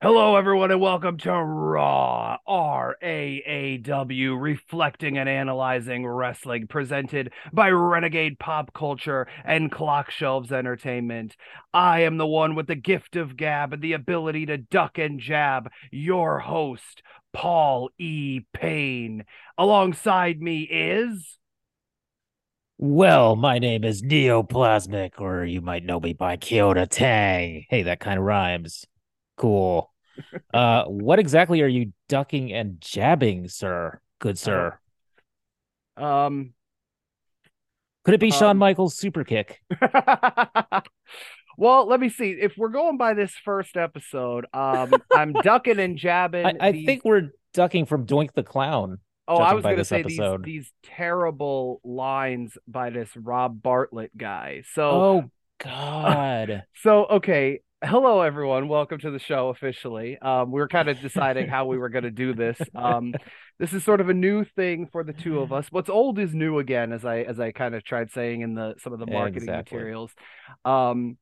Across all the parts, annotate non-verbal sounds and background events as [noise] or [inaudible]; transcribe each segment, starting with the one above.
Hello, everyone, and welcome to Raw, R A A W, reflecting and analyzing wrestling, presented by Renegade Pop Culture and Clock Shelves Entertainment. I am the one with the gift of gab and the ability to duck and jab, your host, Paul E. Payne. Alongside me is. Well, my name is Neoplasmic, or you might know me by Kyoto Tang. Hey, that kind of rhymes. Cool. Uh, what exactly are you ducking and jabbing, sir? Good sir. Um, Could it be Shawn um, Michaels super kick? [laughs] well, let me see. If we're going by this first episode, um, I'm [laughs] ducking and jabbing. I, I these- think we're ducking from Doink the Clown. Oh, I was going to say these these terrible lines by this Rob Bartlett guy. So Oh God. [laughs] so okay. Hello everyone. Welcome to the show officially. Um we were kind of deciding how we were going to do this. Um this is sort of a new thing for the two of us. What's old is new again as I as I kind of tried saying in the some of the marketing Exactly. materials. Um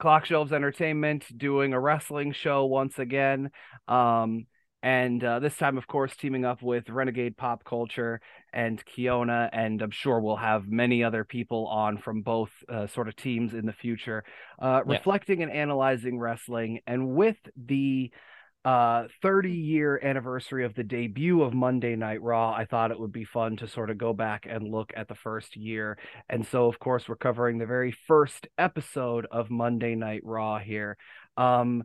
Clock Shelves Entertainment doing a wrestling show once again. Um, and uh, this time, of course, teaming up with Renegade Pop Culture and Kiona. And I'm sure we'll have many other people on from both uh, sort of teams in the future, uh, Yeah. reflecting and analyzing wrestling. And with the uh 30 year anniversary of the debut of Monday Night Raw, I thought it would be fun to sort of go back and look at the first year. And so of course we're covering the very first episode of Monday Night Raw here. Um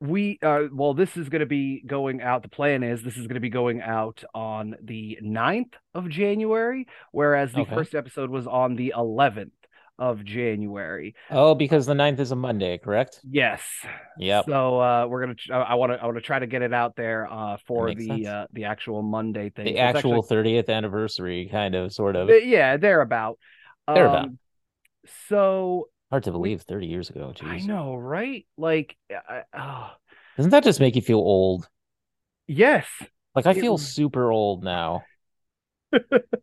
we uh well this is going to be going out the plan is this is going to be going out on the 9th of January whereas the Okay. first episode was on the 11th of January. Oh, because the ninth is a Monday, correct? Yes. Yep. So uh, we're gonna. Tr- I want to. I want to try to get it out there uh, for the sense. uh, the actual Monday thing. The actual thirtieth anniversary, kind of, sort of. actually- yeah, thereabout. Thereabout. Um, so Hard to believe, thirty years ago. I Jeez. know, right? Like, I, oh, Doesn't that just make you feel old? yes. Like I It feel super old now. [laughs]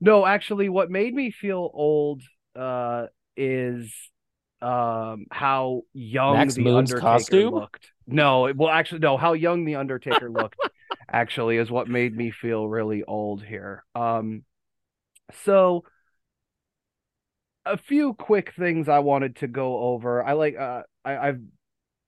No, actually, what made me feel old uh, is um, how young Max the Moon's Undertaker costume? looked. No, well, actually, no, how young the Undertaker [laughs] looked actually is what made me feel really old here. Um, so a few quick things I wanted to go over. I like uh, I, I've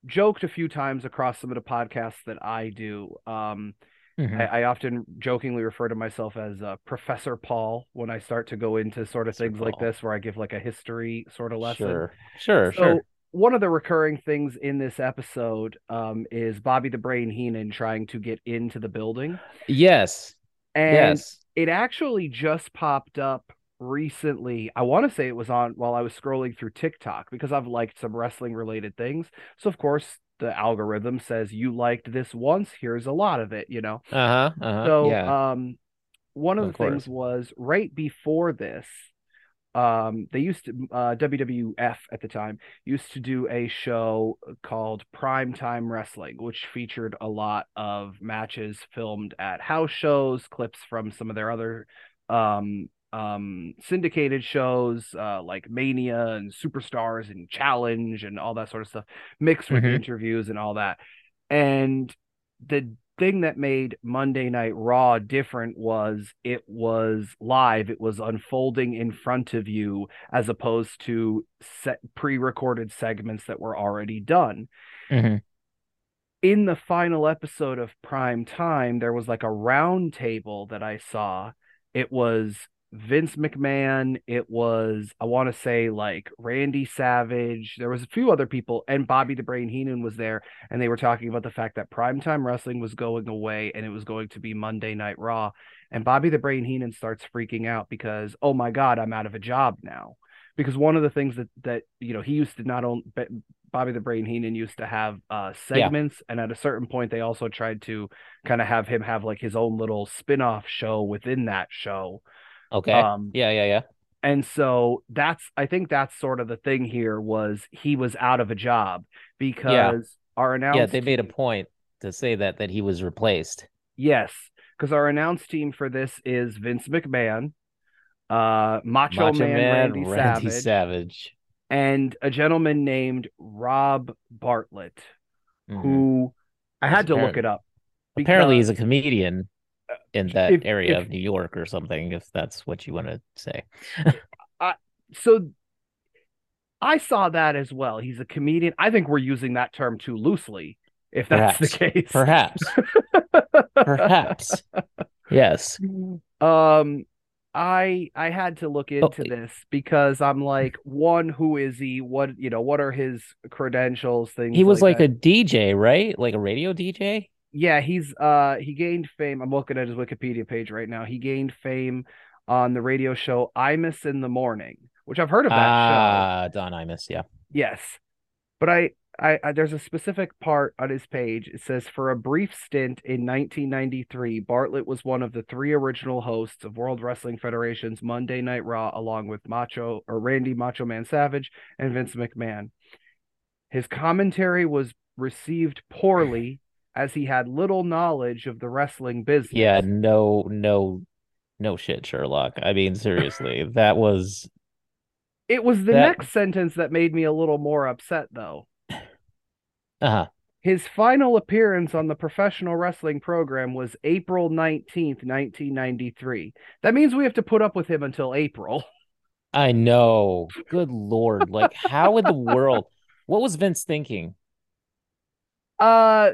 joked a few times across some of the podcasts that I do. Um, Mhm. I, I often jokingly refer to myself as uh, Professor Paul when I start to go into sort of Professor things like this, where I give like a history sort of lesson. Sure, sure, So sure. one of the recurring things in this episode um, is Bobby the Brain Heenan trying to get into the building, Yes, and yes. it actually just popped up recently. I want to say it was on while I was scrolling through TikTok because I've liked some wrestling related things. So of course the algorithm says you liked this once, here's a lot of it, you know. Uh huh. Uh-huh. So, yeah. um, one of, Of the things was right before this, um, they used to uh, WWF at the time used to do a show called Primetime Wrestling, which featured a lot of matches filmed at house shows, clips from some of their other um um syndicated shows uh like Mania and Superstars and Challenge and all that sort of stuff mixed with Mhm. interviews and all that. And the thing that made Monday Night Raw different was it was live, it was unfolding in front of you as opposed to set pre-recorded segments that were already done. Mhm. In the final episode of Prime Time, there was like a round table that I saw. It was Vince McMahon, it was I want to say like Randy Savage, there was a few other people and Bobby the Brain Heenan was there and they were talking about the fact that primetime wrestling was going away and it was going to be Monday Night Raw. And Bobby the Brain Heenan starts freaking out because, oh my God, I'm out of a job now. Because one of the things that that you know he used to not only Bobby the Brain Heenan used to have uh segments, and at a certain point they also tried to kind of have him have like his own little spin-off show within that show. Okay. Um, yeah, yeah, yeah. and so that's I think that's sort of the thing here was he was out of a job because our announce Yeah, they made a point to say that that he was replaced. yes because our announce team for this is Vince McMahon, uh, Macho, Macho Man, Man, Randy, Randy Savage, Savage. and a gentleman named Rob Bartlett, Mhm. who I had to look it up. Apparently, he's a comedian in that if- area if- of New York or something, if that's what you want to say. so I saw that as well. He's a comedian. I think we're using that term too loosely, if that's the case. Perhaps. Perhaps. Yes. [laughs] um I I had to look into Oh. this because I'm like, one, who is he? What you know, what are his credentials? Things He was like that. a DJ, right? Like a radio DJ? Yeah, he's uh he gained fame. I'm looking at his Wikipedia page right now. He gained fame on the radio show Imus in the Morning, which I've heard of that show. Ah, Don Imus, yeah. Yes. But I, I, I there's a specific part on his page. It says for a brief stint in 1993, Bartlett was one of the three original hosts of World Wrestling Federation's Monday Night Raw, along with Macho or Randy Macho Man Savage and Vince McMahon. His commentary was received poorly as he had little knowledge of the wrestling business. Yeah, no, no, no shit, Sherlock. I mean, seriously, [laughs] that was It was the That- next sentence that made me a little more upset, though. [sighs] uh huh. His final appearance on the professional wrestling program was April 19th, 1993. That means we have to put up with him until April. [laughs] I know. Good Lord. Like, how in the world? What was Vince thinking? Uh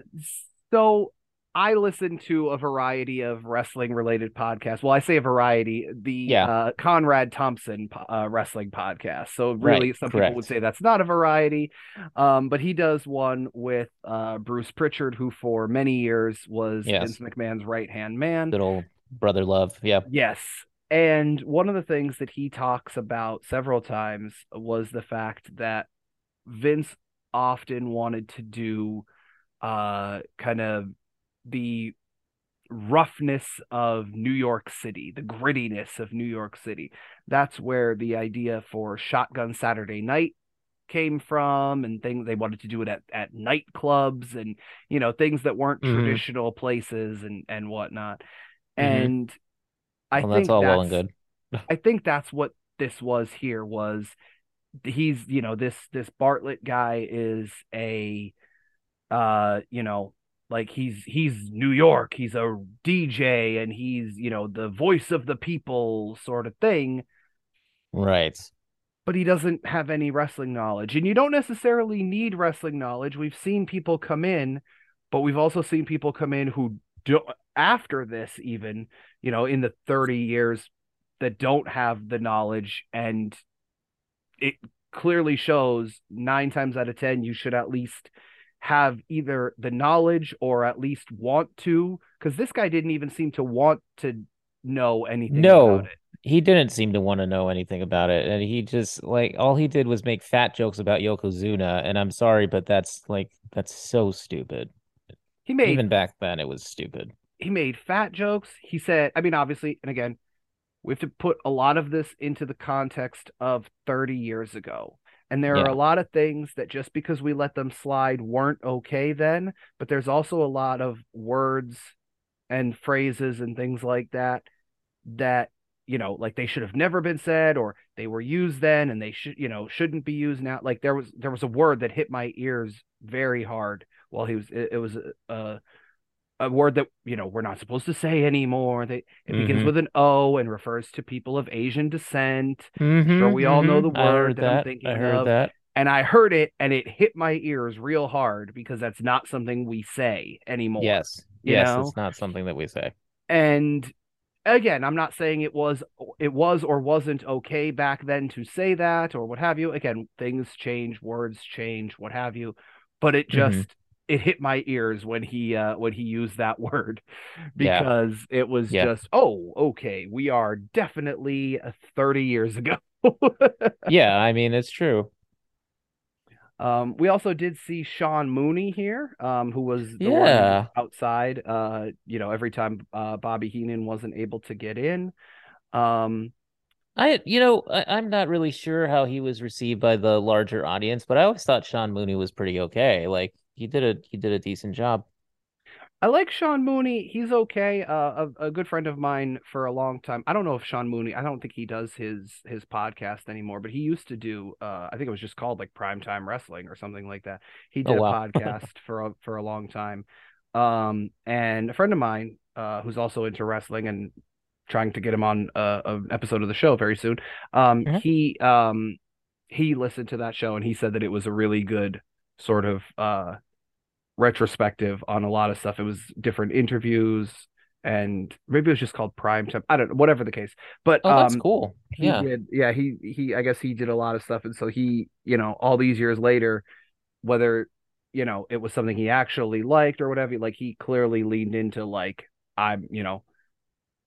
so I listen to a variety of wrestling related podcasts. Well, I say a variety, the Yeah. uh, Conrad Thompson uh, wrestling podcast. So really Right, some people would say that's not a variety. Um but he does one with uh Bruce Pritchard who for many years was Yes. Vince McMahon's right-hand man. Good old brother love. Yeah. Yes. And one of the things that he talks about several times was the fact that Vince often wanted to do uh kind of the roughness of New York City, the grittiness of New York City. That's where the idea for Shotgun Saturday Night came from and things they wanted to do it at, at nightclubs and you know things that weren't Mhm. traditional places and and whatnot. Mhm. And I Well, think that's all well and good. I think that's what this was here was he's you know this this Bartlett guy is a uh you know like he's he's New York he's a DJ and he's you know the voice of the people sort of thing Right. but he doesn't have any wrestling knowledge and you don't necessarily need wrestling knowledge we've seen people come in but we've also seen people come in who don't. after this even you know in the 30 years that don't have the knowledge and it clearly shows 9 times out of 10 you should at least have either the knowledge or at least want to cuz this guy didn't even seem to want to know anything No. about it He didn't seem to want to know anything about it. And he just, like, all he did was make fat jokes about Yokozuna. And I'm sorry, but that's, like, that's so stupid. he made Even back then, it was stupid. he made fat jokes. He said, I mean, obviously, and again, we have to put a lot of this into the context of 30 years ago. And there are a lot of things that just because we let them slide weren't okay then, but there's also a lot of words and phrases and things like that that, you know, like they should have never been said or they were used then and they should, you know, shouldn't be used now. Like there was there was a word that hit my ears very hard while he was it, it was a a word that you know we're not supposed to say anymore. They it begins Mhm. with an O and refers to people of Asian descent. Mhm, we all know the word heard that I'm thinking I heard of. that. And I heard it and it hit my ears real hard because that's not something we say anymore. Yes. Yes, know? it's not something that we say. And again, I'm not saying it was it was or wasn't okay back then to say that or what have you. Again, things change, words change, what have you. But it Mhm. just it hit my ears when he uh when he used that [laughs] word Yeah. because it was Yeah. just oh okay we are definitely uh, 30 years ago [laughs] Yeah, I mean, it's true. um we also did see Sean Mooney here um who was the one Yeah. outside uh you know every time uh Bobby Heenan wasn't able to get in um I, you know, I, I'm not really sure how he was received by the larger audience, but I always thought Sean Mooney was pretty okay. Like he did a he did a decent job. I like Sean Mooney. He's okay. Uh, a, a good friend of mine for a long time. I don't know if Sean Mooney. I don't think he does his his podcast anymore, but he used to do. Uh, I think it was just called like Primetime Wrestling or something like that. He Oh did a [laughs] podcast for a, for a long time. Um, and a friend of mine, uh, who's also into wrestling and trying to get him on uh, an episode of the show very soon. Um, Mhm. he um he listened to that show and he said that it was a really good sort of uh retrospective on a lot of stuff. It was different interviews and maybe it was just called prime time. I don't know, whatever the case. But Oh, that's um cool. he Yeah. did yeah, he he I guess he did a lot of stuff and so he, you know, all these years later, whether you know it was something he actually liked or whatever, like he clearly leaned into like I'm, you know,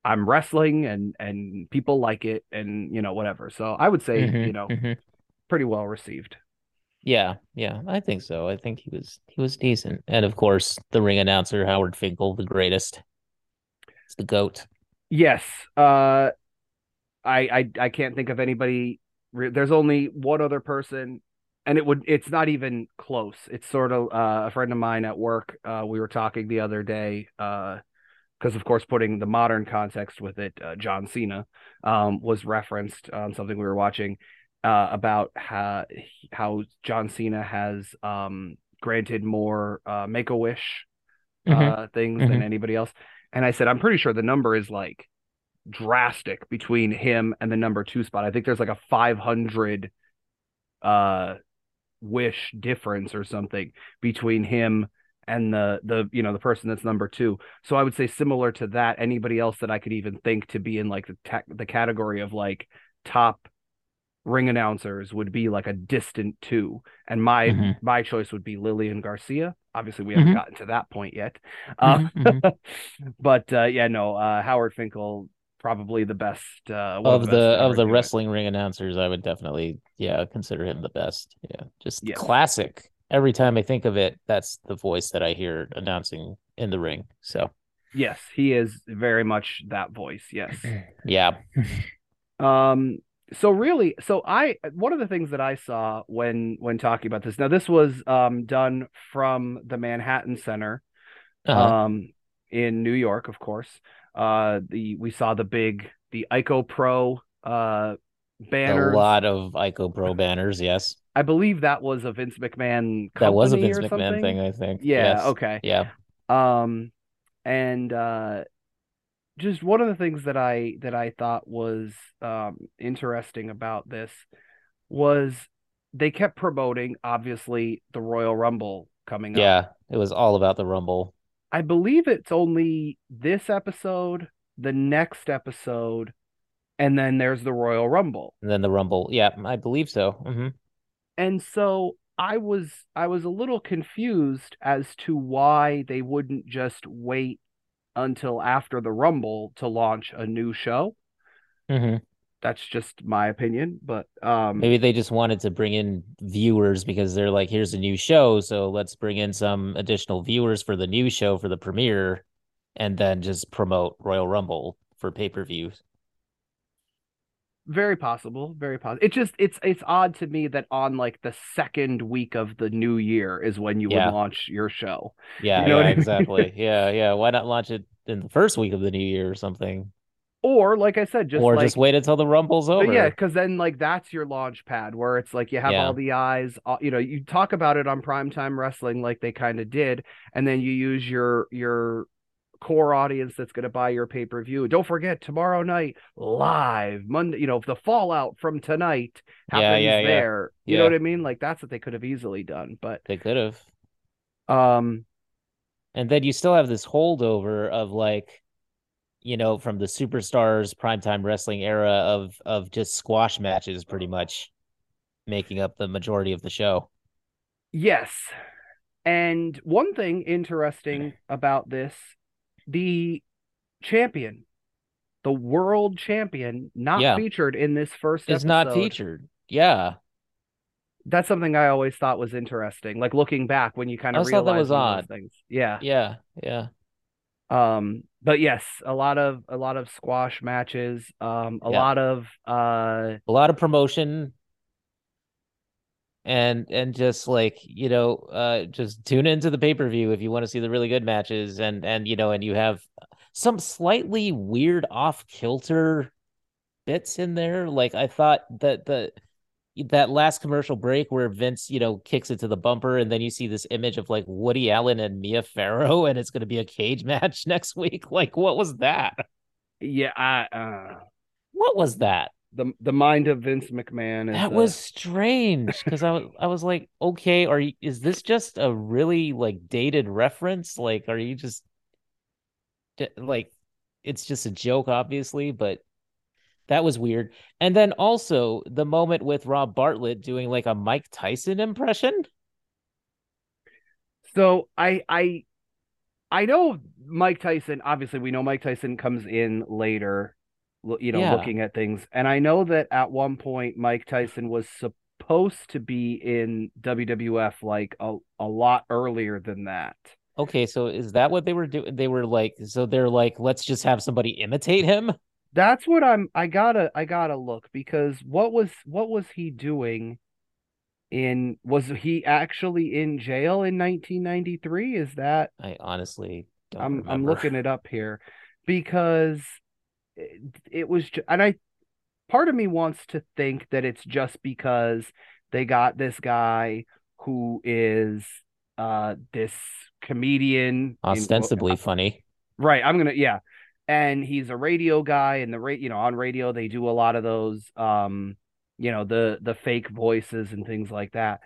I'm wrestling and and people like it and you know whatever. So I would say, Mhm, you know, mhm. pretty well received. Yeah, yeah, I think so. I think he was he was decent. And of course, the ring announcer, Howard Finkel, the greatest. It's the GOAT. Yes. Uh I I I can't think of anybody re- there's only one other person and it would it's not even close. It's sort of uh, a friend of mine at work. Uh we were talking the other day uh because of course putting the modern context with it uh, John Cena um was referenced on something we were watching uh about how how John Cena has um granted more uh make-a-wish Mhm, uh things than mhm. anybody else. And I said I'm pretty sure the number is like drastic between him and the number 2 spot. I think there's like a 500 uh wish difference or something between him and the the you know the person that's number two. So I would say similar to that. Anybody else that I could even think to be in like the ta- the category of like top ring announcers would be like a distant two, and my Mhm, my choice would be Lillian Garcia. Obviously, we haven't Mhm. gotten to that point yet, uh, mhm, mhm. [laughs] but uh, yeah, no, uh, Howard Finkel probably the best uh, Of the best of the do it. wrestling ring announcers, I would definitely, yeah, consider him the best. Yeah, just Yes. classic. Every time I think of it, that's the voice that I hear announcing in the ring. So, Yes, he is very much that voice. Yes. [clears throat] yeah. Um, so really, so I one of the things that I saw when when talking about this. Now, this was um done from the Manhattan Center, Uh-huh. um, in New York, of course. Uh, the we saw the big the ICOPRO uh A lot of ICOPRO banners, yes. I believe that was a Vince McMahon That was a Vince McMahon something. thing, I think. Yeah, Yes. okay. Yeah. Um, and uh, just one of the things that I that I thought was um interesting about this was they kept promoting obviously the Royal Rumble coming up. Yeah. It was all about the Rumble. I believe it's only this episode, the next episode, and then there's the Royal Rumble. And then the Rumble. Yeah, I believe so. hmm And so I was I was a little confused as to why they wouldn't just wait until after the Rumble to launch a new show. hmm That's just my opinion, but um Maybe they just wanted to bring in viewers because they're like, here's a new show, so let's bring in some additional viewers for the new show for the premiere, and then just promote Royal Rumble for pay-per-views. Very possible, very possible. It just it's it's odd to me that on like the second week of the new year is when you Yeah. would launch your show. Yeah, You know yeah, I mean? exactly. [laughs] Yeah, yeah. Why not launch it in the first week of the new year or something? Or like I said, just or like just wait until the Rumble's over. yeah, because then like that's your launch pad where it's like you have Yeah. all the eyes, all, you know, you talk about it on primetime wrestling like they kind of did, and then you use your your core audience that's going to buy your pay per view. Don't forget tomorrow night live Monday. You know, if the fallout from tonight happens yeah, yeah. there, you know what I mean? Like that's what they could have easily done. But They could have. um, And then you still have this holdover of like, you know, from the superstars primetime wrestling era of of just squash matches pretty much making up the majority of the show. Yes. And one thing interesting about this, the champion, the world champion, not Yeah. featured in this first It's not featured. Yeah. That's something I always thought was interesting. Like looking back when you kind of always thought that was those odd. things. Yeah. Yeah. Yeah. Um, but yes, a lot of a lot of squash matches, um, a Yeah. lot of uh A lot of promotion. And and just like you know uh just tune into the pay-per-view if you want to see the really good matches and and you know and you have some slightly weird off kilter bits in there like i thought that the that last commercial break where Vince, you know, kicks it to the bumper, and then you see this image of like Woody Allen and Mia Farrow, and it's going to be a cage [laughs] match next week. Like, what was that? Yeah, I uh What was that? The the mind of Vince McMahon is That uh, was strange because I was I was like, okay, are you, is this just a really like dated reference? Like, are you just like, it's just a joke, obviously, but that was weird. And then also the moment with Rob Bartlett doing like a Mike Tyson impression. so I I I know Mike Tyson. Obviously, we know Mike Tyson comes in later, you know, Yeah. looking at things. And I know that at one point Mike Tyson was supposed to be in WWF like a, a lot earlier than that. Okay, so is that what they were doing? They were like, so they're like, let's just have somebody imitate him. That's what I'm I gotta I gotta look because what was what was he doing in was he actually in jail in 1993? Is that I honestly don't I'm I'm looking it up here because it, it was and I part of me wants to think that it's just because they got this guy who is uh this comedian in Ostensibly funny. right I'm gonna yeah and he's a radio guy and the rate you know on radio they do a lot of those um you know the the fake voices and things like that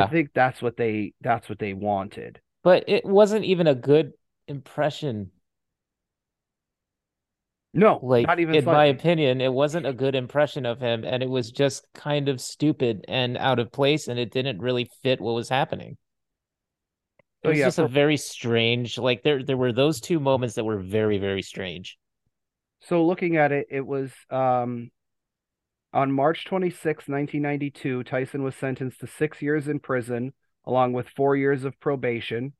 so I think that's what they that's what they wanted but it wasn't even a good impression. No Like, not even in my opinion, it wasn't a good impression of him, and it was just kind of stupid and out of place, and it didn't really fit what was happening. It so was yeah just a very strange, like there there were those two moments that were very, very strange. so looking at it it was um On March 26, 1992, Tyson was sentenced to six years in prison, along with four years of probation.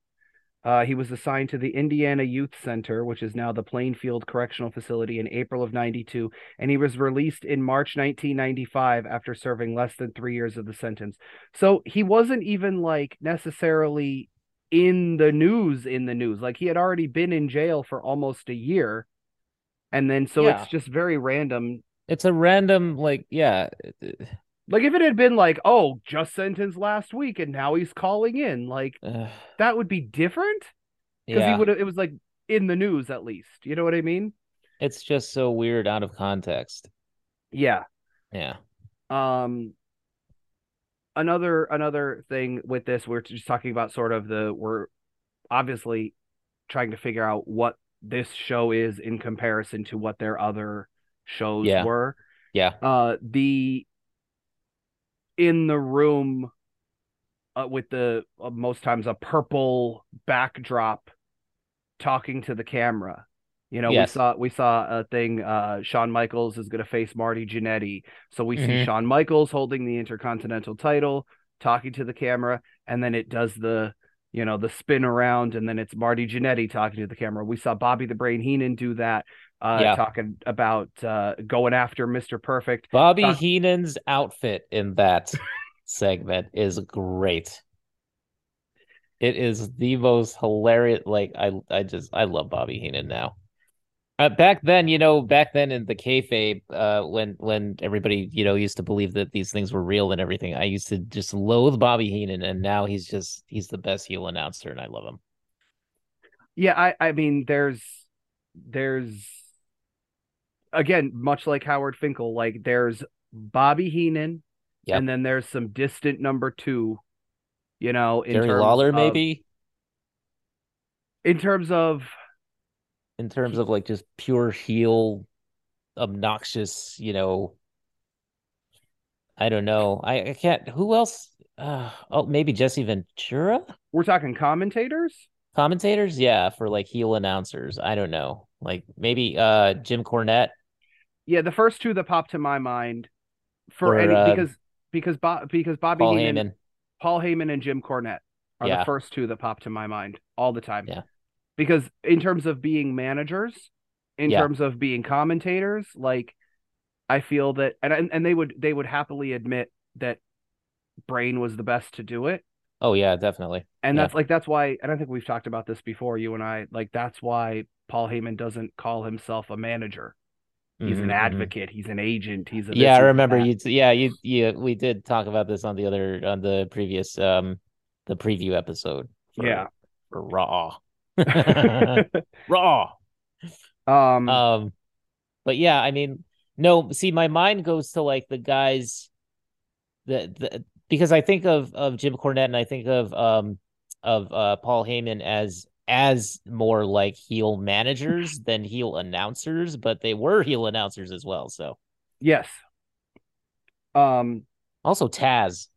Uh, he was assigned to the Indiana Youth Center, which is now the Plainfield Correctional Facility, in April of 92, and he was released in March 1995 after serving less than three years of the sentence. So he wasn't even like necessarily in the news, in the news. Like he had already been in jail for almost a year. And then so Yeah. it's just very random It's a random, like, yeah, Like if it had been like, oh, just sentenced last week and now he's calling in, like uh, that would be different because he would have. It was like in the news at least. You know what I mean? It's just so weird out of context. Yeah. Yeah. Um. Another another thing with this, we're just talking about sort of the we're obviously trying to figure out what this show is in comparison to what their other shows Yeah. were. Yeah. Uh, the in the room uh, with the uh, most times a purple backdrop talking to the camera. You know, Yes. we saw we saw a thing. Uh, Shawn Michaels is going to face Marty Jannetty, so we see Mhm. Shawn Michaels holding the Intercontinental title, talking to the camera, and then it does the you know the spin around, and then it's Marty Jannetty talking to the camera. We saw Bobby the Brain Heenan do that, uh, Yeah. talking about uh, going after Mister Perfect. Bobby Doc- Heenan's outfit in that [laughs] segment is great. It is the most hilarious. Like I, I just I love Bobby Heenan now. Uh, back then, you know, back then in the kayfabe, uh, when when everybody you know used to believe that these things were real and everything, I used to just loathe Bobby Heenan, and now he's just he's the best heel announcer, and I love him. Yeah, I I mean there's there's again much like Howard Finkel, like there's Bobby Heenan, Yep. and then there's some distant number two, you know, in Jerry terms Lawler, of- maybe in terms of in terms of like just pure heel, obnoxious, you know. I don't know. I, I can't. Who else? Uh, oh, maybe Jesse Ventura. we're talking commentators. Commentators, yeah, for like heel announcers. I don't know. Like maybe uh Jim Cornette. Yeah, the first two that pop to my mind for Or, any uh, because because Bob because Bobby Paul Heenan, Heyman. Paul Heyman, and Jim Cornette are Yeah. the first two that pop to my mind all the time. Yeah. Because in terms of being managers, in Yeah. terms of being commentators, like I feel that and and and they would they would happily admit that Brain was the best to do it. Oh yeah, definitely. And Yeah. that's like that's why and I think we've talked about this before, you and I, like that's why Paul Heyman doesn't call himself a manager. He's Mhm, an mhm. advocate, he's an agent, he's a Yeah, I remember you. Yeah, you. Yeah, we did talk about this on the other on the previous um the preview episode. For, Yeah. for Raw. [laughs] [laughs] Raw. um Um, but yeah, I mean, no. See, my mind goes to like the guys that the because I think of of Jim Cornette and I think of um of uh Paul Heyman as as more like heel managers [laughs] than heel announcers, but they were heel announcers as well. So yes. Um also Taz.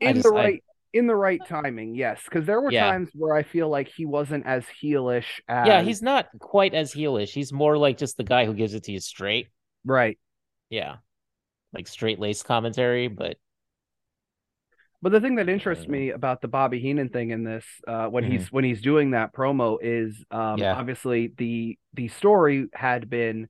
In just- the I- right in the right timing, yes. Because there were Yeah. times where I feel like he wasn't as heelish as Yeah, he's not quite as heelish. He's more like just the guy who gives it to you straight. right. Yeah. Like straight laced commentary, but But the thing that interests me about the Bobby Heenan thing in this, uh, when Mhm. he's when he's doing that promo, is um, Yeah. obviously the the story had been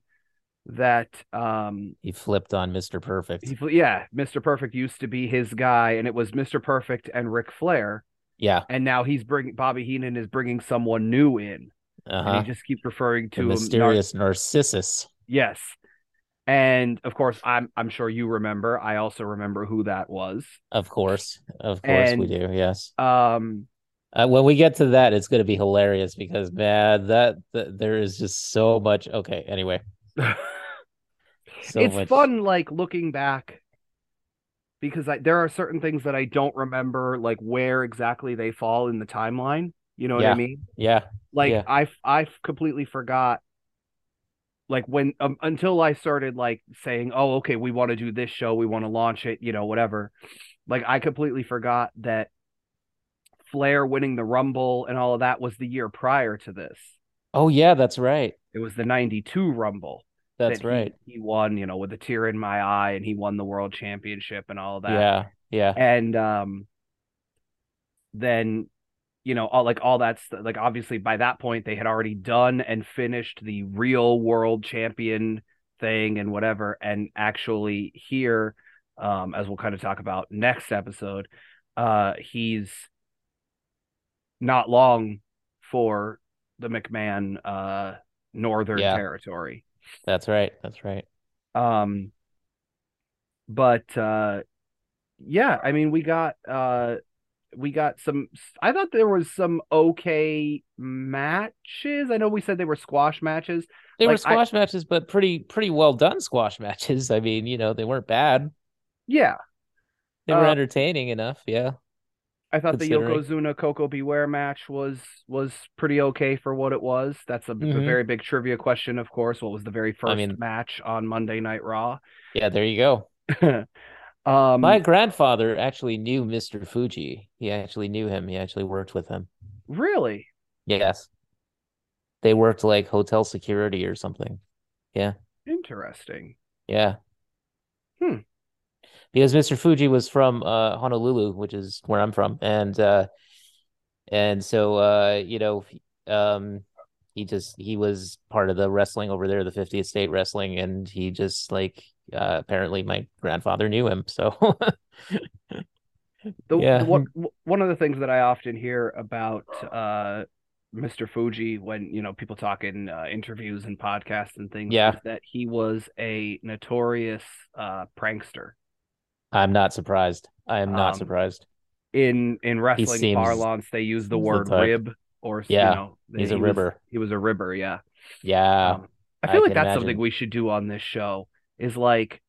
that um, he flipped on Mr. Perfect. he, yeah, Mr. Perfect used to be his guy, and it was Mr. Perfect and Ric Flair, Yeah. and now he's bringing Bobby Heenan is bringing someone new in, and Uh-huh. he just keeps referring The to him. Nar- mysterious Narcissus. yes, and of course, I'm I'm sure you remember. I also remember who that was. Of course. Of course we do. Yes. Um, Uh, when we get to that, it's going to be hilarious because man, that, that there is just so much. Okay. Anyway, [laughs] so it's much. fun like looking back because I, there are certain things that I don't remember like where exactly they fall in the timeline. You know what Yeah. I mean? Yeah. Like Yeah. I I completely forgot like when um, until I started like saying, "Oh, okay, we want to do this show, we want to launch it, you know, whatever." Like I completely forgot that Flair winning the Rumble and all of that was the year prior to this. Oh yeah, that's right. It was the 92 Rumble. That's that he- right. He, won, you know, with a tear in my eye, and he won the world championship and all of that. Yeah. Yeah. And um, then, you know, all like all that's like obviously by that point they had already done and finished the real world champion thing and whatever. And actually here, um, as we'll kind of talk about next episode, uh, he's not long for the McMahon uh Northern Yeah. Territory. That's right. That's right. Um, but uh, yeah, I mean, we got uh, we got some. I thought there was some okay matches. I know we said they were squash matches. They were Like, I- squash matches, but pretty pretty well done squash matches. I mean, you know, they weren't bad. Yeah, They were Uh, entertaining enough. Yeah. I thought the Yokozuna Koko B. Ware match was was pretty okay for what it was. That's a, a Mhm. very big trivia question, of course. What was the very first mean- match on Monday Night Raw? Yeah. There you go. [laughs] um, My grandfather actually knew Mr. Fuji. He actually knew him. He actually worked with him. really Yes. They worked like hotel security or something. Yeah. Interesting. Yeah. Hmm. Because Mr. Fuji was from uh Honolulu, which is where I'm from. And uh and so uh you know um he just he was part of the wrestling over there, the 50th State Wrestling, and he just like uh apparently my grandfather knew him. So [laughs] The, Yeah. the one of the things that I often hear about uh Mr. Fuji when you know people talk in uh, interviews and podcasts and things Yeah. is that he was a notorious uh prankster I'm not surprised. I am not Um, surprised. in in wrestling seems- parlance they use the seems the word rib or Yeah, you know He's a he was- ribber. he was a ribber yeah Yeah. Um, I I feel like can that's something we should do on this show is like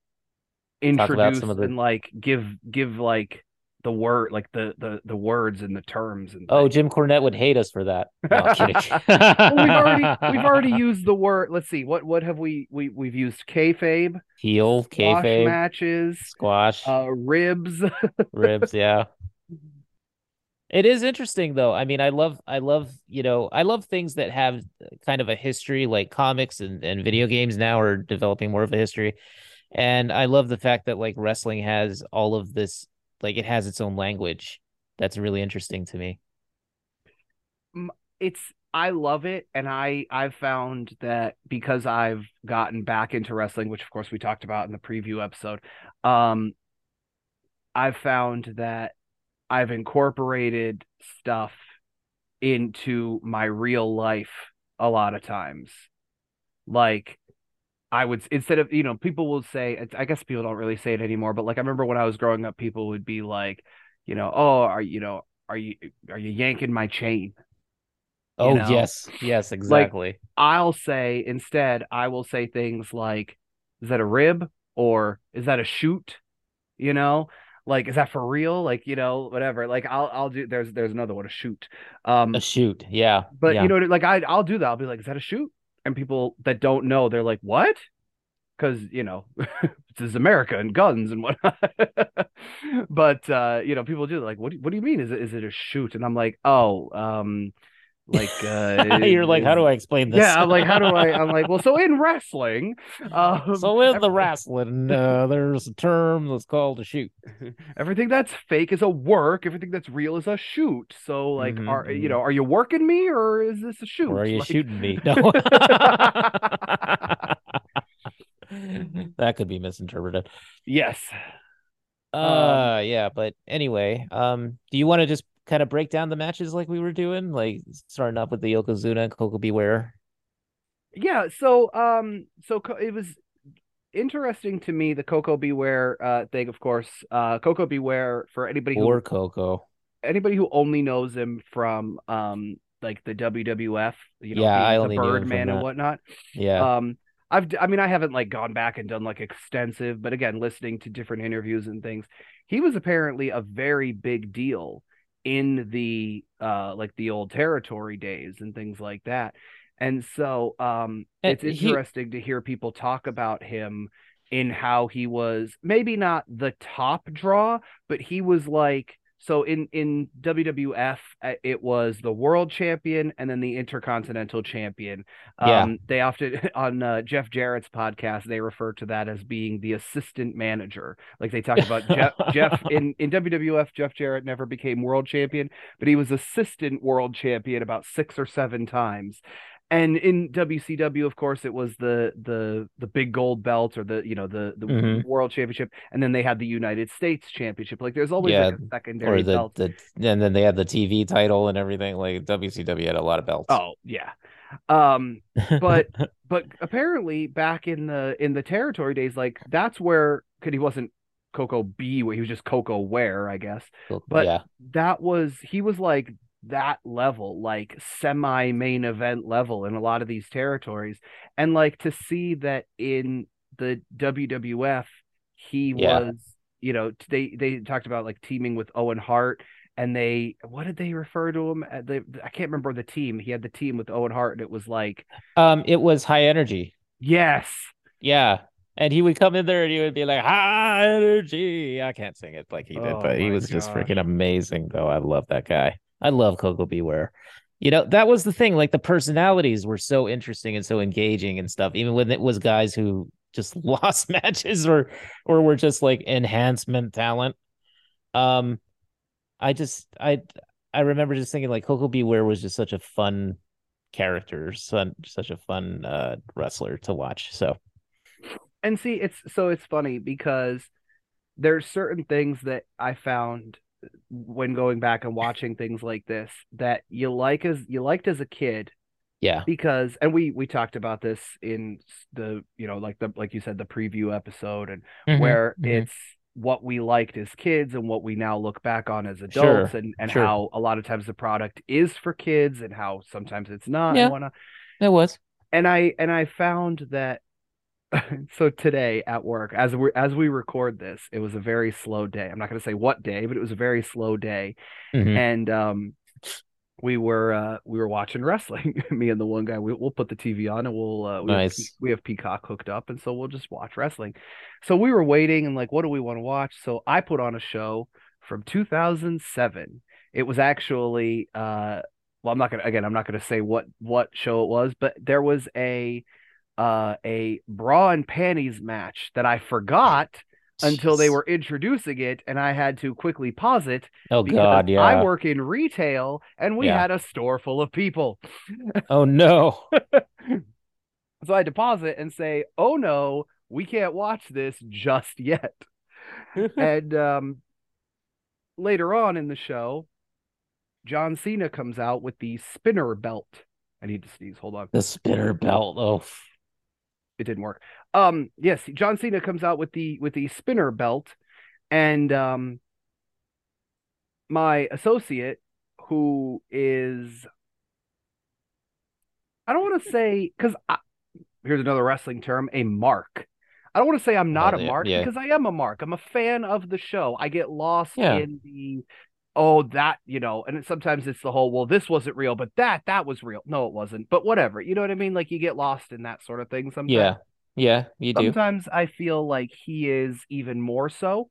introduce the- and like give give like the word like the the the words and the terms and Oh, things. Jim Cornette would hate us for that. No, [laughs] well, we've already we've already [laughs] used the word. Let's see what what have we we we've used kayfabe, heel, kayfabe, matches, squash, uh, ribs. [laughs] ribs. Yeah, it is interesting though. I mean, I love, I love, you know, I love things that have kind of a history, like comics and and video games now are developing more of a history, and I love the fact that like wrestling has all of this, like it has its own language. That's really interesting to me. it's I love it, and I I've found that because I've gotten back into wrestling, which of course we talked about in the preview episode. Um, I've found that I've incorporated stuff into my real life a lot of times. Like I would instead of you know people will say I guess people don't really say it anymore, but like I remember when I was growing up, people would be like, you know, oh, are you know, are you are you yanking my chain? You Oh know? yes, yes, exactly. I'll say instead, I will say things like, is that a rib or is that a shoot? You know, like is that for real? Like, you know, whatever. Like I'll I'll do there's there's another one, a shoot. Um, A shoot. Yeah. but yeah. you know, like I I'll do that. I'll be like, is that a shoot? And people that don't know, they're like, what? Because you know, [laughs] this is America and guns and whatnot. [laughs] but uh, you know, people do like, what do, what do you mean? Is it is it a shoot? And I'm like, oh, um, like uh [laughs] You're like, how do I explain this? yeah, I'm like, how do I? I'm like, well, so in wrestling, [laughs] um, so in the wrestling, uh, there's a term that's called a shoot. [laughs] everything that's fake is a work. Everything that's real is a shoot. So, like, Mhm, are you mhm. know, are you working me or is this a shoot? Or are you Like- shooting me? No. that could be misinterpreted. yes. Uh yeah, but anyway, um do you want to just kind of break down the matches like we were doing? Like starting off with the Yokozuna and Koko B. Ware. Yeah. So, um, so it was interesting to me the Koko B. Ware uh thing. Of course, uh, Koko B. Ware for anybody who Or Koko. anybody who only knows him from um like the WWF, you know, Yeah, I only the knew him from Birdman and whatnot. Yeah. Um, I've, I mean, I haven't like gone back and done like extensive, but again, listening to different interviews and things, he was apparently a very big deal in the uh like the old territory days and things like that. And so, um, And it's he- interesting to hear people talk about him in how he was maybe not the top draw, but he was like so in in WWF uh, it was the world champion and then the intercontinental champion. Yeah. Um, they often [laughs] on uh, Jeff Jarrett's podcast they refer to that as being the assistant manager. Like they talk about Jeff, Jeff [laughs] in in WWF Jeff Jarrett never became world champion, but he was assistant world champion about six or seven times. And in WCW, of course, it was the the the big gold belt or the you know the the Mhm. world championship, and then they had the United States championship. Like there's always Yeah, like a secondary or the belt. the and then they had the TV title and everything. Like WCW had a lot of belts. Oh yeah, um, but [laughs] but apparently back in the in the territory days, like that's where because he wasn't Coco B, where he was just Koko Ware, I guess. but- yeah, That was he was like that level, like semi main event level in a lot of these territories, and like to see that in the WWF, he Yeah. was, you know, they they talked about like teaming with Owen Hart. And they, what did they refer to him? They, I can't remember the team. He had the team with Owen Hart, and it was like, um, it was high energy. yes, Yeah. And he would come in there and he would be like, high energy. I can't sing it like he did, Oh but he was just freaking amazing, though. I love that guy. I love Koko B. Ware. You know, that was the thing. Like the personalities were so interesting and so engaging and stuff, even when it was guys who just [laughs] lost matches or or were just like enhancement talent. Um, I just I I remember just thinking like Koko B. Ware was just such a fun character, son, such a fun uh wrestler to watch. So and see it's so it's funny because there's certain things that i found when going back and watching things like this that you like as you liked as a kid yeah. because and we we talked about this in the you know like the like you said the preview episode and Mhm, where mhm. it's what we liked as kids and what we now look back on as Sure, adults and and sure. how a lot of times the product is for kids and how sometimes it's not Yeah. It was. and I and I found that [laughs] so today at work as we as we record this, it was a very slow day. I'm not going to say what day, but it was a very slow day, Mhm. and um, we were uh we were watching wrestling. [laughs] Me and the one guy, we, we'll put the TV on and we'll uh, we, have, Nice. Pe- we have Peacock hooked up, and so we'll just watch wrestling. So we were waiting and like, what do we want to watch? So I put on a show from 2007. It was actually uh well, I'm not gonna again, I'm not gonna say what what show it was, but there was a uh a bra and panties match that I forgot until they were introducing it and I had to quickly pause it Oh God, yeah. I work in retail and we Yeah. had a store full of people. [laughs] Oh no. [laughs] So I had to pause it and say, "Oh no, we can't watch this just yet." [laughs] and um later on in the show, John Cena comes out with the spinner belt. I need to sneeze. Hold on. The spinner belt. Oh, it didn't work. Um, yes, John Cena comes out with the with the spinner belt, and um, my associate, who is, I don't want to say because here's another wrestling term, a mark. I don't want to say I'm not oh, a mark yeah. because I am a mark. I'm a fan of the show. I get lost yeah. in the oh that you know and sometimes it's the whole well this wasn't real but that that was real. No it wasn't but whatever you know what i mean? Like you get lost in that sort of thing sometimes. Yeah yeah you do. Sometimes i feel like he is even more so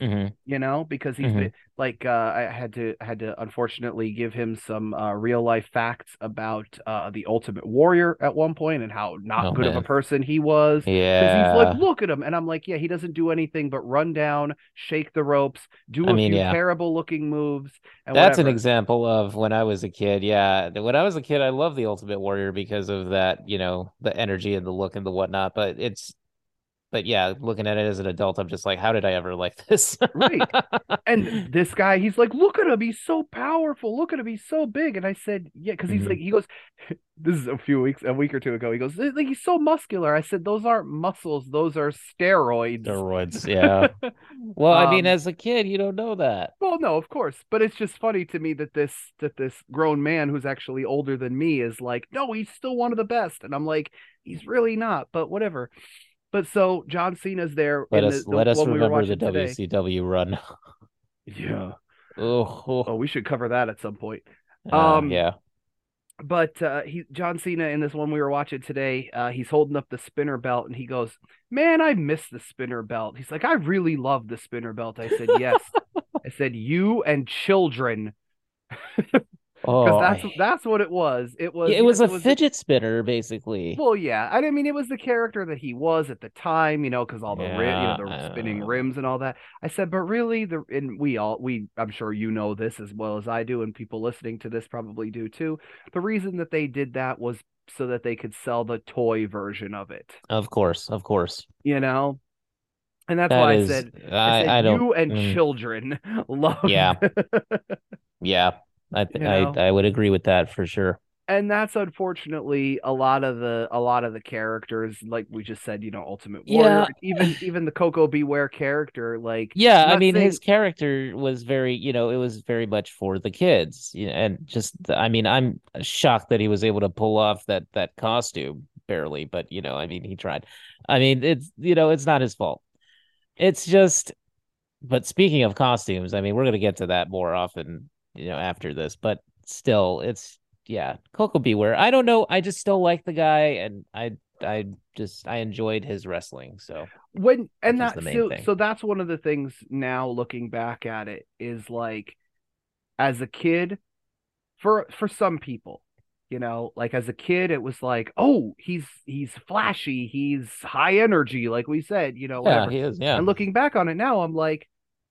mm-hmm. you know, because he's mm-hmm. been, like uh, I had to I had to unfortunately give him some uh, real life facts about uh, the Ultimate Warrior at one point and how not oh, good man. of a person he was. Yeah, he's like, look at him, and I'm like, yeah, he doesn't do anything but run down, shake the ropes, do a I mean, few yeah. terrible looking moves. That's whatever. an example of when I was a kid. Yeah, when I was a kid, I loved the Ultimate Warrior because of that, you know, the energy and the look and the whatnot. But it's but yeah, looking at it as an adult, I'm just like, how did I ever like [laughs] this? right. And [laughs] this guy, he's like, look at him, he's so powerful. Look at him, he's so big. And I said, yeah, because he's mm-hmm. like, he goes, [laughs] this is a few weeks, a week or two ago. He goes, like he's so muscular. I said, those aren't muscles, those are steroids. Steroids, yeah. well, um, I mean, um, as a kid, you don't know that. Well, no, of course, but it's just funny to me that this that this grown man who's actually older than me is like, no, he's still one of the best, and I'm like, he's really not, but whatever. But so John Cena's there. Let us the, let us remember the today. WCW run. [laughs] yeah. Oh, oh, oh, we should cover that at some point. Uh, um, yeah. But uh, he John Cena in this one we were watching today, uh, he's holding up the spinner belt and he goes, "Man, I miss the spinner belt." He's like, "I really love the spinner belt." I said, "Yes." [laughs] I said, "You and children." [laughs] Oh, that's that's what it was. It was. It was a it was fidget spinner, basically. Well, yeah. I mean, it was the character that he was at the time, you know, because all the yeah, rim, you know, the spinning rims and all that. I said, but really, the and we all we I'm sure you know this as well as I do, and people listening to this probably do too. The reason that they did that was so that they could sell the toy version of it. Of course, of course. You know, and that's that why is, I said, I, I, said I don't, you and mm, children [laughs] love. Yeah, yeah. I th- you know? I I would agree with that for sure. And that's unfortunately a lot of the a lot of the characters, like we just said, you know, Ultimate Warrior, yeah. even even the Koko B. Ware character, like yeah, I mean saying... his character was very, you know, it was very much for the kids, you know, and just I mean, I'm shocked that he was able to pull off that that costume barely, but you know, I mean, he tried. I mean, it's you know, it's not his fault. It's just but speaking of costumes, I mean, we're going to get to that more often you know, after this, but still, it's yeah, Koko B. Ware. I don't know. I just still like the guy, and I I just I enjoyed his wrestling. So when and that so, so that's one of the things now looking back at it is like as a kid for for some people you know like as a kid it was like oh he's he's flashy he's high energy like we said you know yeah, he is yeah and looking back on it now i'm like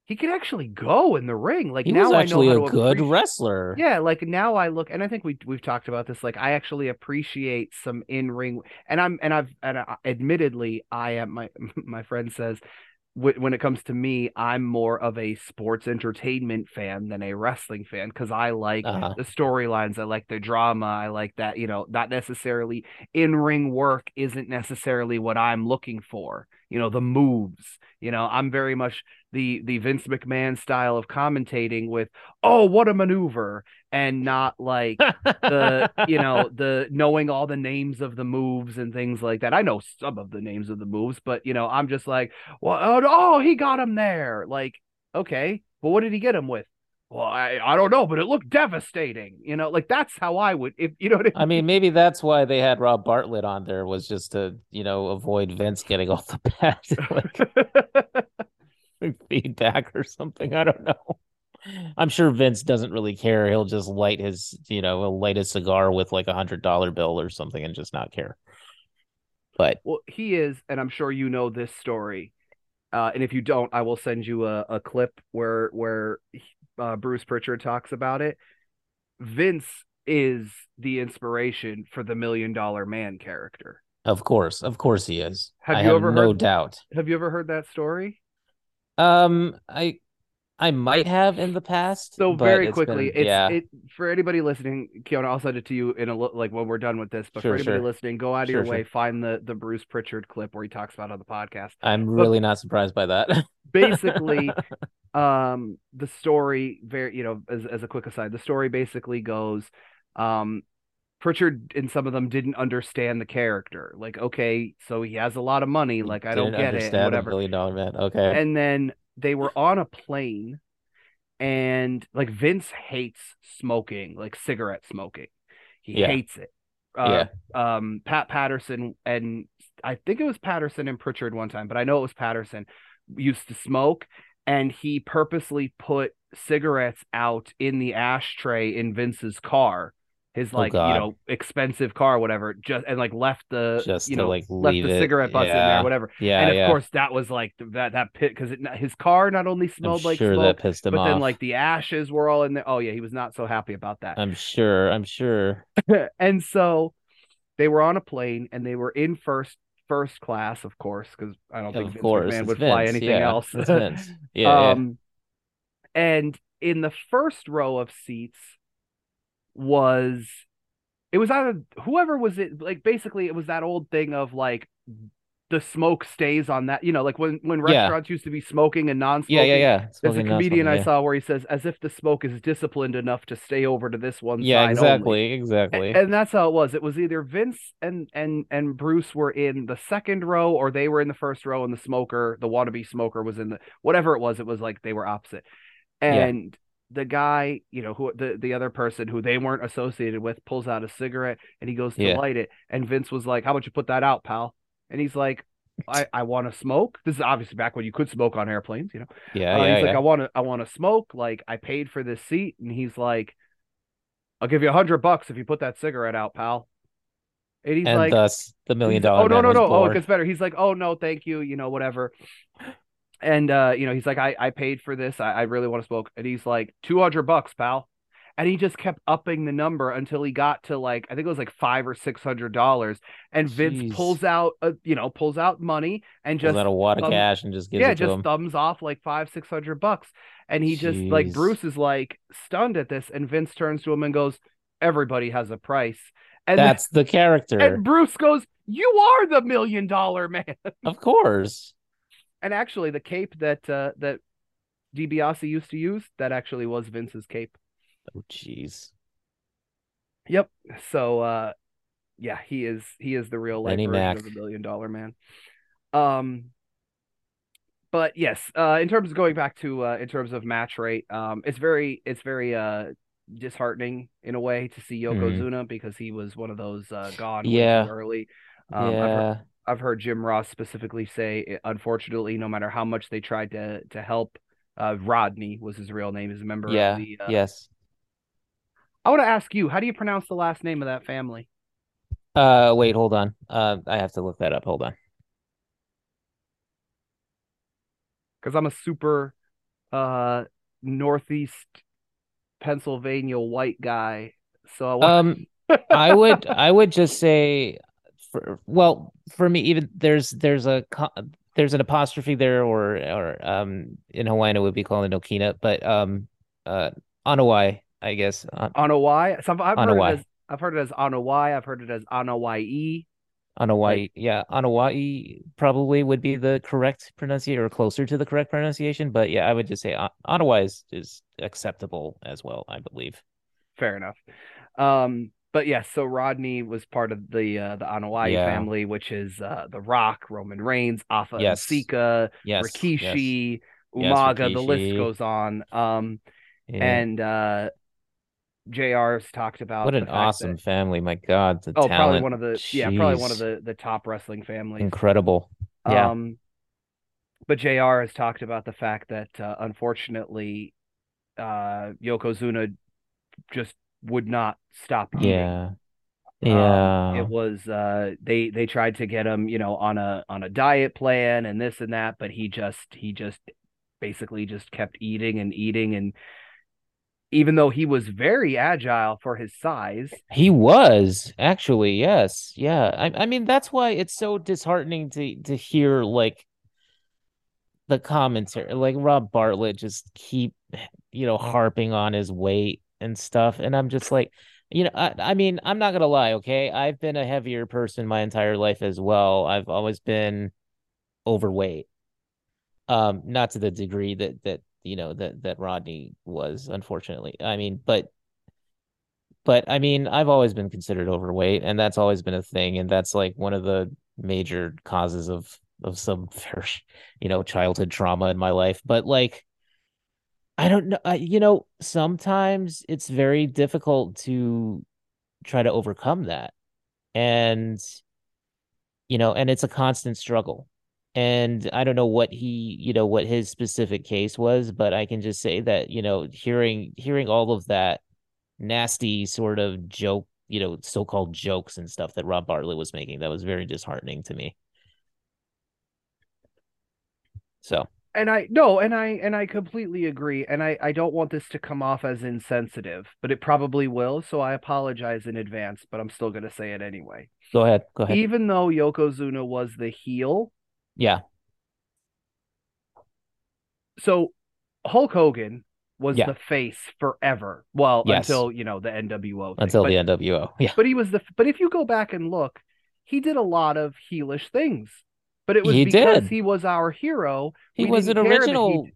he could actually go in the ring. Like he now, I know a good appreciate... wrestler. Yeah, like now I look, and I think we we've talked about this. Like I actually appreciate some in ring, and I'm and I've and I, admittedly I am my [laughs] my friend says when it comes to me, I'm more of a sports entertainment fan than a wrestling fan because I like uh-huh. the storylines, I like the drama, I like that, you know, not necessarily in ring work isn't necessarily what I'm looking for. You know, the moves. You know, I'm very much the the Vince McMahon style of commentating with, oh, what a maneuver, and not like the you know [laughs] the knowing all the names of the moves and things like that. I know some of the names of the moves, but you know I'm just like, well, oh, oh he got him there. Like, okay, but what did he get him with? Well, I, I don't know, but it looked devastating. You know, like that's how I would if you know what I mean. I mean, maybe that's why they had Rob Bartlett on there was just to, you know, avoid Vince getting off the bat. [laughs] like [laughs] [laughs] feedback or something. I don't know. I'm sure Vince doesn't really care. He'll just light his, you know, he'll light a cigar with like a hundred dollar bill or something and just not care. But well, he is, and I'm sure you know this story. Uh, and if you don't, I will send you a, a clip where where uh, Bruce Pritchard talks about it. Vince is the inspiration for the Million Dollar Man character. Of course, of course, he is. Have I you have ever no heard, doubt? Have you ever heard that story? Um, I I might have in the past. So very it's quickly, been- it's yeah, it for anybody listening. Kiona, I'll send it to you in a li- like when we're done with this. But Sure, for anybody sure. listening, go out of Sure, your way, find the the Bruce Pritchard clip where he talks about on the podcast. I'm really not surprised by that. Basically, [laughs] um, the story very you know as as a quick aside, the story basically goes, um, Pritchard and some of them didn't understand the character. Like, okay, so he has a lot of money. Like, I don't get it. and understand a Whatever. billion dollar man. Okay. and then they were on a plane and like Vince hates smoking, like cigarette smoking. He Yeah. hates it. Uh, um Pat Patterson and I think it was Patterson and Pritchard one time, but I know it was Patterson used to smoke and he purposely put cigarettes out in the ashtray in Vince's car. His Oh, like, you know, expensive car, or whatever, just and like left the Just you know like, left the it. cigarette butts in Yeah. there, whatever yeah, and of yeah. course that was like that that pit because his car not only I'm smelled like sure smoke that pissed him but off. then like the ashes were all in there oh yeah he was not so happy about that I'm sure. I'm sure. [laughs] and so they were on a plane and they were in first first class of course because i don't think Of Vince course, McMahon it's would fly anything yeah, else Vince. [laughs] Yeah, um and in the first row of seats was it was either whoever was it like basically it was that old thing of like the smoke stays on that you know like when when Yeah. restaurants used to be smoking and non-smoking yeah, yeah, yeah. there's a comedian smoking, I saw where he says as if the smoke is disciplined enough to stay over to this one Yeah, exactly, only. exactly. And that's how it was. It was either Vince and and and Bruce were in the second row, or they were in the first row, and the smoker, the wannabe smoker, was in the whatever it was. It was like they were opposite. Yeah. And the guy, you know, who the the other person who they weren't associated with, pulls out a cigarette and he goes to Yeah. light it, and Vince was like, "How about you put that out, pal?" And he's like. I, I want to smoke. This is obviously back when you could smoke on airplanes, you know. yeah, Uh, yeah, he's like. I want to, I want to smoke. Like, I paid for this seat, and he's like, I'll give you a hundred bucks if you put that cigarette out, pal. And he's and like, thus the million dollar oh no, no, no. Oh, it gets better. He's like, oh no, thank you. You know, whatever. And uh, you know, he's like, I, I paid for this. I, I really want to smoke. And he's like, two hundred bucks, pal. And he just kept upping the number until he got to like I think it was like five or six hundred dollars. And Vince Jeez. pulls out, a, you know, pulls out money and Pulls just out a wad of cash and just gives yeah, it to just him. thumbs off like five, six hundred bucks. And he just like Bruce is like stunned at this, and Vince turns to him and goes, Everybody has a price. And then- That's the character. and Bruce goes, You are the million dollar man. Of course. And actually the cape that uh that DiBiase used to use, that actually was Vince's cape. Oh, jeez. Yep. So uh yeah, he is he is the real life version of the million dollar man. Um but yes, uh in terms of going back to uh in terms of match rate, um it's very it's very uh disheartening in a way to see Mhm. Yokozuna because he was one of those uh gone Yeah. early. Um I've heard, yeah. I've heard Jim Ross specifically say unfortunately no matter how much they tried to to help uh Rodney was his real name, is a member Yeah. of the uh, Yes. I want to ask you, how do you pronounce the last name of that family? Uh, wait, hold on. Uh, I have to look that up. Hold on. because I'm a super uh northeast Pennsylvania white guy. So I want Um, I would I would just say for well for me even there's there's a there's an apostrophe there or or um in Hawaiian it would be called an okina but um uh Anawai I guess uh, Anawai. So I've, I've heard it as I've heard it as Anawai. I've heard it as Anawai. Anawai yeah Anawai probably would be the correct pronunciation or closer to the correct pronunciation but yeah I would just say uh, Anawai is, is acceptable as well I believe Fair enough. Um, but yes, so Rodney was part of the uh, the Anawai Yeah. family, which is uh, The Rock, Roman Reigns, Afa Yes. Sika, yes Rikishi, Yes, Umaga. The list goes on. Um, yeah. and uh, JR's talked about what an awesome that- family my God the oh, probably one of the yeah, probably one of the the top wrestling families. incredible yeah Um, but JR has talked about the fact that uh, unfortunately, uh, Yokozuna just would not stop eating. Yeah. Um, Yeah. it was uh, they they tried to get him, you know, on a on a diet plan and this and that, but he just he just basically just kept eating and eating and even though he was very agile for his size, He was actually, yes. Yeah. I I mean that's why it's so disheartening to to hear like the commentary, like Rob Bartlett, just keep you know harping on his weight and stuff, and I'm just like, you know, I, I mean, I'm not gonna lie, okay, I've been a heavier person my entire life as well. I've always been overweight, um, not to the degree that that you know that that Rodney was, unfortunately. I mean, but but I mean, I've always been considered overweight, and that's always been a thing, and that's like one of the major causes of of some [laughs] very, you know childhood trauma in my life. But like, I don't know, I, you know, sometimes it's very difficult to try to overcome that, and you know, and it's a constant struggle. And I don't know what he, you know, what his specific case was, but I can just say that, you know, hearing hearing all of that nasty sort of joke, you know, so-called jokes and stuff that Rob Bartlett was making. That was very disheartening to me. So and I no, and I and I completely agree. And I I don't want this to come off as insensitive, but it probably will. So I apologize in advance, but I'm still gonna say it anyway. Go ahead. Go ahead. Even though Yokozuna was the heel, yeah. So Hulk Hogan was Yeah. the face forever. Well, Yes. until you know the NWO thing. Until but, the NWO. Yeah. but he was the. But if you go back and look, he did a lot of heelish things. But it was He because did. he was our hero. He We was an that he- original.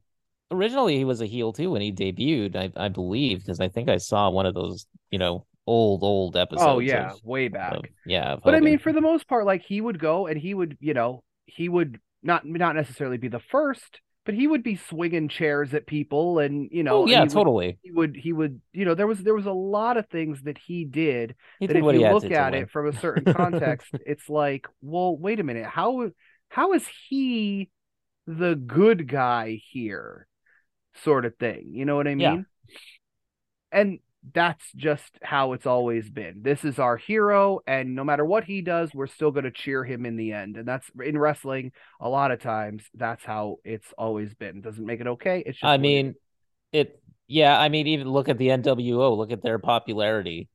Originally, he was a heel too when he debuted. I I believe because I think I saw one of those, you know, old old oh, episodes. Oh yeah, of- way back. of- yeah. of But I mean, for the most part, like he would go and he would, you know, he would not not necessarily be the first, but he would be swinging chairs at people, and you know, oh yeah, he would- totally. he would he would you know there was there was a lot of things that he did He that did if you look at win. it from a certain [laughs] context it's like well wait a minute how how is he the good guy here sort of thing you know what i mean Yeah. and that's just how it's always been this is our hero and no matter what he does we're still going to cheer him in the end and that's in wrestling a lot of times that's how it's always been doesn't make it okay it's just I mean, it. Yeah, I mean, even look at the NWO. Look at their popularity.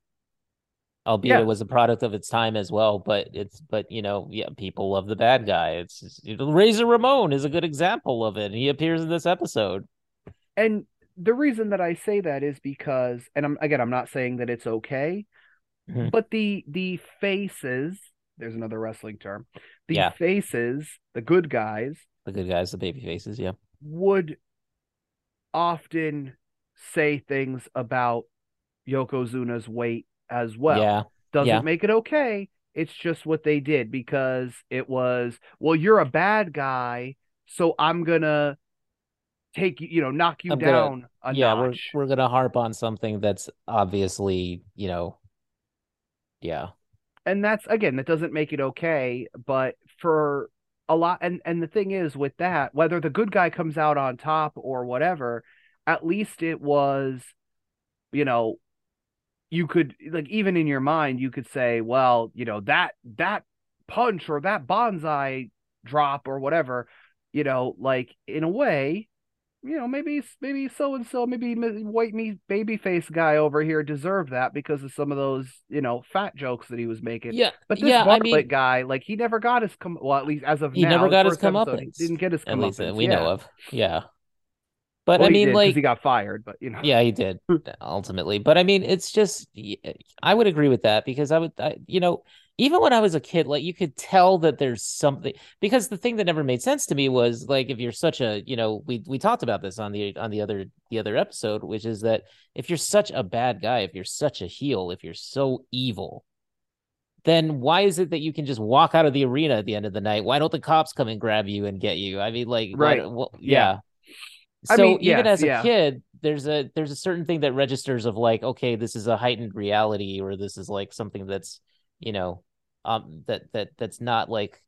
Albeit Yeah. it was a product of its time as well, but it's but you know, yeah, people love the bad guy. It's just, Razor Ramon is a good example of it. He appears in this episode. and the reason that I say that is because, and I'm again, I'm not saying that it's okay, Mhm. but the the faces, there's another wrestling term, the Yeah. faces, the good guys The good guys, the baby faces, yeah. would often say things about Yokozuna's weight as well. yeah. Doesn't yeah. make it okay. It's just what they did because it was, well, you're a bad guy, so I'm gonna take you, you know, knock you I'm gonna- down a yeah, notch. we're we're gonna harp on something that's obviously, you know, yeah. and that's again that doesn't make it okay but for a lot and and the thing is with that whether the good guy comes out on top or whatever at least it was you know you could like even in your mind you could say well you know that that punch or that banzai drop or whatever you know like in a way you know maybe maybe so and so maybe white meat baby face guy over here deserved that because of some of those you know fat jokes that he was making Yeah. but this yeah, I Bartlett mean guy, like he never got his come. Well, at least as of now, He now, never got his comeuppance, He didn't get his at least we yeah. know of. Yeah. But Well, I mean did, like he got fired, but you know, Yeah, he did hmm. ultimately. But I mean, it's just eh, I would agree with that because I would, I, you know, even when I was a kid, like you could tell that there's something because the thing that never made sense to me was like if you're such a, you know, we we talked about this on the on the other the other episode, which is that if you're such a bad guy, if you're such a heel, if you're so evil, then why is it that you can just walk out of the arena at the end of the night? Why don't the cops come and grab you and get you? I mean, like, why- Right. well, Yeah. yeah. I So mean, even yes, as a yeah. kid, there's a there's a certain thing that registers of like, okay, this is a heightened reality, or this is like something that's, you know, um, that that that's not like,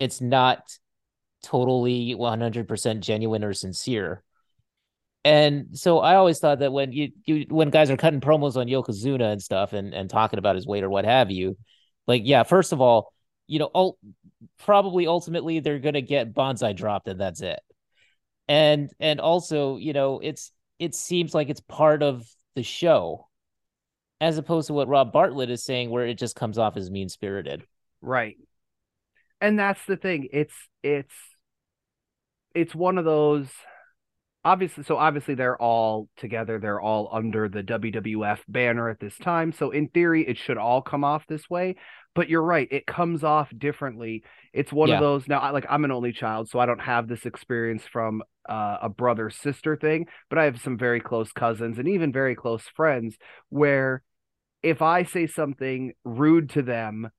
it's not totally 100% genuine or sincere. And so I always thought that when you, you when guys are cutting promos on Yokozuna and stuff and and talking about his weight or what have you, like yeah, first of all, you know, ul- probably ultimately they're gonna get banzai dropped and that's it. And and also, you know, it's it seems like it's part of the show, as opposed to what Rob Bartlett is saying, where it just comes off as mean spirited. right. And that's the thing. It's it's it's one of those obviously so obviously they're all together they're all under the WWF banner at this time so in theory it should all come off this way but you're right it comes off differently it's one Yeah. of those now I, like I'm an only child so I don't have this experience from uh, a brother sister thing but I have some very close cousins and even very close friends where if I say something rude to them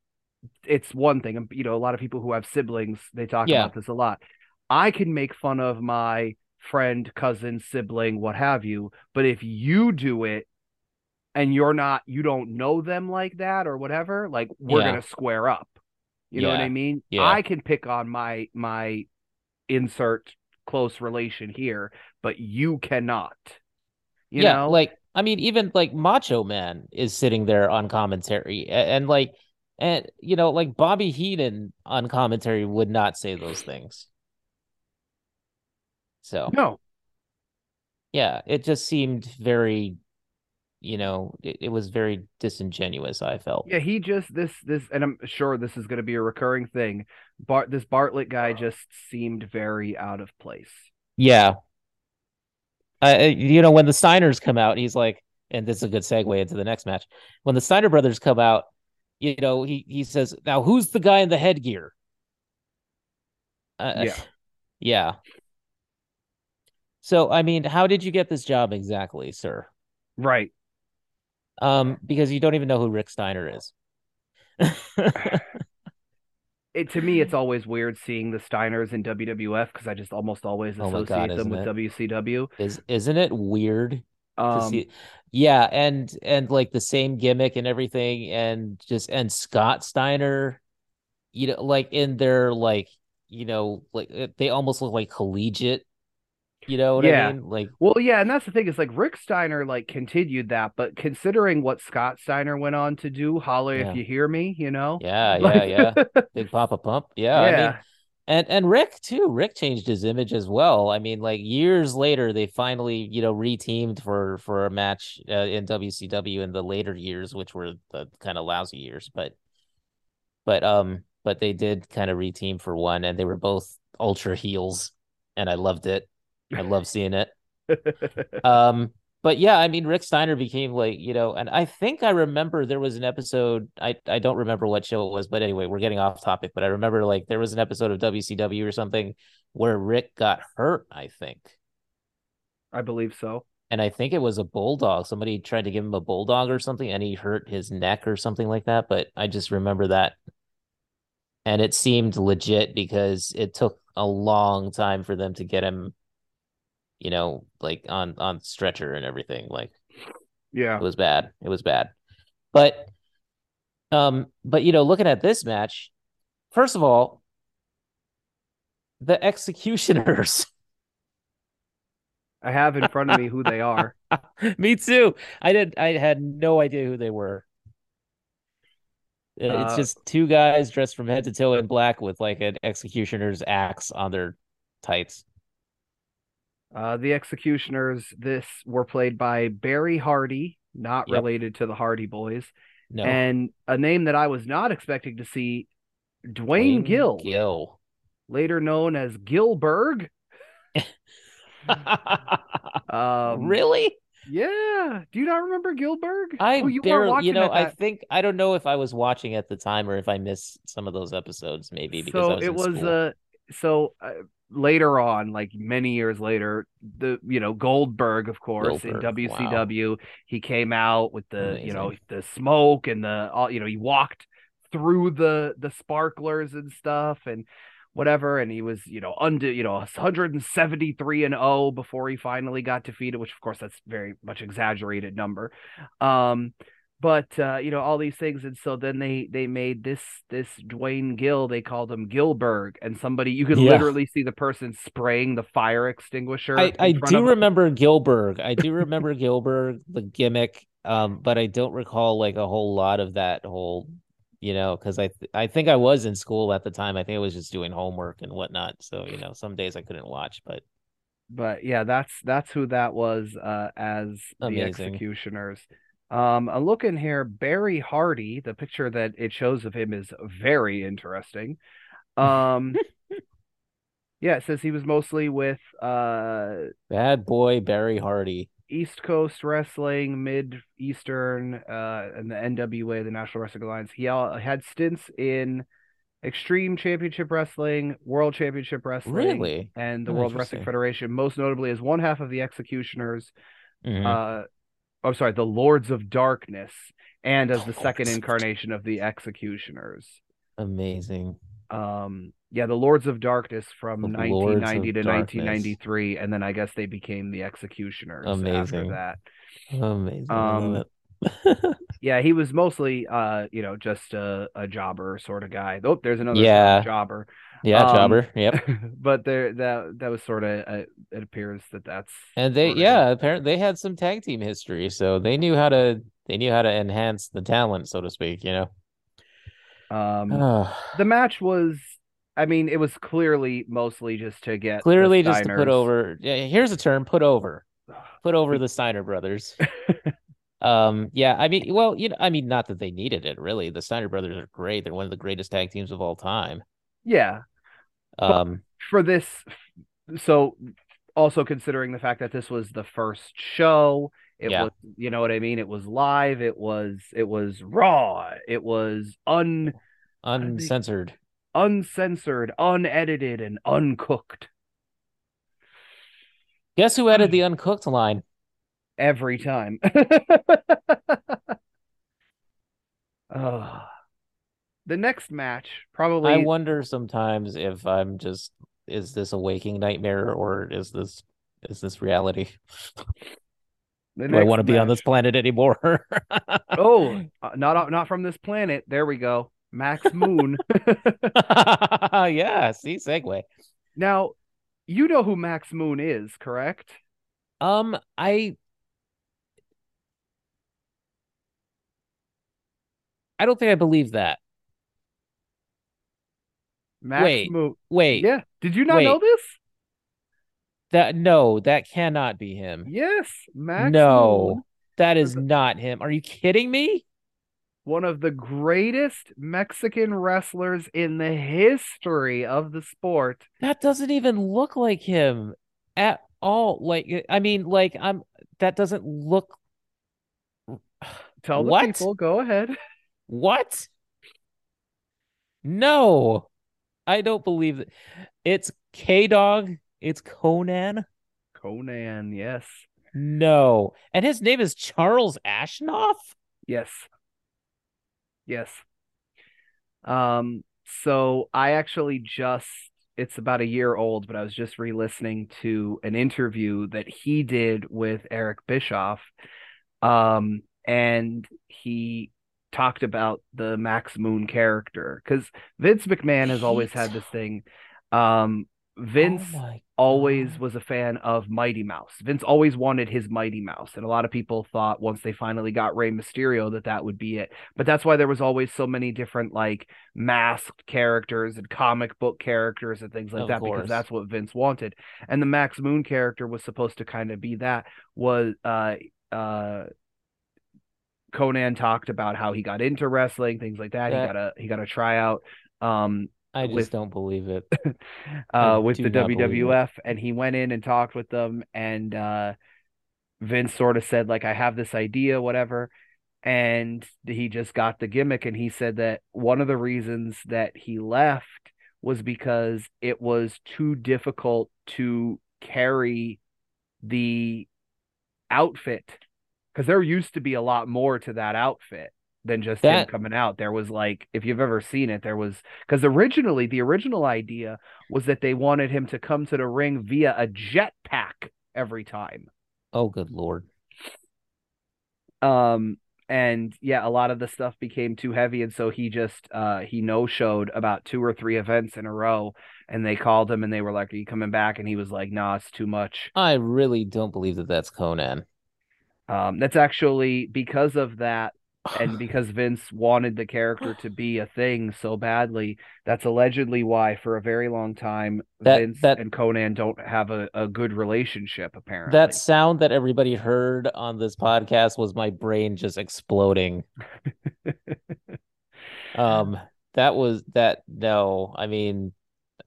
it's one thing and you know a lot of people who have siblings they talk Yeah. about this a lot I can make fun of my friend, cousin, sibling, what have you. But if you do it and you're not, you don't know them like that or whatever, like we're Yeah. gonna square up. You know what I mean? Yeah. I can pick on my my insert close relation here, but you cannot. You yeah, know? like I mean, even like Macho Man is sitting there on commentary, a- and, like, and you know, like Bobby Heenan on commentary would not say those things. So no. yeah, it just seemed very, you know, it, it was very disingenuous. I felt. Yeah, he just this this and I'm sure this is gonna be a recurring thing. Bart this Bartlett guy just seemed very out of place. Yeah. Uh, you know, when the Steiners come out, he's like, and this is a good segue into the next match. When the Steiner brothers come out, you know, he he says, "Now who's the guy in the headgear?" Uh, Yeah. yeah. So, I mean, how did you get this job exactly, sir? Right. Um, because you don't even know who Rick Steiner is. [laughs] it to me it's always weird seeing the Steiners in WWF because I just almost always Oh associate God, them with it? WCW. Is isn't it weird Um, see? Yeah, and and like the same gimmick and everything, and just and Scott Steiner, you know, like in their like, you know, like they almost look like collegiate. You know what Yeah. I mean? Like, well, yeah, and that's the thing is like Rick Steiner like continued that, but considering what Scott Steiner went on to do, holla Yeah. if you hear me, you know. yeah, [laughs] yeah, Like- yeah. [laughs] Big Papa Pump. Yeah, I mean, yeah, and and Rick too. Rick changed his image as well. I mean, like years later, they finally you know reteamed for for a match uh, in WCW in the later years, which were the kind of lousy years. But but um, but they did kind of reteam for one, and they were both ultra heels, and I loved it. I love seeing it. [laughs] Um, but yeah, I mean, Rick Steiner became like, you know, and I think I remember there was an episode. I I don't remember what show it was, but anyway, we're getting off topic. But I remember like there was an episode of WCW or something where Rick got hurt. I think, I believe so. and I think it was a bulldog. Somebody tried to give him a bulldog or something, and he hurt his neck or something like that. But I just remember that, and it seemed legit because it took a long time for them to get him. You know, like on on stretcher and everything. Like Yeah, it was bad. It was bad. But um but you know, looking at this match, first of all, the executioners. I have in front of me who they are. [laughs] Me too. I did I had no idea who they were. It's Uh, just two guys dressed from head to toe in black with like an executioner's axe on their tights. Uh, the Executioners. This were played by Barry Hardy, not Yep. related to the Hardy Boys, No. and a name that I was not expecting to see, Duane, Gill, Gill. later known as Gilberg. [laughs] Um, really? Yeah. Do you not remember Gilberg? I oh, you barely, you know, I think I don't know if I was watching at the time or if I missed some of those episodes, maybe because so I was it was school. uh so uh, later on like many years later the you know goldberg of course Goldberg, in wcw he came out with the you know the smoke and the all you know he walked through the the sparklers and stuff and whatever and he was you know under you know 173 and 0 before he finally got defeated which of course that's very much exaggerated number. Um but uh, you know all these things, and so then they they made this this Duane Gill. They called him Gilberg, and somebody you could Yeah. literally see the person spraying the fire extinguisher. I, I do him. remember Gilberg. I do remember Gilberg, the gimmick, um, but I don't recall like a whole lot of that whole, you know, because I th- I think I was in school at the time. I think I was just doing homework and whatnot. So you know, some days I couldn't watch, but But yeah, that's that's who that was uh, as the Amazing. executioners. Um, I'm looking here. Barry Hardy. The picture that it shows of him is very interesting. Um, [laughs] Yeah, it says he was mostly with uh Bad boy Barry Hardy. East Coast Wrestling, Mid Eastern, uh, and the NWA, the National Wrestling Alliance. He all, had stints in Extreme Championship Wrestling, World Championship Wrestling, Really? and the Oh, World Wrestling. Federation. Most notably, as one half of the Executioners. Mhm. Uh, I'm sorry, the Lords of Darkness, and as The second incarnation of the Executioners. Amazing. Um, yeah, the Lords of Darkness from The 1990 to Darkness. 1993, and then I guess they became the Executioners Amazing. after that. Amazing. Um. [laughs] Yeah, he was mostly, uh, you know, just a, a jobber sort of guy. Oh, there's another Yeah. jobber. Yeah, Um, Jobber. Yep. [laughs] but there, that that was sort of. Uh, it appears that that's. And they, yeah, apparently they had some tag team history, so they knew how to they knew how to enhance the talent, so to speak, you know. Um, [sighs] the match was. I mean, it was clearly mostly just to get clearly just to put over. Yeah, here's a term: put over. [sighs] Put over the Steiner brothers. [laughs] Um, yeah, I mean, well, you know, I mean, not that they needed it, really. The Steiner brothers are great. They're one of the greatest tag teams of all time. yeah, Um, for this. So, also considering the fact that this was the first show, it Yeah. was, you know what I mean. It was live. It was. It was raw. It was un. uncensored. uncensored, unedited, and uncooked Guess who added the uncooked line? every time. [laughs] [laughs] Ugh. The next match, probably I wonder sometimes if I'm just is this a waking nightmare or is this is this reality? Do I want to be on this planet anymore? [laughs] Oh, [laughs] uh, not not from this planet. There we go. Max Moon. [laughs] yeah, see, segue. now, you know who Max Moon is, correct? Um, I I don't think I believe that. Max Wait, Moon. Wait, Yeah. Did you not know this? that no, that cannot be him. Yes, Max no, Moon, that is not him. Are you kidding me? one of the greatest Mexican wrestlers in the history of the sport. That doesn't even look like him at all. Like, I mean, like I'm that doesn't look Tell the What? people. Go ahead. [laughs] what? No, I don't believe it. It's K Dog. It's Konnan. Konnan. Yes. No, and his name is Charles Ashenoff. Yes. Yes. Um, so I actually just it's about a year old, but I was just re-listening to an interview that he did with Eric Bischoff. Um, and he talked about the Max Moon character because Vince McMahon has always had this thing. Um, Vince Oh always was a fan of Mighty Mouse. Vince always wanted his Mighty Mouse, and a lot of people thought once they finally got Rey Mysterio that that would be it. But that's why there was always so many different like masked characters and comic book characters and things like Of that course. because that's what Vince wanted. And the Max Moon character was supposed to kind of be that. Was uh uh Konnan talked about how he got into wrestling, things like that. That- He got a he got a tryout. Um I just with- don't believe it. [laughs] uh, with the not believe it. WWF, and he went in and talked with them, and uh, Vince sort of said like, "I have this idea, whatever," and he just got the gimmick, and he said that one of the reasons that he left was because it was too difficult to carry the outfit because there used to be a lot more to that outfit than just him coming out. There was like, if you've ever seen it, there was because originally the original idea was that they wanted him to come to the ring via a jetpack every time. Oh, good lord. Um, and yeah, a lot of the stuff became too heavy, and so he just uh he no showed about two or three events in a row, and they called him and they were like, "Are you coming back?" And he was like, "Nah, it's too much." I really don't believe that that's Konnan. Um, that's actually because of that and [sighs] because Vince wanted the character to be a thing so badly, that's allegedly why for a very long time That- Vince that- and Konnan don't have a, a good relationship apparently. That sound that everybody heard on this podcast was my brain just exploding. um, that was that. No, I mean,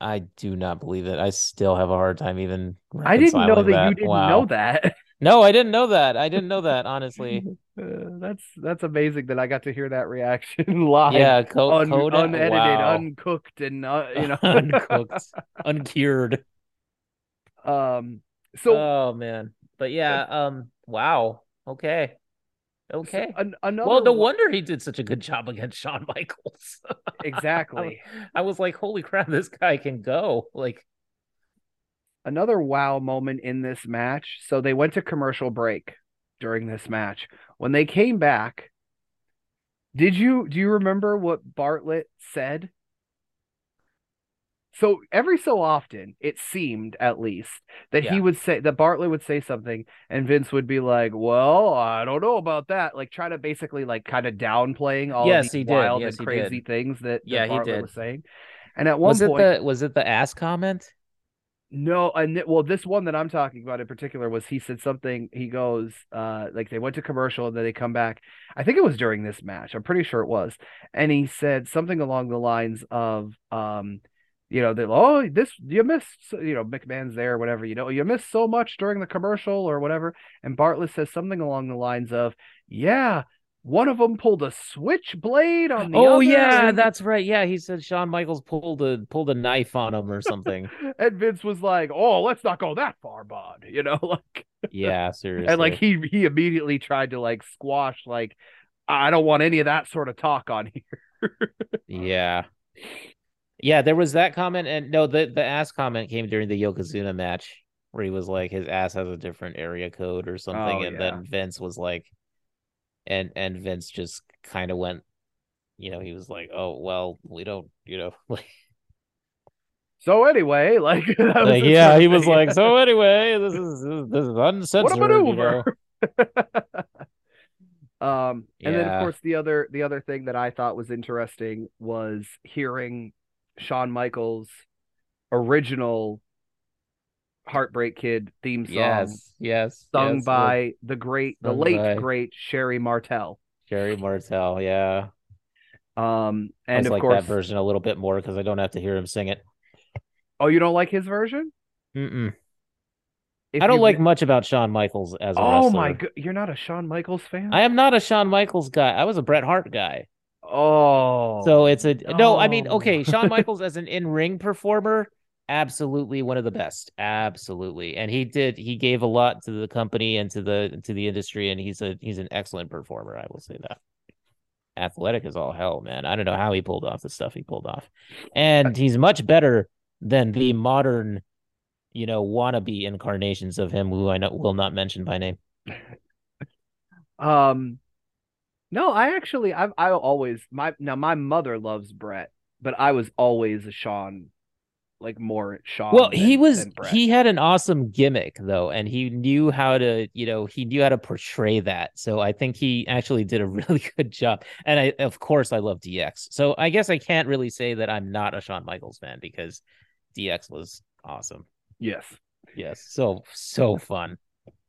I do not believe it. I still have a hard time even. I didn't know reconciling that, you didn't Wow. know that. [laughs] No, I didn't know that. I didn't know that, honestly. [laughs] Uh, that's that's amazing that I got to hear that reaction [laughs] live. Yeah, co- un- unedited, wow. uncooked, and uh, you know. [laughs] uncooked, uncured. um. So oh man. But yeah, um, wow. Okay. Okay. an- another Well, no one- wonder he did such a good job against Shawn Michaels. exactly. I was like, holy crap, this guy can go. Like, another wow moment in this match. So they went to commercial break during this match. When they came back, did you do you remember what Bartlett said? So every so often, it seemed at least that he would say that Bartlett would say something and Vince would be like, "Well, I don't know about that." Like try to basically like kind of downplaying all Yes, of he these wild Yes, and crazy did. things that, that Yeah, he did. was saying. And at one was it point, the was it the ass comment? No, and well, this one that I'm talking about in particular was he said something. He goes, uh, like they went to commercial and then they come back. I think it was during this match. I'm pretty sure it was, and he said something along the lines of, um, you know, that oh, this you missed, you know, McMahon's there, or whatever, you know, you missed so much during the commercial or whatever. And Bartlett says something along the lines of, yeah, one of them pulled a switchblade on the other. Oh other, yeah, that's right. Yeah, he said Shawn Michaels pulled a pulled a knife on him or something. [laughs] and Vince was like, oh, let's not go that far, bud, you know, [laughs] like. yeah, seriously. [laughs] and like he he immediately tried to like squash like I don't want any of that sort of talk on here. Yeah. Yeah, there was that comment and no, the the ass comment came during the Yokozuna match where he was like his ass has a different area code or something Oh, and yeah. then Vince was like and and Vince just kind of went you know, he was like, "Oh, well, we don't, you know, [laughs] like So anyway, like, [laughs] like yeah, he was like, "So anyway, this is this is what a uncensored, you know." [laughs] um, and then of course the other the other thing that I thought was interesting was hearing Shawn Michaels' original Heartbreak Kid theme song Yes, yes. sung yes, by the great, the sung late by- great Sherri Martel. Sherri Martel, yeah. Um, I and just of like course, that version a little bit more because I don't have to hear him sing it. oh, you don't like his version? Mm-mm. If I don't like much about Shawn Michaels as a Oh wrestler. my god, you're not a Shawn Michaels fan? I am not a Shawn Michaels guy. I was a Bret Hart guy. Oh, So it's a no, I mean, okay, Shawn [laughs] Michaels as an in-ring performer, absolutely one of the best. Absolutely. And he did he gave a lot to the company and to the to the industry and he's a he's an excellent performer, I will say that. Athletic is all hell, man. I don't know how he pulled off the stuff he pulled off. And he's much better than the modern, you know, wannabe incarnations of him who I know will not mention by name. Um, no, I actually, I've, I always my now my mother loves Bret, but I was always a Shawn, like more Shawn. Well, than- he was he had an awesome gimmick though, and he knew how to, you know, he knew how to portray that. So I think he actually did a [laughs] really good job. And I of course I love DX. So I guess I can't really say that I'm not a Shawn Michaels fan because DX was awesome. yes. Yes. So so fun.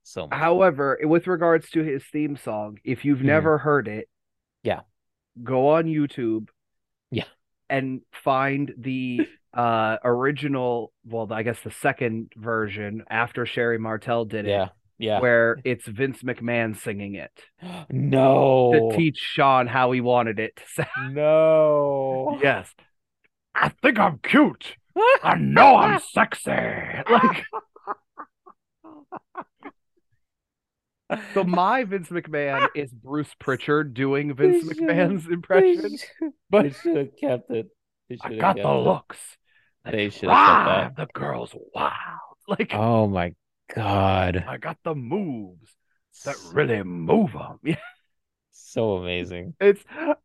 So much. However, with regards to his theme song, if you've Mhm. never heard it, Yeah. go on YouTube. Yeah. And find the uh original, well, I guess the second version after Sherri Martel did it, yeah. Yeah. where it's Vince McMahon singing it [gasps] no. to teach Shawn how he wanted it to [laughs] sound. no. Yes. I think I'm cute. I [laughs] know I'm sexy. [laughs] Like so my Vince McMahon is Bruce Pritchard doing Vince McMahon's impression. but they should have kept it. I have got the it. looks. They should have drive kept that. the girls wild. [laughs] Like Oh my god. I got the moves that really move them. [laughs] Yeah, so amazing. it's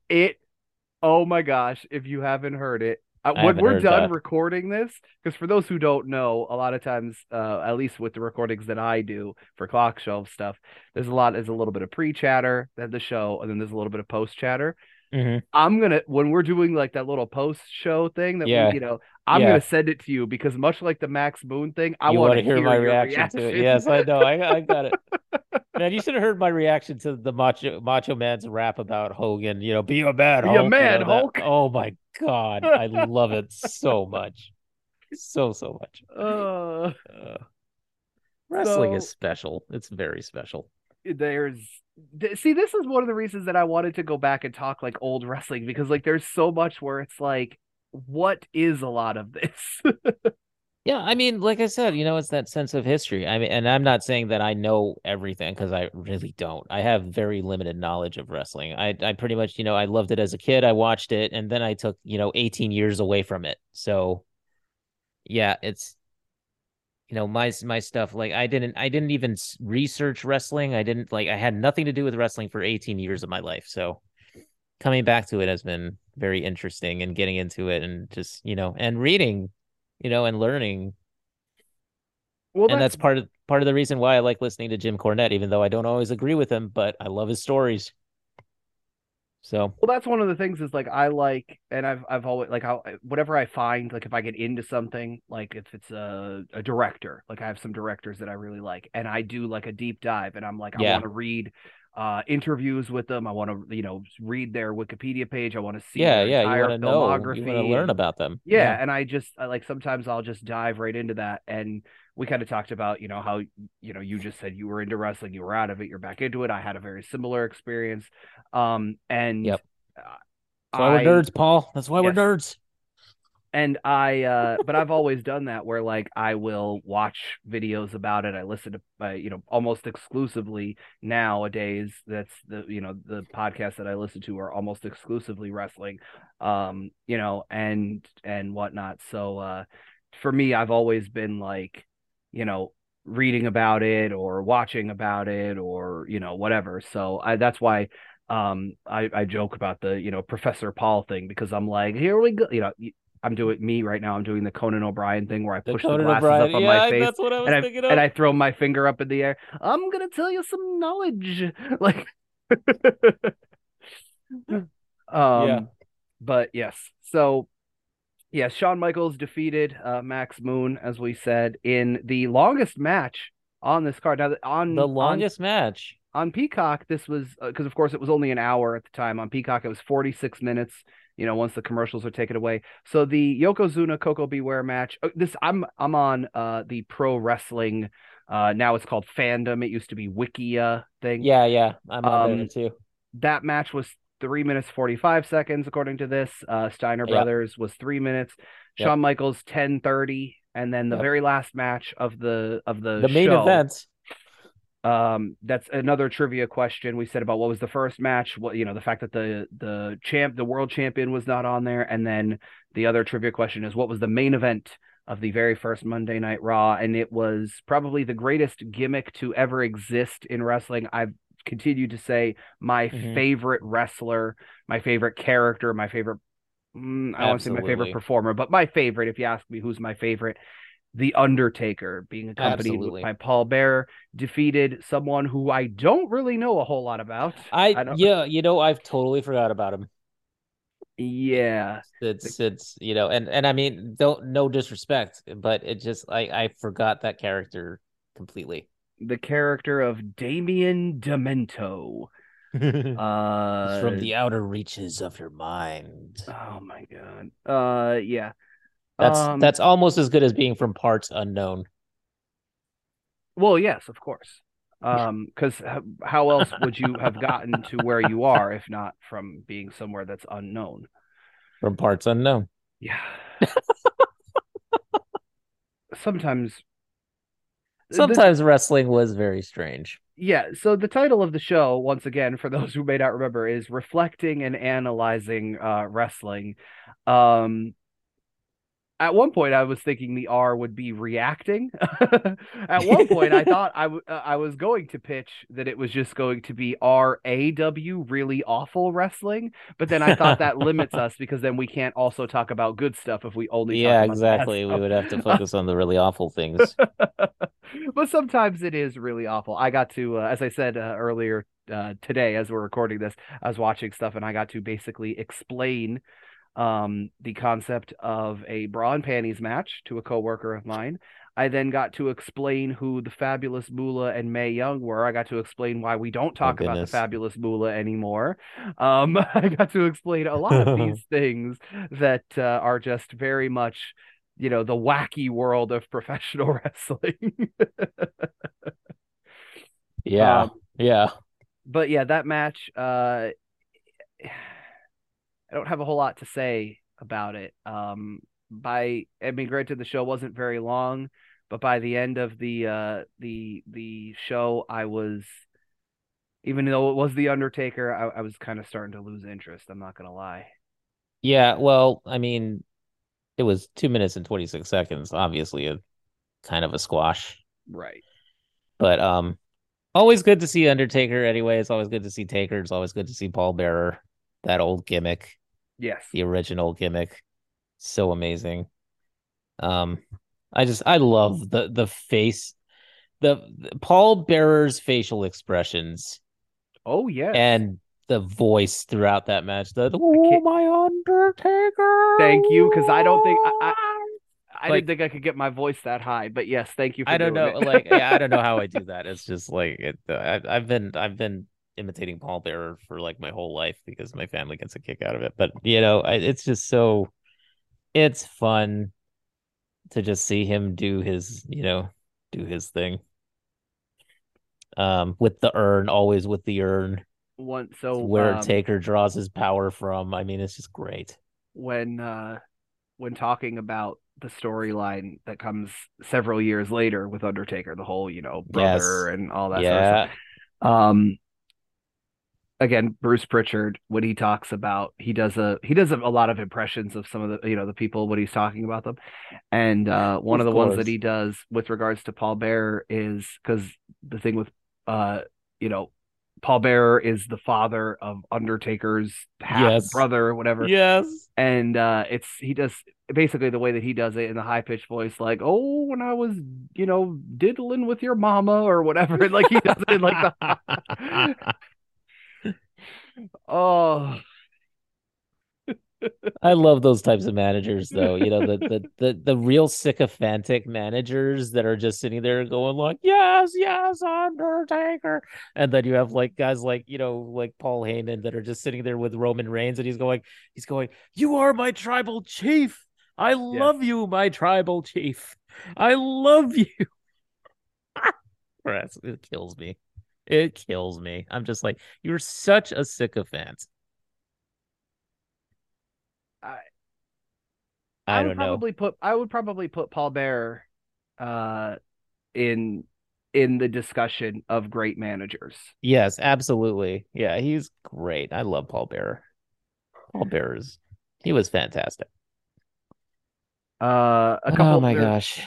it. Oh my gosh! If you haven't heard it, uh, when we're done that. recording this, because for those who don't know, a lot of times, uh, at least with the recordings that I do for clock shelf stuff, there's a lot. There's a little bit of pre-chatter, then the show, and then there's a little bit of post-chatter. Mhm. I'm gonna when we're doing like that little post-show thing that Yeah. we, you know, I'm Yeah. gonna send it to you because much like the Max Moon thing, I want to to hear my your reaction, to it? Yes, I know. I, I got it. [laughs] Man, you should have heard my reaction to the Macho Macho Man's rap about Hogan. You know, be a man, Be a Hulk, you man, know, that- Hulk. Oh my god, I love it so much. so so much. [laughs] Uh, Uh, wrestling So- is special. It's very special. there's see this is one of the reasons that I wanted to go back and talk like old wrestling because like there's so much where it's like what is a lot of this [laughs] Yeah, I mean, like I said, you know, it's that sense of history. I mean, and I'm not saying that I know everything because I really don't. I have very limited knowledge of wrestling. I I pretty much, you know, I loved it as a kid. I watched it, and then I took, you know, 18 years away from it. So, yeah, it's, you know, my my stuff. Like I didn't I didn't even research wrestling. I didn't like I had nothing to do with wrestling for 18 years of my life. So, coming back to it has been very interesting and getting into it and just, you know, and reading, you know, and learning well and that's part of part of the reason why I like listening to Jim Cornette, even though I don't always agree with him, but I love his stories. So Well, that's one of the things is like I like, and I've I've always like how whatever I find, like if I get into something, like if it's a a director, like I have some directors that I really like, and I do like a deep dive, and I'm like I Yeah. want to read uh interviews with them. I want to you know read their Wikipedia page. I want to see yeah, their yeah, you entire want to know, you want to learn about them. yeah, and I just I, like sometimes I'll just dive right into that and we kind of talked about you know how you know you just said you were into wrestling you were out of it you're back into it I had a very similar experience um and Yep. uh, That's why we're I- nerds, Paul. That's why we're nerds. And I uh but I've always done that where like I will watch videos about it. I listen to uh, you know almost exclusively nowadays. That's the you know the podcasts that I listen to are almost exclusively wrestling um you know and and whatnot. So uh for me I've always been like you know reading about it or watching about it or you know whatever. So I that's why um I I joke about the you know Professor Paul thing because I'm like here we go you know I'm doing me right now. I'm doing the Conan O'Brien thing where I push Conan the glasses O'Brien. up on yeah, my face that's what I was and I of. and I throw my finger up in the air. I'm gonna tell you some knowledge, [laughs] like. [laughs] um, Yeah. but yes, so yes, Shawn Michaels defeated uh, Max Moon, as we said, in the longest match on this card. Now, on the on- longest match. on Peacock, this was because, of course, it was only an hour at the time. On Peacock, it was 46 minutes. You know, once the commercials are taken away. So the Yokozuna Koko B. Ware match. uh, This I'm I'm on uh the pro wrestling. Uh, now it's called Fandom. It used to be Wikia thing. Yeah, yeah, I'm on there Um, too. That match was three minutes 45 seconds according to this. Uh, Steiner Yep. Brothers was three minutes. Yep. Shawn Michaels 10:30, and then the Yep. very last match of the of the The main show, event. Um that's another trivia question we said about what was the first match what you know the fact that the the champ the world champion was not on there. And then the other trivia question is what was the main event of the very first monday night raw? And it was probably the greatest gimmick to ever exist in wrestling. I've continued to say my Mhm. favorite wrestler my favorite character my favorite mm, i don't want to say my favorite performer but my favorite if you ask me who's my favorite the Undertaker being accompanied Absolutely. by Paul Bearer defeated someone who I don't really know a whole lot about. I, don't- yeah, you know, I've totally forgot about him. Yeah. It's it's you know, and and I mean, don't no disrespect, but it just I I forgot that character completely. The character of Damien Demento. [laughs] Uh from the outer reaches of your mind. Oh my god. Uh yeah. That's Um, that's almost as good as being from parts unknown. well, yes, of course. Um cuz how else would you have gotten to where you are if not from being somewhere that's unknown? From parts unknown. Yeah. Sometimes Sometimes wrestling was very strange. Yeah, so the title of the show, once again, for those who may not remember, is Reflecting and Analyzing uh, Wrestling. Um, at one point, I was thinking the R would be reacting. [laughs] at one point, I [laughs] thought I, w- uh, I was going to pitch that it was just going to be R A W, really awful wrestling. But then I thought that limits us because then we can't also talk about good stuff if we only talk Yeah, exactly. We would have to focus on the really awful [laughs] things. but sometimes it is really awful. I got to, uh, as I said uh, earlier uh, today, as we're recording this, I was watching stuff and I got to basically explain um, the concept of a bra and panties match to a coworker of mine. I then got to explain who the fabulous Moolah and Mae Young were. I got to explain why we don't talk about the fabulous Moolah anymore. Um, [laughs] I got to explain a lot of these [laughs] things that uh, are just very much you know the wacky world of professional [laughs] wrestling. Yeah. Um, yeah. but yeah, that match, uh, I don't have a whole lot to say about it. Um, by I mean, granted, the show wasn't very long, but by the end of the uh the the show, I was, even though it was the Undertaker, I, I was kind of starting to lose interest. I'm not gonna lie. Yeah. Well, I mean, it was two minutes and 26 seconds, obviously a kind of a squash. Right. But um always good to see Undertaker anyway. It's always good to see Taker. It's always good to see Paul Bearer. That old gimmick, Yes. the original gimmick. So amazing. Um I just I love the the face the, the Paul Bearer's facial expressions Oh yeah. and the voice throughout that match. The oh my Undertaker. Thank you, because I don't think- I- I like- didn't think I could get my voice that high, but yes, thank you. For I don't know, like yeah, I don't know how I do [laughs] that. It's just like it, I, I've been I've been imitating Paul Bearer for like my whole life because my family gets a kick out of it. But you know, I, it's just so it's fun to just see him do his you know do his thing. Um, with the urn, always with the urn, One so where um, Taker draws his power from. I mean, it's just great. when uh when talking about the storyline that comes several years later with Undertaker, the whole, you know, brother and all that sort of yeah, stuff. Um again, Bruce Pritchard, when he talks about he does a he does a, a lot of impressions of some of the you know the people when he's talking about them. And uh one of, Of the ones that he does with regards to Paul Bearer is because the thing with uh you know Paul Bearer is the father of Undertaker's half Yes. brother or whatever yes, and uh it's he does basically the way that he does it in the high pitched voice like oh when i was you know diddling with your mama or whatever and [laughs] like he does it in like the [laughs] [laughs] oh [laughs] I love those types of managers, though. You know, the the the the real sycophantic managers that are just sitting there going like, "Yes, yes, Undertaker," and then you have like guys like you know like Paul Heyman that are just sitting there with Roman Reigns, and he's going, he's going, "You are my tribal chief. I love you, my tribal chief. I love you." [laughs] It kills me. It kills me. I'm just like, you're such a sycophant. I- I, would don't know. probably put i would probably put paul bearer uh in in the discussion of great managers Yes, absolutely. Yeah, he's great. I love Paul Bearer. Paul Bearer's he was fantastic. uh a couple oh my there- gosh.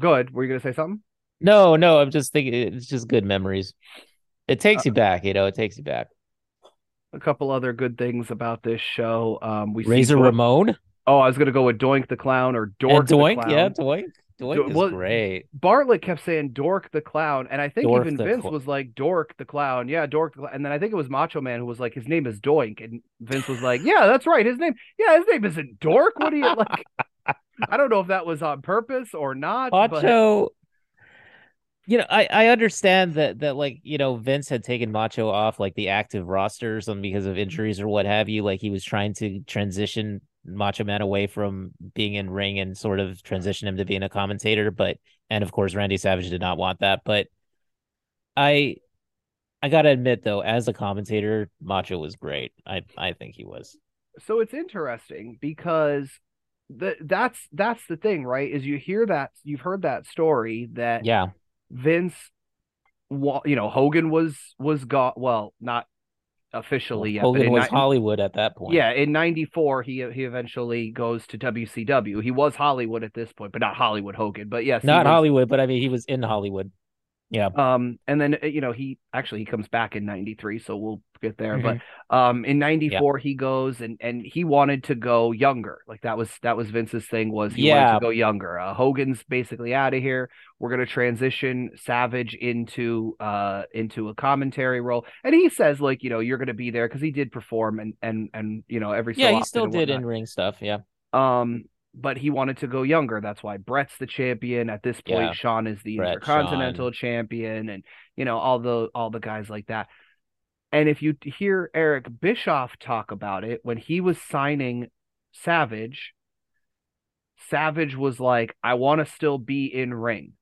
go ahead were you gonna say something No, no, I'm just thinking it's just good memories. It takes Uh, you back, you know, it takes you back. a couple other good things about this show um we Razor Ramon oh i was gonna go with doink the clown or dork and Doink, yeah, Doink. Doink Do- is well, great. Bartlett kept saying Dork the clown, and I think Dork even Vince Cl- was like Dork the clown, yeah, Dork. The Cl-" And then I think it was Macho Man who was like, his name is Doink, and Vince was like, yeah, that's right, his name, yeah, his name isn't Dork. What do you like? [laughs] I don't know if that was on purpose or not. but Macho you know, I, I understand that that like, you know, Vince had taken Macho off like the active roster or something because of mm-hmm. injuries or what have you. Like he was trying to transition Macho Man away from being in ring and sort of transition him to being a commentator. But and of course Randy Savage did not want that. But I I gotta admit though, as a commentator, Macho was great. I I think he was. so it's interesting because the that's that's the thing, right? Is you hear that you've heard that story that Yeah. Vince, you know, Hogan was was got well, not officially yet, Hogan was ni- Hollywood at that point. Yeah, in '94, he he eventually goes to WCW. He was Hollywood at this point, but not Hollywood Hogan. But yes, Not was- Hollywood, but I mean he was in Hollywood. Yeah. Um, and then you know he actually he comes back in '93, so we'll get there. Mm-hmm. But um, in '94 he goes and and he wanted to go younger. Like that was that was Vince's thing was he wanted to go younger. Uh, Hogan's basically out of here. We're gonna transition Savage into uh into a commentary role, and he says like you know you're gonna be there because he did perform and and and you know every so Yeah, he still did in ring stuff. Yeah. Um, but he wanted to go younger. That's why Bret's the champion. At this point, Yeah. Shawn is the Brett, Intercontinental champion, and you know all the all the guys like that. And if you hear Eric Bischoff talk about it when he was signing Savage, Savage was like, I want to still be in ring.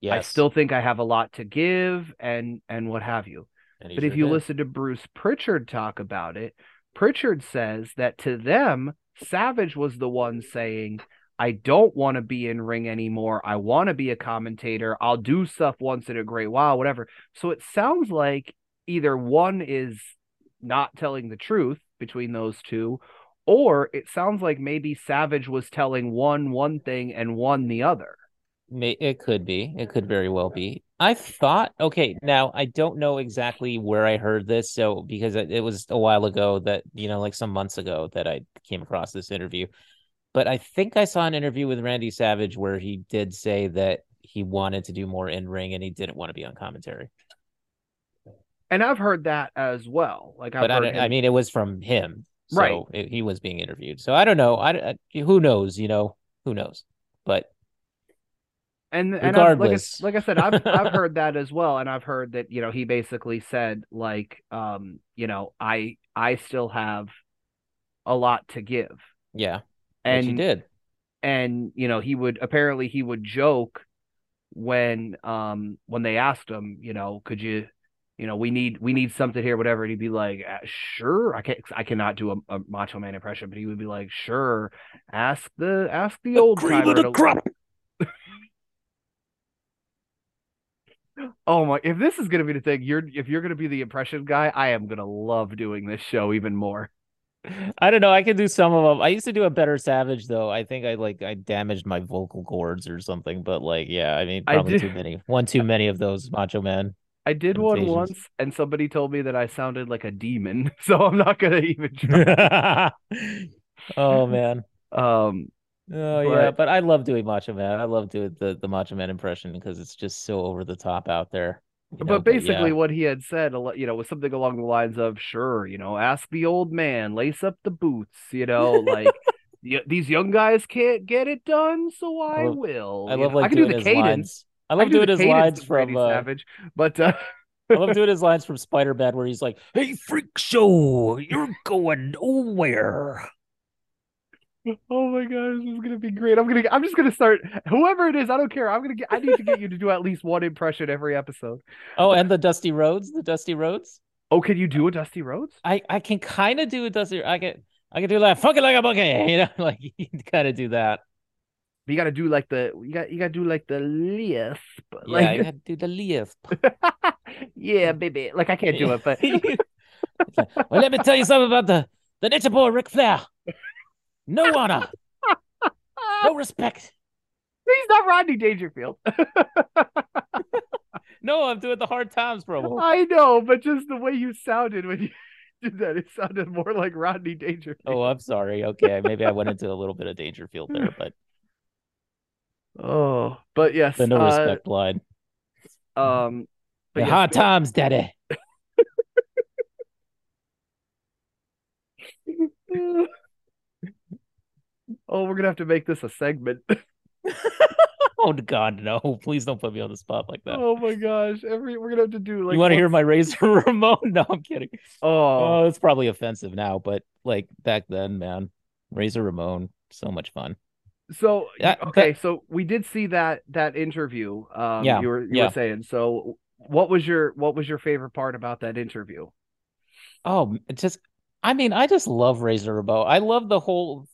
Yes. I still think I have a lot to give and and what have you. But if you did. listen to Bruce Pritchard talk about it, Pritchard says that to them, Savage was the one saying, I don't want to be in ring anymore. I want to be a commentator. I'll do stuff once in a great while, whatever. So it sounds like either one is not telling the truth between those two, or it sounds like maybe Savage was telling one one thing and one the other. It could be. It could very well be. I thought, okay, now I don't know exactly where I heard this. So, because it, it was a while ago that, you know, like some months ago that I came across this interview. But I think I saw an interview with Randy Savage where he did say that he wanted to do more in ring and he didn't want to be on commentary. And I've heard that as well. Like I've But I, heard don't- him- I mean, it was from him. So Right. it- he was being interviewed. So I don't know. I, I who knows, you know, who knows. But and and I've, like I, like I said, I've I've [laughs] heard that as well, and I've heard that you know he basically said like um you know I I still have a lot to give, yeah, and he did. and you know he would apparently he would joke when um when they asked him you know could you you know we need we need something here whatever and he'd be like "Uh, sure I can't I cannot do a, a Macho Man impression but he would be like sure ask the ask the old timer to- Oh my! If this is gonna be the thing, you're if you're gonna be the impression guy, I am gonna love doing this show even more. I don't know. I can do some of them. I used to do a better Savage though. I think I like I damaged my vocal cords or something. But like, yeah, I mean, I probably did- too many. One too many of those Macho Man. I did one once, and somebody told me that I sounded like a demon, [laughs] so I'm not gonna even try. [laughs] oh man. um, Oh yeah, But- but I love doing Macho Man. I love doing the the Macho Man impression because it's just so over the top out there. you know, but basically, yeah. what he had said, you know, was something along the lines of, "Sure, you know, ask the old man, lace up the boots, you know, like." [laughs] These young guys can't get it done, so I, love- will. I love like I can do doing the his cadence. lines. I I love do doing his lines from uh, Savage, but uh, I love doing his [laughs] lines from Spider Man where he's like, "Hey, freak show, you're going nowhere." Oh my gosh, this is gonna be great. I'm gonna I'm just gonna start whoever it is, I don't care. I'm gonna get I need to get you to do at least one impression every episode. Oh, and the Dusty Rhodes, the Dusty Rhodes. Oh, can you do a Dusty Rhodes? I I can kind of do a Dusty. I can I can do that. Fuck it like a monkey, [laughs] you know, like [laughs] you of do that. But you gotta do like the you got you gotta do like the lisp. yeah, Like had to do the lisp. [laughs] yeah, baby. Like I can't do it, but well, let me tell you something about the the Nature Boy Ric Flair. No honor, no [laughs] respect. he's not Rodney Dangerfield. [laughs] No, I'm doing the hard times promo. I know, but just the way you sounded when you [laughs] did that, it sounded more like Rodney Dangerfield. Oh, I'm sorry. Okay, maybe I went into a little bit of Dangerfield there, but Oh, but yes, the no uh, respect line. um, but The yes, hard times, daddy. Oh, we're gonna have to make this a segment. [laughs] Oh God, no! [laughs] Please don't put me on the spot like that. Oh my gosh! Every we're gonna have to do like you want to hear my Razor [laughs] Ramon? No, I'm kidding. Oh, Oh, it's probably offensive now, but like back then, man, Razor Ramon, so much fun. so Yeah, but- okay, so we did see that that interview. Um, Yeah, you were you yeah. were saying. So, what was your what was your favorite part about that interview? Oh, just, I mean, I just love Razor Ramon. I love the whole,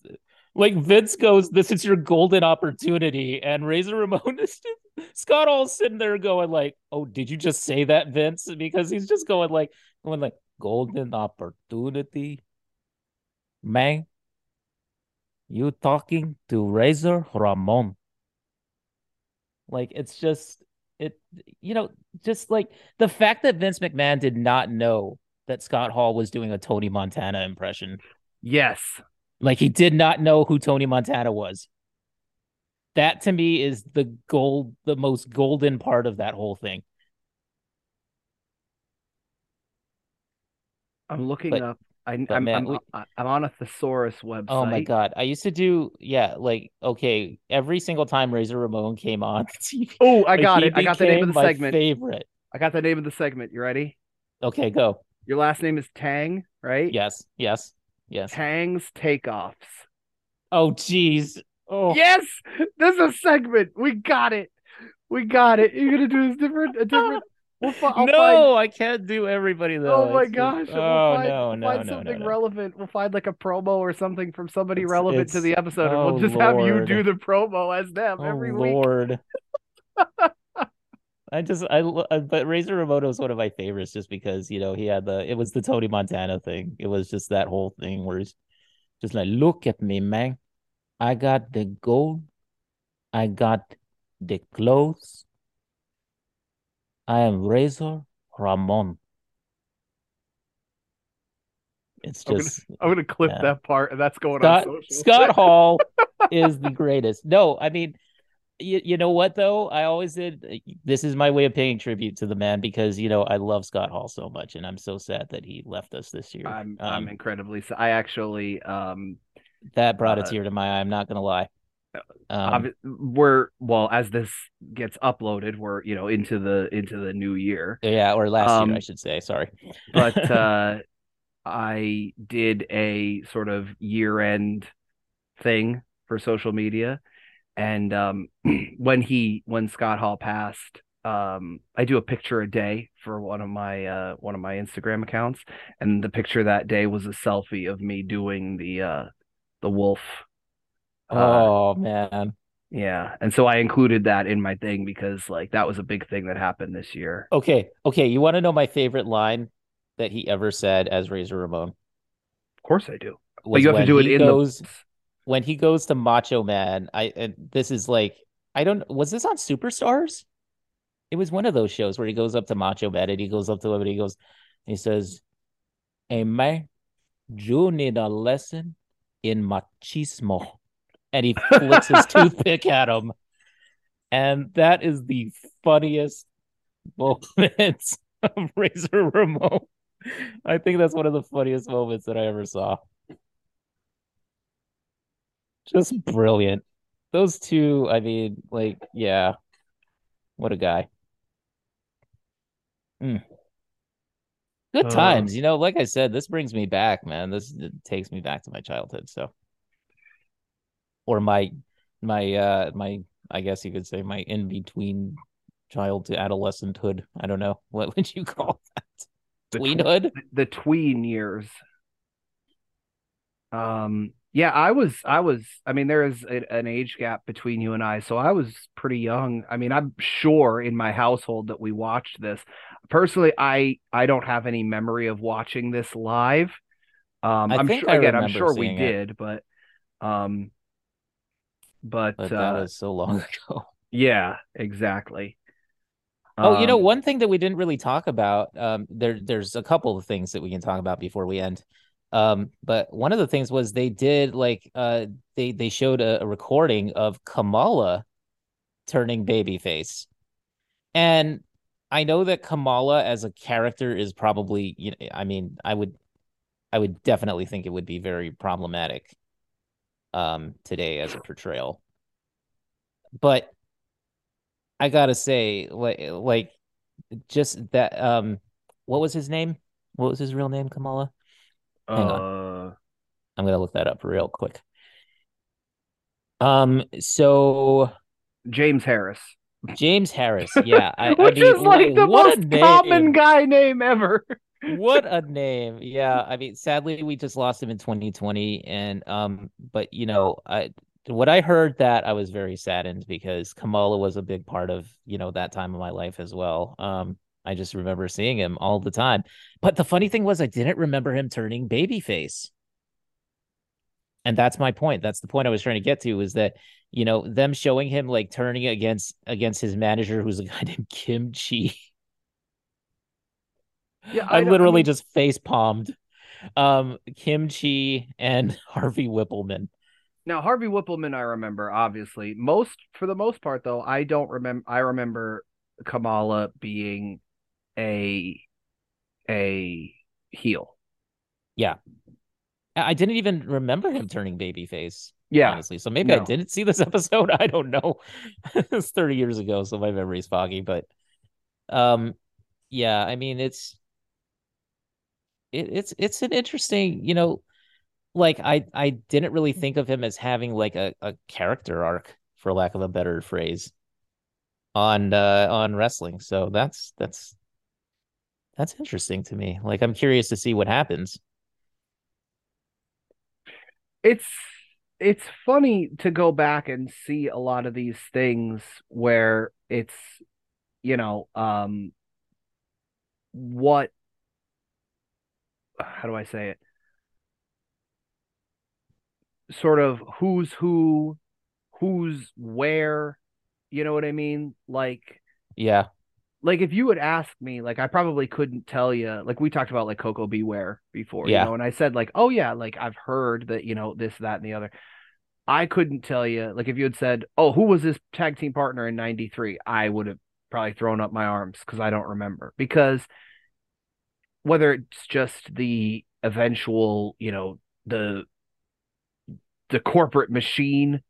like Vince goes, "This is your golden opportunity," and Razor Ramon is just [laughs] Scott all sitting there going like, "Oh, did you just say that, Vince?" Because he's just going like, going like, "Golden opportunity, man." You talking to Razor Ramon? Like it's just it, you know, just like the fact that Vince McMahon did not know that Scott Hall was doing a Tony Montana impression. Yes, Like he did not know who Tony Montana was. That to me is the gold, the most golden part of that whole thing. I'm looking But- up. I, I'm man, I'm, we- I- I'm on a thesaurus website. Oh my god. I used to do yeah, like okay, every single time Razor Ramon came on [laughs] TV. Oh, I like, got it. I got the name of the my segment. Favorite. I got the name of the segment. You ready? Okay, go. Your last name is Tang, right? Yes, yes, yes. Tang's takeoffs. Oh jeez. Oh, Yes, this is a segment. We got it. We got it. You're gonna do this different, a different. [laughs] We'll fi- no, find- I can't do everybody though. Oh my It's gosh! Oh we'll find, no, no, find no, something no, no. relevant. We'll find like a promo or something from somebody It's- relevant to the episode, and oh, we'll just have you do the promo as them Oh every week. Lord. [laughs] I just I lo- uh, but Razor Ramon is one of my favorites just because you know he had the it was the Tony Montana thing. It was just that whole thing where he's just like, look at me, man. I got the gold. I got the clothes. I am Razor Ramon. It's I'm gonna- just I'm gonna clip Yeah. that part, and that's going Scott on social. Scott [laughs] Hall is the greatest. No, I mean, you, you know what though? I always did. This is my way of paying tribute to the man because you know I love Scott Hall so much, and I'm so sad that he left us this year. I'm Um, I'm incredibly. So I actually um that brought a uh, tear to my eye. I'm not gonna lie. Um, we're well as this gets uploaded, we're you know into the into the new year. yeah, or last um, year I should say. Sorry, but [laughs] uh I did a sort of year end thing for social media and um [clears throat] when he when Scott Hall passed um I do a picture a day for one of my uh one of my Instagram accounts. And the picture that day was a selfie of me doing the uh the wolf uh, oh man, yeah. And so I included that in my thing because like that was a big thing that happened this year. Okay, okay. You want to know my favorite line that he ever said as Razor Ramon? of course I do. But you have to do it in goes, the when he goes to Macho Man, I and this is like I don't was this on Superstars? It was one of those shows where he goes up to Macho Man and he goes up to him and he goes, he says, Hey man, you need a lesson in machismo. And he flicks his [laughs] toothpick at him. And that is the funniest moments [laughs] of Razor Ramon. I think that's one of the funniest moments that I ever saw. Just brilliant. Those two, I mean, like, yeah. What a guy. Mm. Good Uh, times, you know, like I said, this brings me back, man. This it takes me back to my childhood, so or my my uh my I guess you could say my in between child to adolescenthood. I don't know. What would you call [laughs] that? The tw- Tweenhood? the tween years. Um, yeah, I was, I was, I mean, there is a, an age gap between you and I, so I was pretty young. I mean, I'm sure in my household that we watched this. Personally, I, I don't have any memory of watching this live. Um, I I'm think sure, I again, I'm sure we it. did, but, um, but, But uh, that was so long [laughs] ago. yeah, exactly. Oh, you know, Um, one thing that we didn't really talk about, um, there there's a couple of things that we can talk about before we end. Um, but one of the things was they did like uh they they showed a, a recording of Kamala turning babyface. And I know that Kamala as a character is probably, you know, I mean, I would I would definitely think it would be very problematic um today as a portrayal. But I gotta say, like, like, just that. Um, what was his name? What was his real name? Kamala. Hang uh, I'm gonna look that up real quick. Um, so James Harris, James Harris, [laughs] yeah, I, I which mean, is like the most common guy name ever. [laughs] what a name yeah i mean sadly we just lost him in 2020 and um but you know i what i heard that i was very saddened because kamala was a big part of you know that time of my life as well um i just remember seeing him all the time but the funny thing was i didn't remember him turning babyface and that's my point that's the point i was trying to get to is that you know them showing him like turning against against his manager who's a guy [laughs] named Kim Chee Yeah, I, don't- literally mean- just face palmed. Um, Kim Chee and [laughs] Harvey Whippleman. Now Harvey Whippleman, I remember obviously. Most for the most part, though, I don't remember. I remember Kamala being a a heel. Yeah. I didn't even remember him turning babyface. Yeah, honestly. So maybe I didn't see this [laughs] episode. I don't know. [laughs] it's 30 years ago, so my memory's foggy. But um, yeah, I mean it's it, it's it's an interesting, you know, like I I didn't really think of him as having like a, a character arc, for lack of a better phrase, on uh on wrestling. So that's that's that's interesting to me. Like I'm curious to see what happens. It's it's funny to go back and see a lot of these things where it's you know um what how do I say it sort of who's who who's where you know what I mean like Yeah. Like if you would ask me like I probably couldn't tell you like we talked about like Koko B. Ware before Yeah. you know and I said like oh yeah like I've heard that you know this that and the other I couldn't tell you. Like if you had said, "Oh, who was this tag team partner in '93?" I would have probably thrown up my arms because I don't remember. Because whether it's just the eventual, you know, the the corporate machine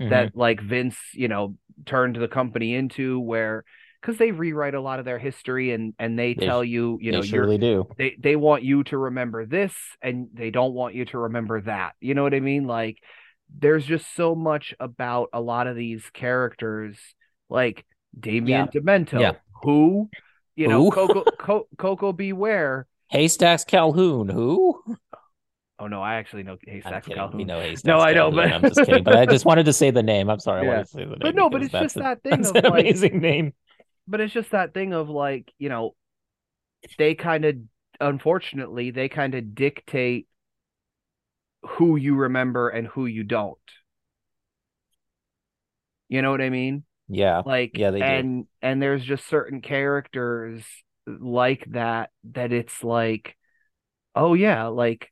Mhm. that like Vince, you know, turned the company into, where because they rewrite a lot of their history and and they They tell you, you they know, surely do. they they want you to remember this and they don't want you to remember that. You know what I mean? Like there's just so much about a lot of these characters like Damien Demento, Yeah. who you know, Who? Koko [laughs] Co- Koko B. Ware. Haystacks Calhoun, who? Oh no, I actually know I'm Haystack kidding. Calhoun. We know Haystacks. No, I know, but- I'm just kidding. But I just wanted to say the name. I'm sorry. I [laughs] Yeah. wanted to say the name. But no, but it's just a- that thing That's of an like amazing name. But it's just that thing of like, you know, they kind of unfortunately, they kind of dictate who you remember and who you don't. You know what I mean? Yeah. Like Yeah, they do. and and there's just certain characters like that that it's like oh yeah, like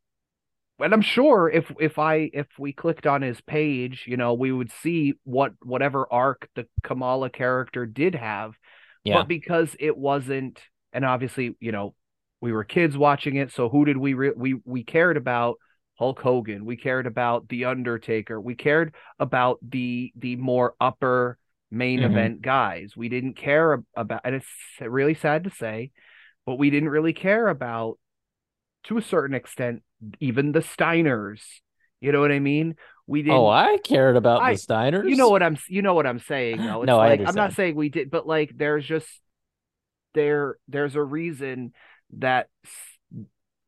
and I'm sure if if I if we clicked on his page, you know, we would see what whatever arc the Kamala character did have Yeah. but because it wasn't and obviously you know we were kids watching it so who did we re- we we cared about Hulk Hogan we cared about the Undertaker we cared about the the more upper main Mhm. event guys we didn't care about and it's really sad to say but we didn't really care about to a certain extent even the Steiners you know what I mean we oh, didn't Oh, I cared about I- the Steiners. you know what I'm you know what I'm saying though. [laughs] It's No, I like I'm not saying we did, but like there's just there there's a reason that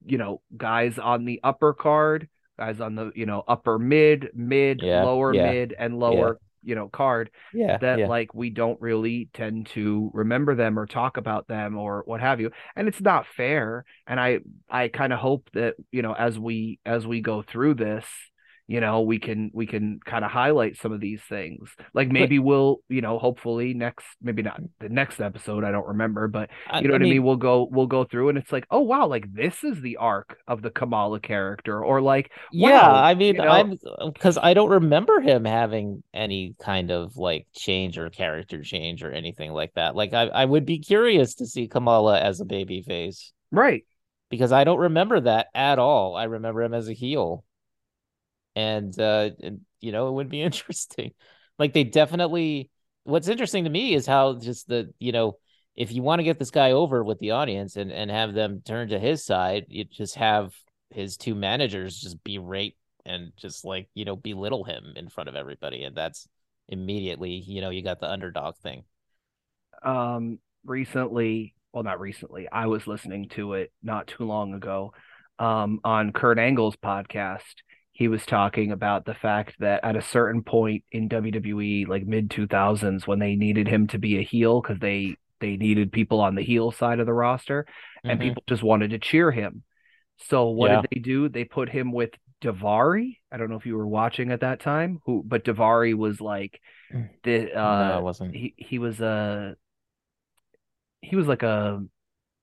you know guys on the upper card, guys on the you know upper mid, mid, Yeah, lower yeah, mid, and lower you know card Yeah. that yeah. like we don't really tend to remember them or talk about them or what have you and it's not fair and i i kind of hope that you know as we as we go through this you know we can we can kind of highlight some of these things. Like maybe we'll you know hopefully next maybe not mm. the next episode i don't remember but I- you know I what i mean? mean, we'll go we'll go through and it's like oh wow like this is the arc of the kamala character or like Yeah, I mean, you know- I'm um, because I don't remember him having any kind of like change or character change or anything like that. Like, I, I would be curious to see Kamala as a baby face. Right. Because I don't remember that at all. I remember him as a heel, and uh, and, you know, it would be [laughs] interesting. Like, they definitely. What's interesting to me is how just the you know, if you want to get this guy over with the audience and and have them turn to his side, you just have his two managers just berate and just like you know belittle him in front of everybody, and that's immediately you know you got the underdog thing. um recently well not recently i was listening to it not too long ago um on kurt angle's podcast he was talking about the fact that at a certain point in wwe like mid 2000s when they needed him to be a heel because they they needed people on the heel side of the roster and Mhm. people just wanted to cheer him so what Yeah. did they do they put him with Daivari. I don't know if you were watching at that time, who but Daivari was like the no, uh it wasn't. he he was a he was like a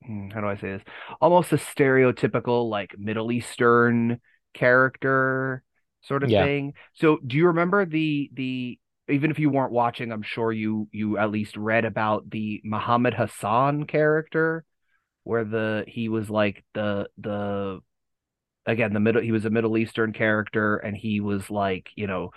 hmm, how do I say this? Almost a stereotypical like Middle Eastern character sort of Yeah. thing. So do you remember the the even if you weren't watching, I'm sure you you at least read about the Muhammad Hassan character where the he was like the the again the middle he was a Middle Eastern character and he was like, you know,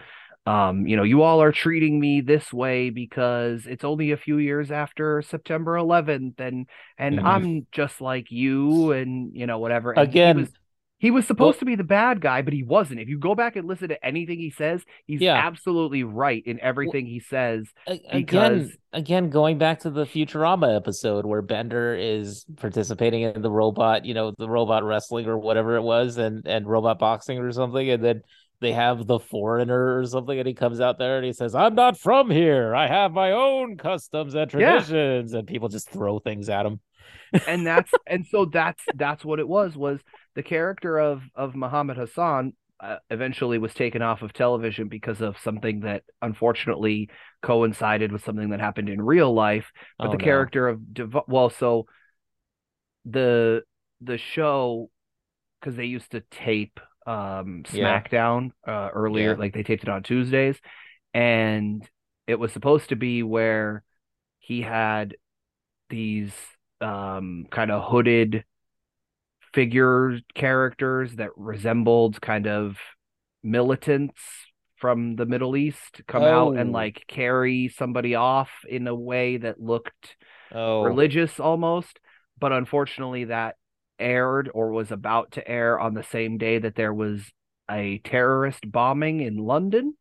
um, you know, you all are treating me this way because it's only a few years after September 11th and and Mhm. I'm just like you and you know whatever. And he Again, was- He was supposed well, to be the bad guy, but he wasn't. If you go back and listen to anything he says, he's yeah. absolutely right in everything well, he says. Because... Again, again, going back to the Futurama episode where Bender is participating in the robot, you know, the robot wrestling or whatever it was, and and robot boxing or something, and then they have the foreigner or something, and he comes out there and he says, "I'm not from here. I have my own customs and traditions," yeah. and people just throw things at him. And that's and so that's that's what it was was the character of of Muhammad Hassan uh, eventually was taken off of television because of something that unfortunately coincided with something that happened in real life. But oh, the no. character of Dev- well, so the the show because they used to tape um SmackDown yeah. uh, earlier, yeah. like they taped it on Tuesdays, and it was supposed to be where he had these um kind of hooded figure characters that resembled kind of militants from the Middle East come oh. out and oh. like carry somebody off in a way that looked oh. religious almost. But unfortunately, that aired or was about to air on the same day that there was a terrorist bombing in London.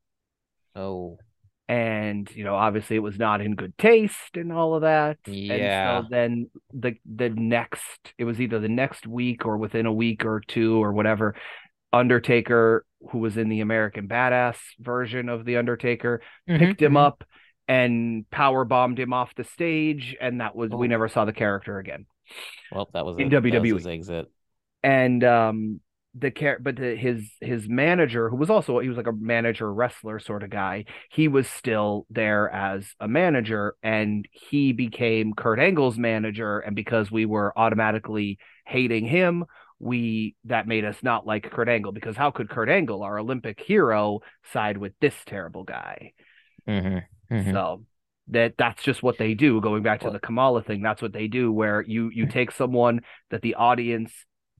Oh and you know obviously it was not in good taste and all of that yeah and so then the the next it was either the next week or within a week or two or whatever undertaker who was in the american badass version of the undertaker mm-hmm, picked him mm-hmm. up and power bombed him off the stage and that was oh. we never saw the character again well that was in a, wwe was exit and um the care but the, his his manager who was also he was like a manager wrestler sort of guy he was still there as a manager and he became Kurt Angle's manager and because we were automatically hating him we that made us not like Kurt Angle because how could Kurt Angle our Olympic hero side with this terrible guy mm-hmm. Mm-hmm. so that that's just what they do going back to the Kamala thing that's what they do where you you take someone that the audience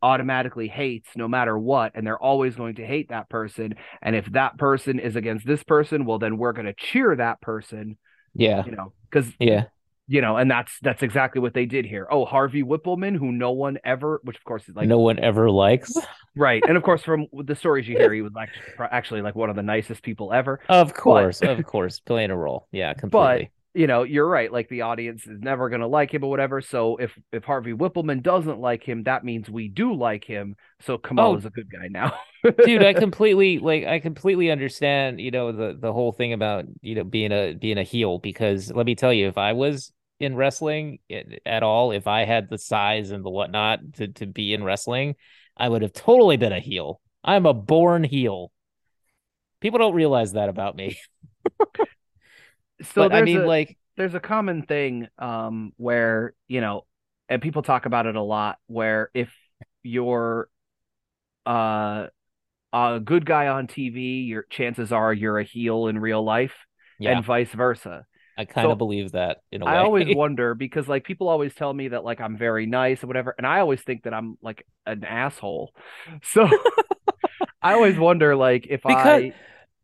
automatically hates no matter what and they're always going to hate that person. And if that person is against this person well then we're going to cheer that person yeah. you know because yeah. you know and that's that's exactly what they did here. Oh harvey whippleman who no one ever which of course is like no one ever likes. [laughs] Right. And of course from the stories you hear he was like actually like one of the nicest people ever. Of course but, of course playing a role. Yeah completely you know, you're right. Like the audience is never going to like him or whatever. So if if Harvey Whippleman doesn't like him, that means we do like him. So Kamal oh, is a good guy now. dude, I [laughs] completely like I completely understand, you know, the the whole thing about, you know, being a being a heel because let me tell you, if I was in wrestling eh, at all, if I had the size and the whatnot to to be in wrestling, I would have totally been a heel. I'm a born heel. People don't realize that about me. [laughs] so but, I mean, a, like there's a common thing um where you know, and people talk about it a lot, where if you're uh a good guy on TV, your chances are you're a heel in real life, yeah. and vice versa. I kind so, of believe that in a way. I always [laughs] wonder because like people always tell me that like I'm very nice or whatever, and I always think that I'm like an asshole. [laughs] So I always wonder like if because, I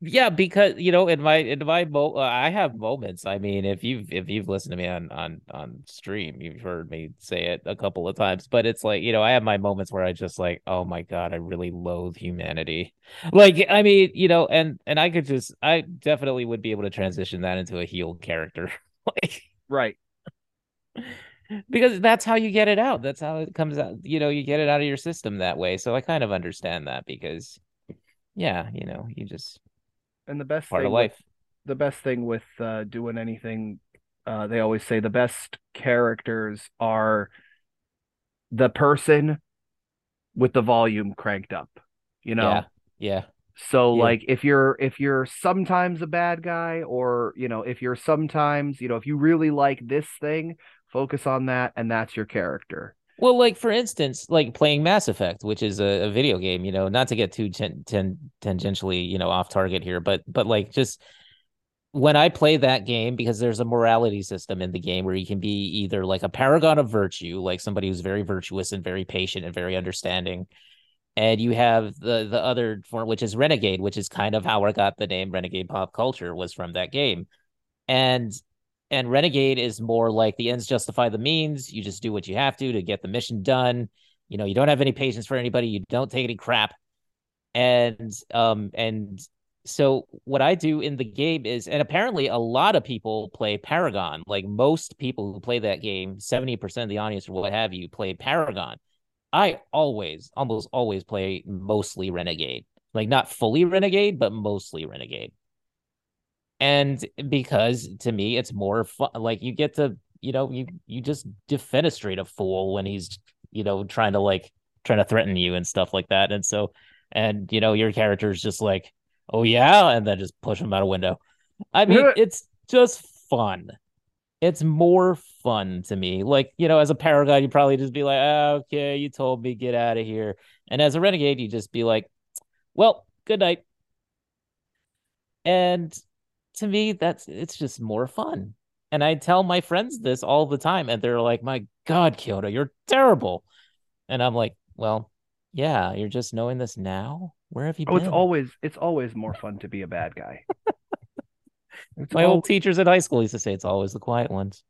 yeah because you know in my in my mo- uh, i have moments i mean if you've if you've listened to me on on on stream you've heard me say it a couple of times but it's like you know i have my moments where i just like oh my god i really loathe humanity. [laughs] Like i mean you know and and i could just i definitely would be able to transition that into a heel character [laughs] like right. [laughs] because that's how you get it out that's how it comes out you know you get it out of your system that way so i kind of understand that because yeah you know you just and the best part of life. With, the best thing with uh, doing anything, uh, they always say the best characters are the person with the volume cranked up. You know. Yeah. Yeah. So yeah. like if you're if you're sometimes a bad guy or you know if you're sometimes you know if you really like this thing focus on that and that's your character well, like for instance, like playing Mass Effect, which is a, a video game, you know, not to get too ten, ten, tangentially, you know, off target here, but but like just when I play that game, because there's a morality system in the game where you can be either like a paragon of virtue, like somebody who's very virtuous and very patient and very understanding, and you have the the other form, which is renegade, which is kind of how I got the name renegade pop culture was from that game, and and renegade is more like the ends justify the means you just do what you have to to get the mission done You know, you don't have any patience for anybody. You don't take any crap. And um and so what I do in the game is, and apparently a lot of people play Paragon. Like most people who play that game, 70% of the audience or what have you play Paragon. I always, almost always play mostly Renegade. Like not fully Renegade, but mostly Renegade. And because to me, it's more fun. Like you get to, you know, you you just defenestrate a fool when he's, you know, trying to like trying to threaten you and stuff like that. And so, and you know, your character is just like, oh yeah, and then just push him out a window. I mean, it's just fun. It's more fun to me. Like, you know, as a paragon, you probably just be like, oh, okay, you told me, get out of here. And as a renegade, you just be like, well, good night. And to me, that's it's just more fun. And I tell my friends this all the time, and they're like, My God, Kyoto, you're terrible. And I'm like, Well, yeah, you're just knowing this now. Where have you oh, been? oh, been? it's always it's always more fun to be a bad guy. [laughs] My old teachers at high school used to say it's always the quiet ones.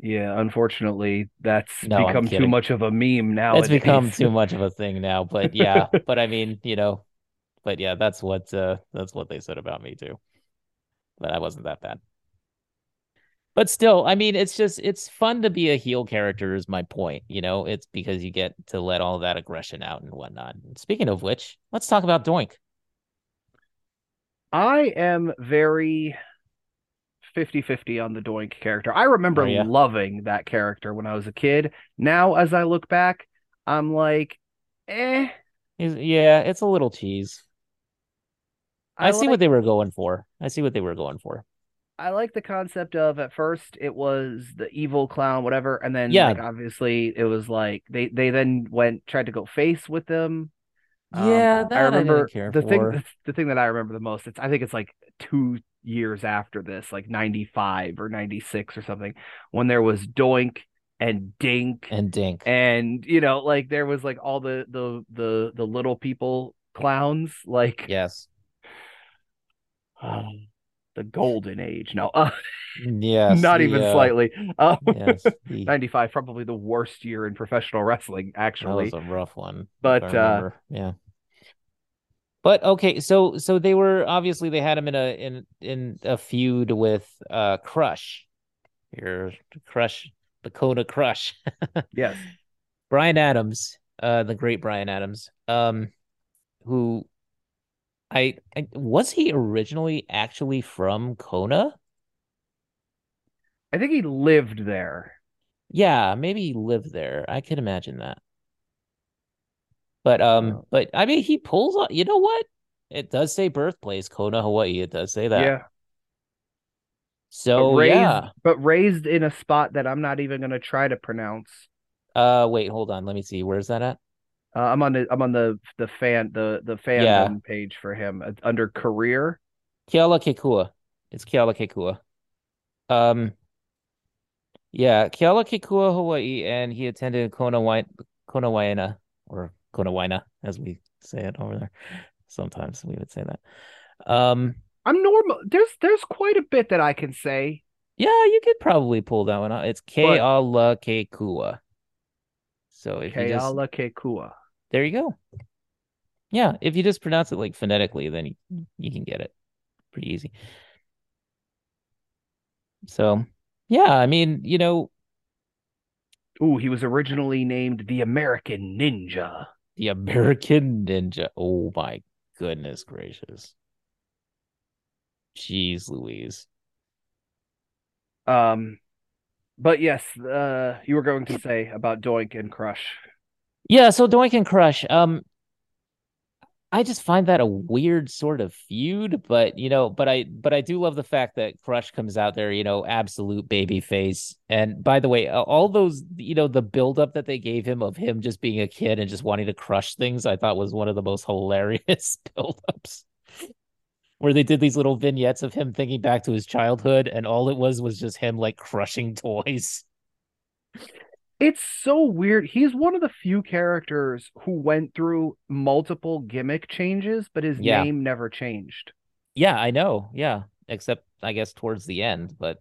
Yeah, unfortunately, that's No, become too much of a meme now. It's become too much of a thing now, but yeah, [laughs] but I mean, you know, but yeah, that's what uh that's what they said about me too. But I wasn't that bad. But still, I mean, it's just it's fun to be a heel character is my point, you know? It's because you get to let all that aggression out and whatnot. And speaking of which, let's talk about Doink. I am very 50-50 on the Doink character. I remember Oh, yeah? loving that character when I was a kid. Now, as I look back, I'm like, eh. He's, yeah, it's a little cheese. I, see like, what they were going for. I see what they were going for. I like the concept of at first it was the evil clown, whatever, and then Yeah. like obviously it was like they they then went tried to go face with them. Um, Yeah, that I I remember care the thing for. the, the thing that I remember the most. It's I think it's like two years after this, like ninety five or ninety six or something, when there was Doink and Dink And Dink. and you know like there was like all the the the the little people clowns like Yes. The golden age. No, uh, [laughs] Yes. not the, even uh, slightly. Uh, Yes. [laughs] The, 95 probably the worst year in professional wrestling actually. that was a rough one. But, uh, yeah. But okay, so so they were obviously they had him in a in in a feud with uh Crush. Your Crush, the Kona Crush. [laughs] yes Brian Adams, uh, the great Brian Adams, um, who I, I was he originally actually from Kona? i think he lived there Yeah, maybe he lived there. I could imagine that. But um, Yeah. but I mean, he pulls on. You know what? It does say birthplace Kona, Hawaii. It does say that. yeah but So raised yeah. but raised in a spot that i'm not even going to try to pronounce Uh, wait, hold on. Let me see. Where's that at? Uh, i'm on the i'm on the the fan the the fandom Yeah. page for him It's under career Kiala Kekua. It's Kealakekua. Um, yeah, Kiala Kekua, Hawaii, and he attended Kona Wai- Kona Waina or Kona Waina, as we say it over there. Sometimes we would say that. Um, i'm normal there's there's quite a bit that i can say yeah, you could probably pull that one out. It's Kealakekua. So if you just Keala Kekua. There you go. Yeah, if you just pronounce it like phonetically, then you, you can get it pretty easy. So, yeah, I mean, you know, Ooh, he was originally named the American Ninja. the American Ninja. Oh my goodness gracious. Jeez Louise. Um, but yes, uh, you were going to say about Doink and Crush. Yeah, so Doink and Crush. Um, I just find that a weird sort of feud, but you know, but I but I do love the fact that Crush comes out there, you know, absolute baby face. And by the way, all those, you know, the buildup that they gave him of him just being a kid and just wanting to crush things, I thought was one of the most hilarious [laughs] buildups. Where they did these little vignettes of him thinking back to his childhood, and all it was was just him like crushing [laughs] toys. It's so weird. He's one of the few characters who went through multiple gimmick changes, but his Yeah. name never changed. Yeah, I know. Yeah, except I guess towards the end, but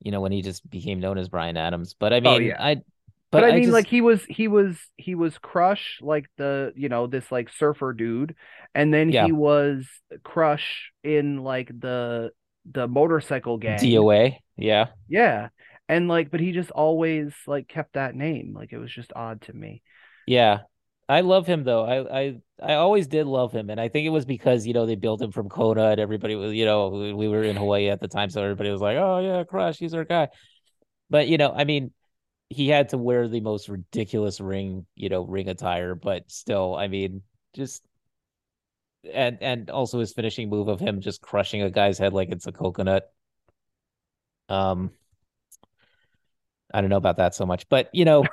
you know when he just became known as Brian Adams. But I oh, mean, Oh, yeah. I But, but I I mean, just like he was he was he was Crush, like the you know this like surfer dude, and then yeah he was Crush in like the the motorcycle gang. DOA. Yeah. Yeah, and like, but he just always like kept that name. Like it was just odd to me. Yeah. I love him though. I I I always did love him, and I think it was because you know they built him from Kona, and everybody was you know we we were in Hawaii at the time, so everybody was like, oh yeah, Crush, he's our guy. But you know, I mean, he had to wear the most ridiculous ring, you know, ring attire, but still, I mean, just and and also his finishing move of him just crushing a guy's head like it's a coconut. Um, I don't know about that so much, but you know,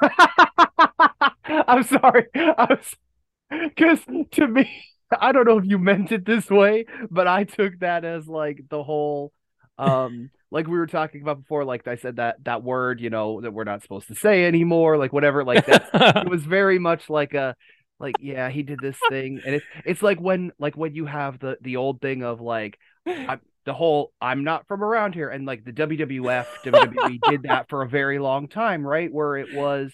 [laughs] I'm sorry. Because to me, I don't know if you meant it this way, but I took that as like the whole um like we were talking about before, like I said that that word, you know, that we're not supposed to say anymore, like whatever, like that [laughs] it was very much like a like yeah, he did this thing. And it's it's like when like when you have the the old thing of like I, the whole I'm not from around here and like the WWF [laughs] WWE did that for a very long time, right? Where it was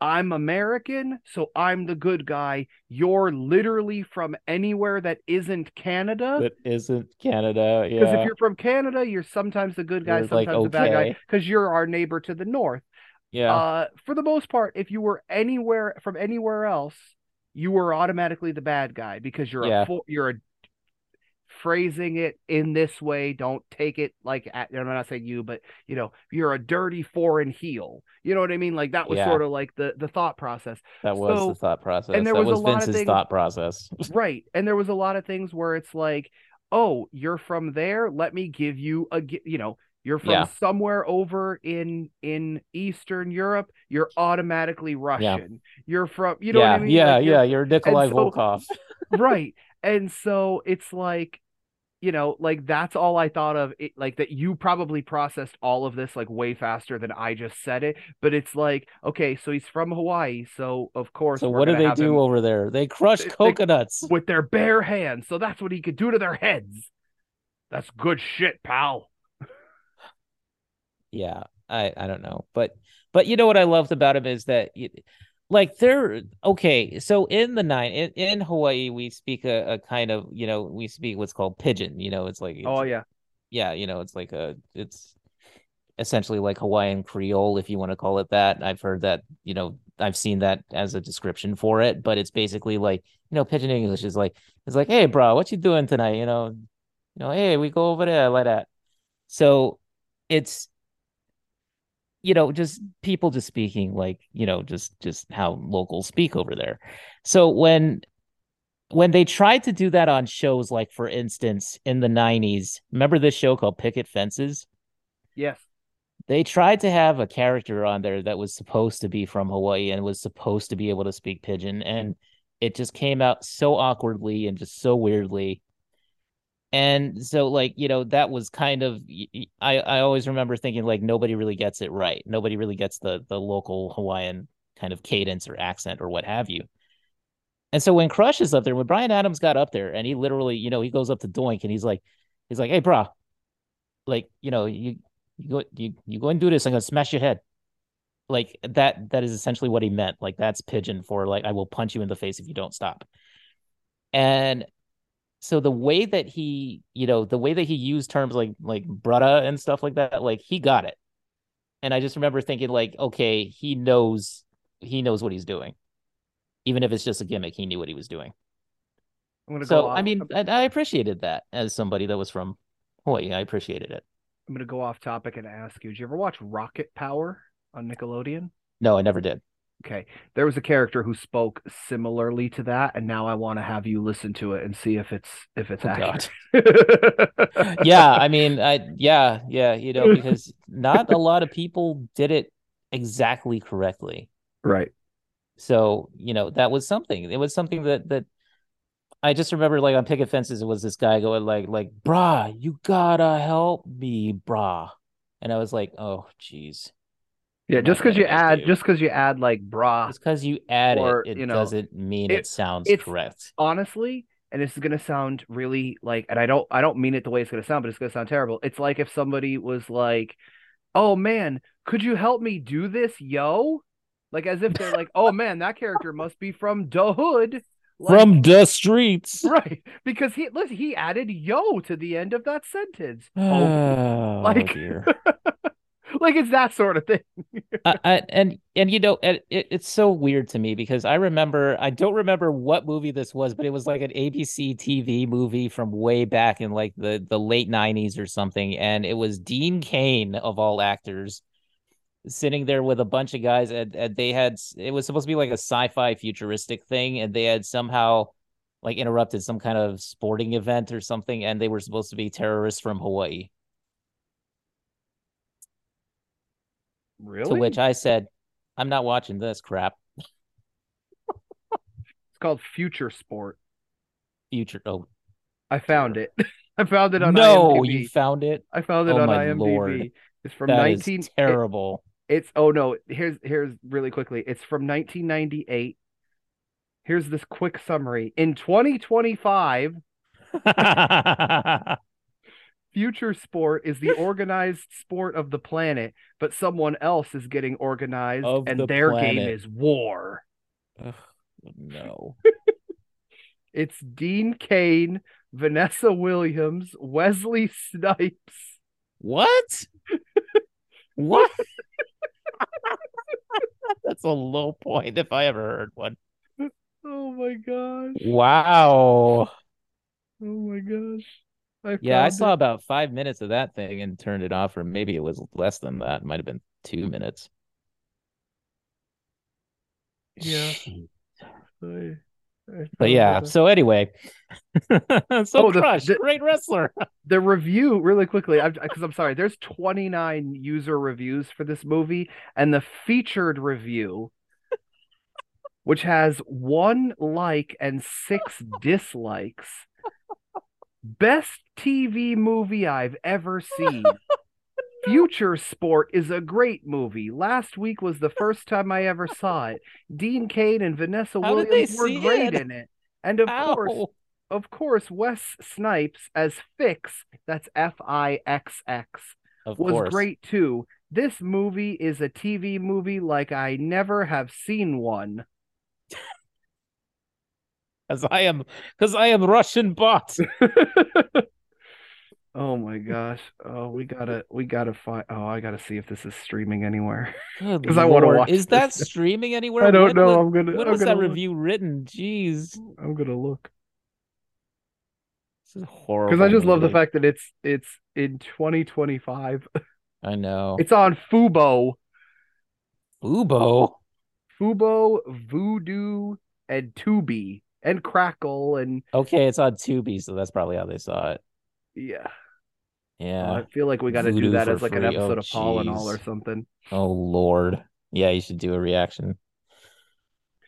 I'm American, so I'm the good guy. You're literally from anywhere that isn't Canada. that isn't Canada. yeah. Because if you're from Canada, you're sometimes the good guy, You're, like, sometimes the bad guy, because you're our neighbor to the north. yeah, Uh, for the most part, if you were anywhere from anywhere else, you were automatically the bad guy because you're Yeah. a full, you're a phrasing it in this way. Don't take it like at, I'm not saying you, but you know, you're a dirty foreign heel. You know what I mean? Like that was Yeah. sort of like the the thought process. that was so- the thought process. and there that was a was lot of things- thought process. [laughs] Right. And there was a lot of things where it's like, oh, you're from there. Let me give you a, you know, you're from Yeah. somewhere over in in Eastern Europe. You're automatically Russian. You're from, you know yeah, what I mean? yeah, Like, you're- yeah. You're Nikolai so- Volkov. [laughs] right. And so it's like, you know, like that's all I thought of. It, like that you probably processed all of this like way faster than I just said it. But it's like, okay, so he's from Hawaii, so of course. So what do they do over there? They crush They- they- coconuts. with their bare hands. So that's what he could do to their heads. That's good shit, pal. Yeah, I I don't know, but but you know what I loved about him is that y- like they're okay. So in the nine in, in Hawaii, we speak a, a kind of you know we speak what's called pidgin. You know, it's like it's, Oh yeah. yeah, you know, it's like a it's essentially like Hawaiian Creole, if you want to call it that. I've heard that, you know, I've seen that as a description for it, but it's basically like, you know, pidgin English is like it's like, hey bro, what you doing tonight? You know, you know, hey, we go over there like that. So it's you know, just people just speaking like, you know, just just how locals speak over there. So when when they tried to do that on shows like for instance in the 90s, remember this show called Picket Fences? Yes. They tried to have a character on there that was supposed to be from Hawaii and was supposed to be able to speak pidgin and it just came out so awkwardly and just so weirdly. And so like, you know, that was kind of i i always remember thinking like nobody really gets it right. Nobody really gets the the local Hawaiian kind of cadence or accent or what have you. And so when Crush is up there, when Brian Adams got up there and he literally, you know, he goes up to Doink and he's like, he's like, hey, brah, like, you know, you you go you you go and do this, I'm gonna smash your head. Like that that is essentially what he meant. Like that's pidgin for like I will punch you in the face if you don't stop. And so the way that he, you know, the way that he used terms like like brutta and stuff like that, like he got it. And I just remember thinking like, okay, he knows he knows what he's doing. Even if it's just a gimmick, he knew what he was doing. I'm gonna So go I mean, I, I appreciated that as somebody that was from Hawaii. I appreciated it. I'm gonna go off topic and ask you, did you ever watch Rocket Power on Nickelodeon? No, I never did. Okay. There was a character who spoke similarly to that, and now I want to have you listen to it and see if it's if it's Oh, accurate. [laughs] yeah, I mean, I yeah, yeah, you know, because not a lot of people did it exactly correctly. Right. So, you know, that was something. It was something that that I just remember like on picket fences, it was this guy going like like, brah, you gotta help me, brah. And I was like, oh geez. Yeah, just because you add do? just because you add like bra, Just because you add Or, it, it you know, doesn't mean it- it, sounds it's- correct. honestly, and this is gonna sound really like, and I don't I don't mean it the way it's gonna sound, but it's gonna sound terrible. It's like if somebody was like, "Oh man, could you help me do this, yo?" like as if they're like, oh [laughs] man, that character must be from the hood. Like, From the streets. [laughs] right because he listen, he added yo to the end of that sentence. [sighs] Oh, Oh, like-. [laughs] like it's that sort of thing. I, I, and and you know it, it's so weird to me because I remember I don't remember what movie this was, but it was like an ABC TV movie from way back in like the the late '90s or something, and it was Dean Cain of all actors sitting there with a bunch of guys, and, and they had it was supposed to be like a sci-fi futuristic thing, and they had somehow like interrupted some kind of sporting event or something, and they were supposed to be terrorists from Hawaii. Really? To which I said, "I'm not watching this crap." [laughs] it's called Future Sport. Future. Oh I found it. [laughs] I found it on IMDb. no, IMDb. you found it. I found it Oh on IMDb. lord. It's from That is 19 it- terrible. it's oh no, here's here's really quickly. It's from 1998. Here's this quick summary. In 2025, [laughs] future sport is the organized sport of the planet, but someone else is getting organized Of and the their game is war. Ugh, no. [laughs] It's Dean Cain, Vanessa Williams, Wesley Snipes. What? [laughs] what? [laughs] That's a low point if I ever heard one. Oh my gosh. Wow. Oh my gosh. I Yeah, I saw it. about five minutes of that thing and turned it off, or maybe it was less than that. It might have been two minutes. Yeah. I- I But yeah, so anyway. [laughs] so Oh, the- Crush, the- great wrestler. the review really quickly [laughs] because I'm sorry there's 29 user reviews for this movie and the featured review which has one like and six [laughs] dislikes best TV movie I've ever seen [laughs] Future Sport is a great movie. Last week was the first time I ever saw it. Dean Cain and Vanessa How Williams were great it? in it. And of course, of course, Wes Snipes as Fix, that's F I X X, was course. great too. This movie is a TV movie like I never have seen one. As I am, because I am Russian bot. [laughs] oh my gosh. Oh, we gotta we gotta find oh, I gotta see if this is streaming anywhere. Good 'Cause I wanna watch Is that this. streaming anywhere? I don't When know. I'm gonna When I'm was gonna that look. review written? Jeez, I'm gonna look. this is horrible. Because I just love the fact that it's it's in 2025. [laughs] I know. It's on Fubo. Ubo. Fubo, Vudu, and Tubi, and Crackle, and Okay, it's on Tubi, so that's probably how they saw it. yeah. Yeah. I feel like we got to do that as like an episode Oh, of Paul and all or something. Oh Lord. Yeah, you should do a reaction.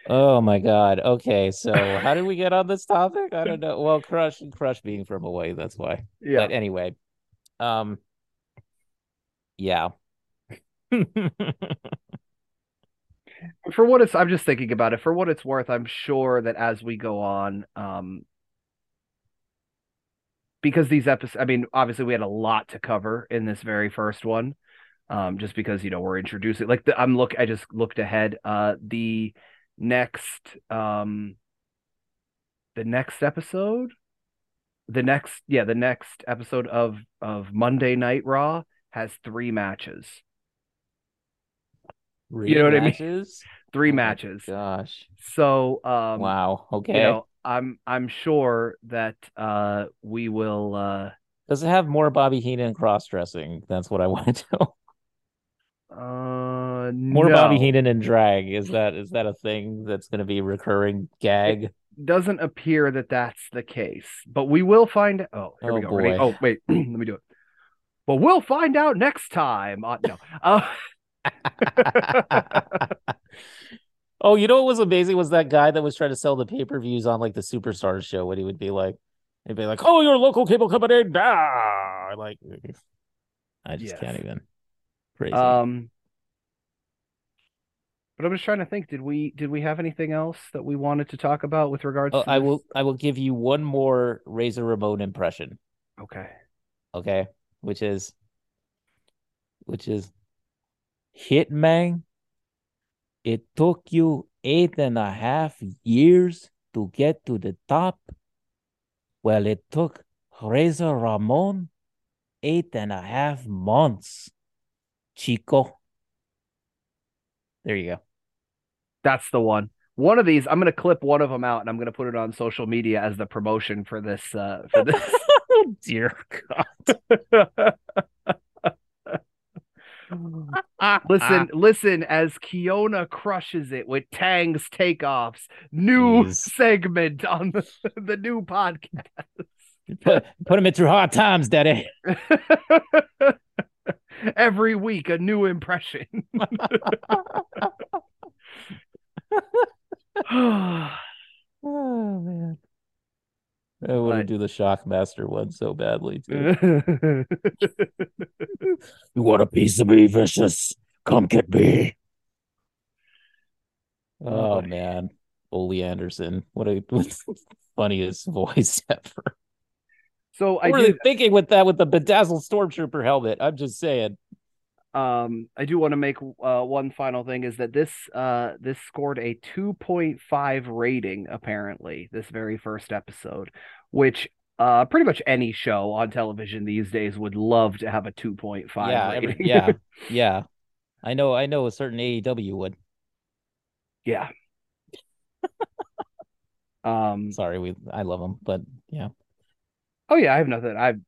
Oh my God. Okay, so how did we get on this topic? I don't know. Well, Crush and Crush being from Hawaii, that's why. Yeah. But anyway, um, yeah. [laughs] For what it's, I'm just thinking about it. For what it's worth, I'm sure that as we go on, um, because these episodes, I mean, obviously we had a lot to cover in this very first one. Um, just because you know we're introducing, like the, I'm look, I just looked ahead. Uh, the next, um, the next episode, the next, yeah, the next episode of of Monday Night Raw has three matches, You know what I mean? Matches? three Oh matches. Gosh. So, um, Wow. Okay. you know, I'm I'm sure that uh we will uh Does it have more Bobby Heenan cross dressing? That's what I [laughs] want to know. uh More Bobby no. Heenan and drag. Is that is that a thing that's going to be recurring gag? doesn't appear that that's the case, but we will find. Oh, here we Oh, go. Ready? Oh, wait, [clears throat] let me do it. But we'll find out next time. Uh, no, [laughs] uh, oh, you know what was amazing was that guy that was trying to sell the pay per views on like the Superstars show. When he would be like, he'd be like, "Oh, your local cable company, nah!" Like, I just Yes. can't even. Crazy. um. But I'm just trying to think. Did we did we have anything else that we wanted to talk about with regards oh, to I this? will. I will give you one more Razor Ramon impression. Okay. Okay, which is, which is, Hitman. It took you eight and a half years to get to the top. Well, it took Razor Ramon eight and a half months. Chico. There you go. That's the one. One of these, I'm gonna clip one of them out and I'm gonna put it on social media as the promotion for this. Uh, for this. [laughs] Dear God. [laughs] listen, [laughs] listen as Kiona crushes it with Tang's takeoffs. New Jeez. segment on the, [laughs] the new podcast. put, put him in through hard times, Daddy. [laughs] Every week, a new impression. [sighs] Oh man. I want to do the Shockmaster one so badly too. [laughs] You want a piece of me, vicious? Come get me. Oh, oh boy. man, Ole Anderson, what a [laughs] funniest voice [laughs] ever. so I What were do they thinking with that with the bedazzled stormtrooper helmet? I'm just saying. Um I do want to make uh one final thing is that this uh this scored a 2.5 rating apparently this very first episode which uh pretty much any show on television these days would love to have a 2.5 yeah, every- yeah, [laughs] yeah. I know, I know a certain AEW would. yeah. [laughs] um Sorry, we I love them, but yeah. oh yeah, I have nothing. I've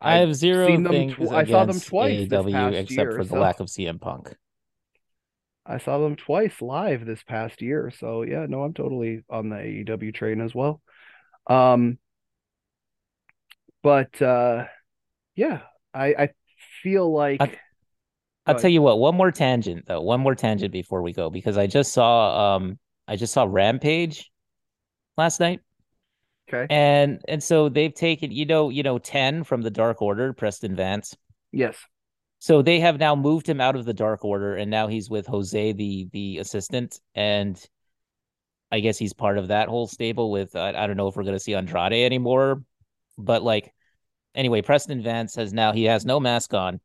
I I've zero things tw- I saw them twice AEW except for the so- lack of CM Punk. I saw them twice live this past year. So yeah, no, I'm totally on the AEW train as well. Um but uh yeah, I I feel like I- I'll tell you what, one more tangent though, one more tangent before we go, because I just saw um I just saw Rampage last night. Okay. And and so they've taken, you know, you know, 10 from the Dark Order, Preston Vance. Yes. So they have now moved him out of the Dark Order and now he's with Jose, the the assistant, and I guess he's part of that whole stable with I, I don't know if we're gonna see Andrade anymore, but like anyway, Preston Vance has now he has no mask on.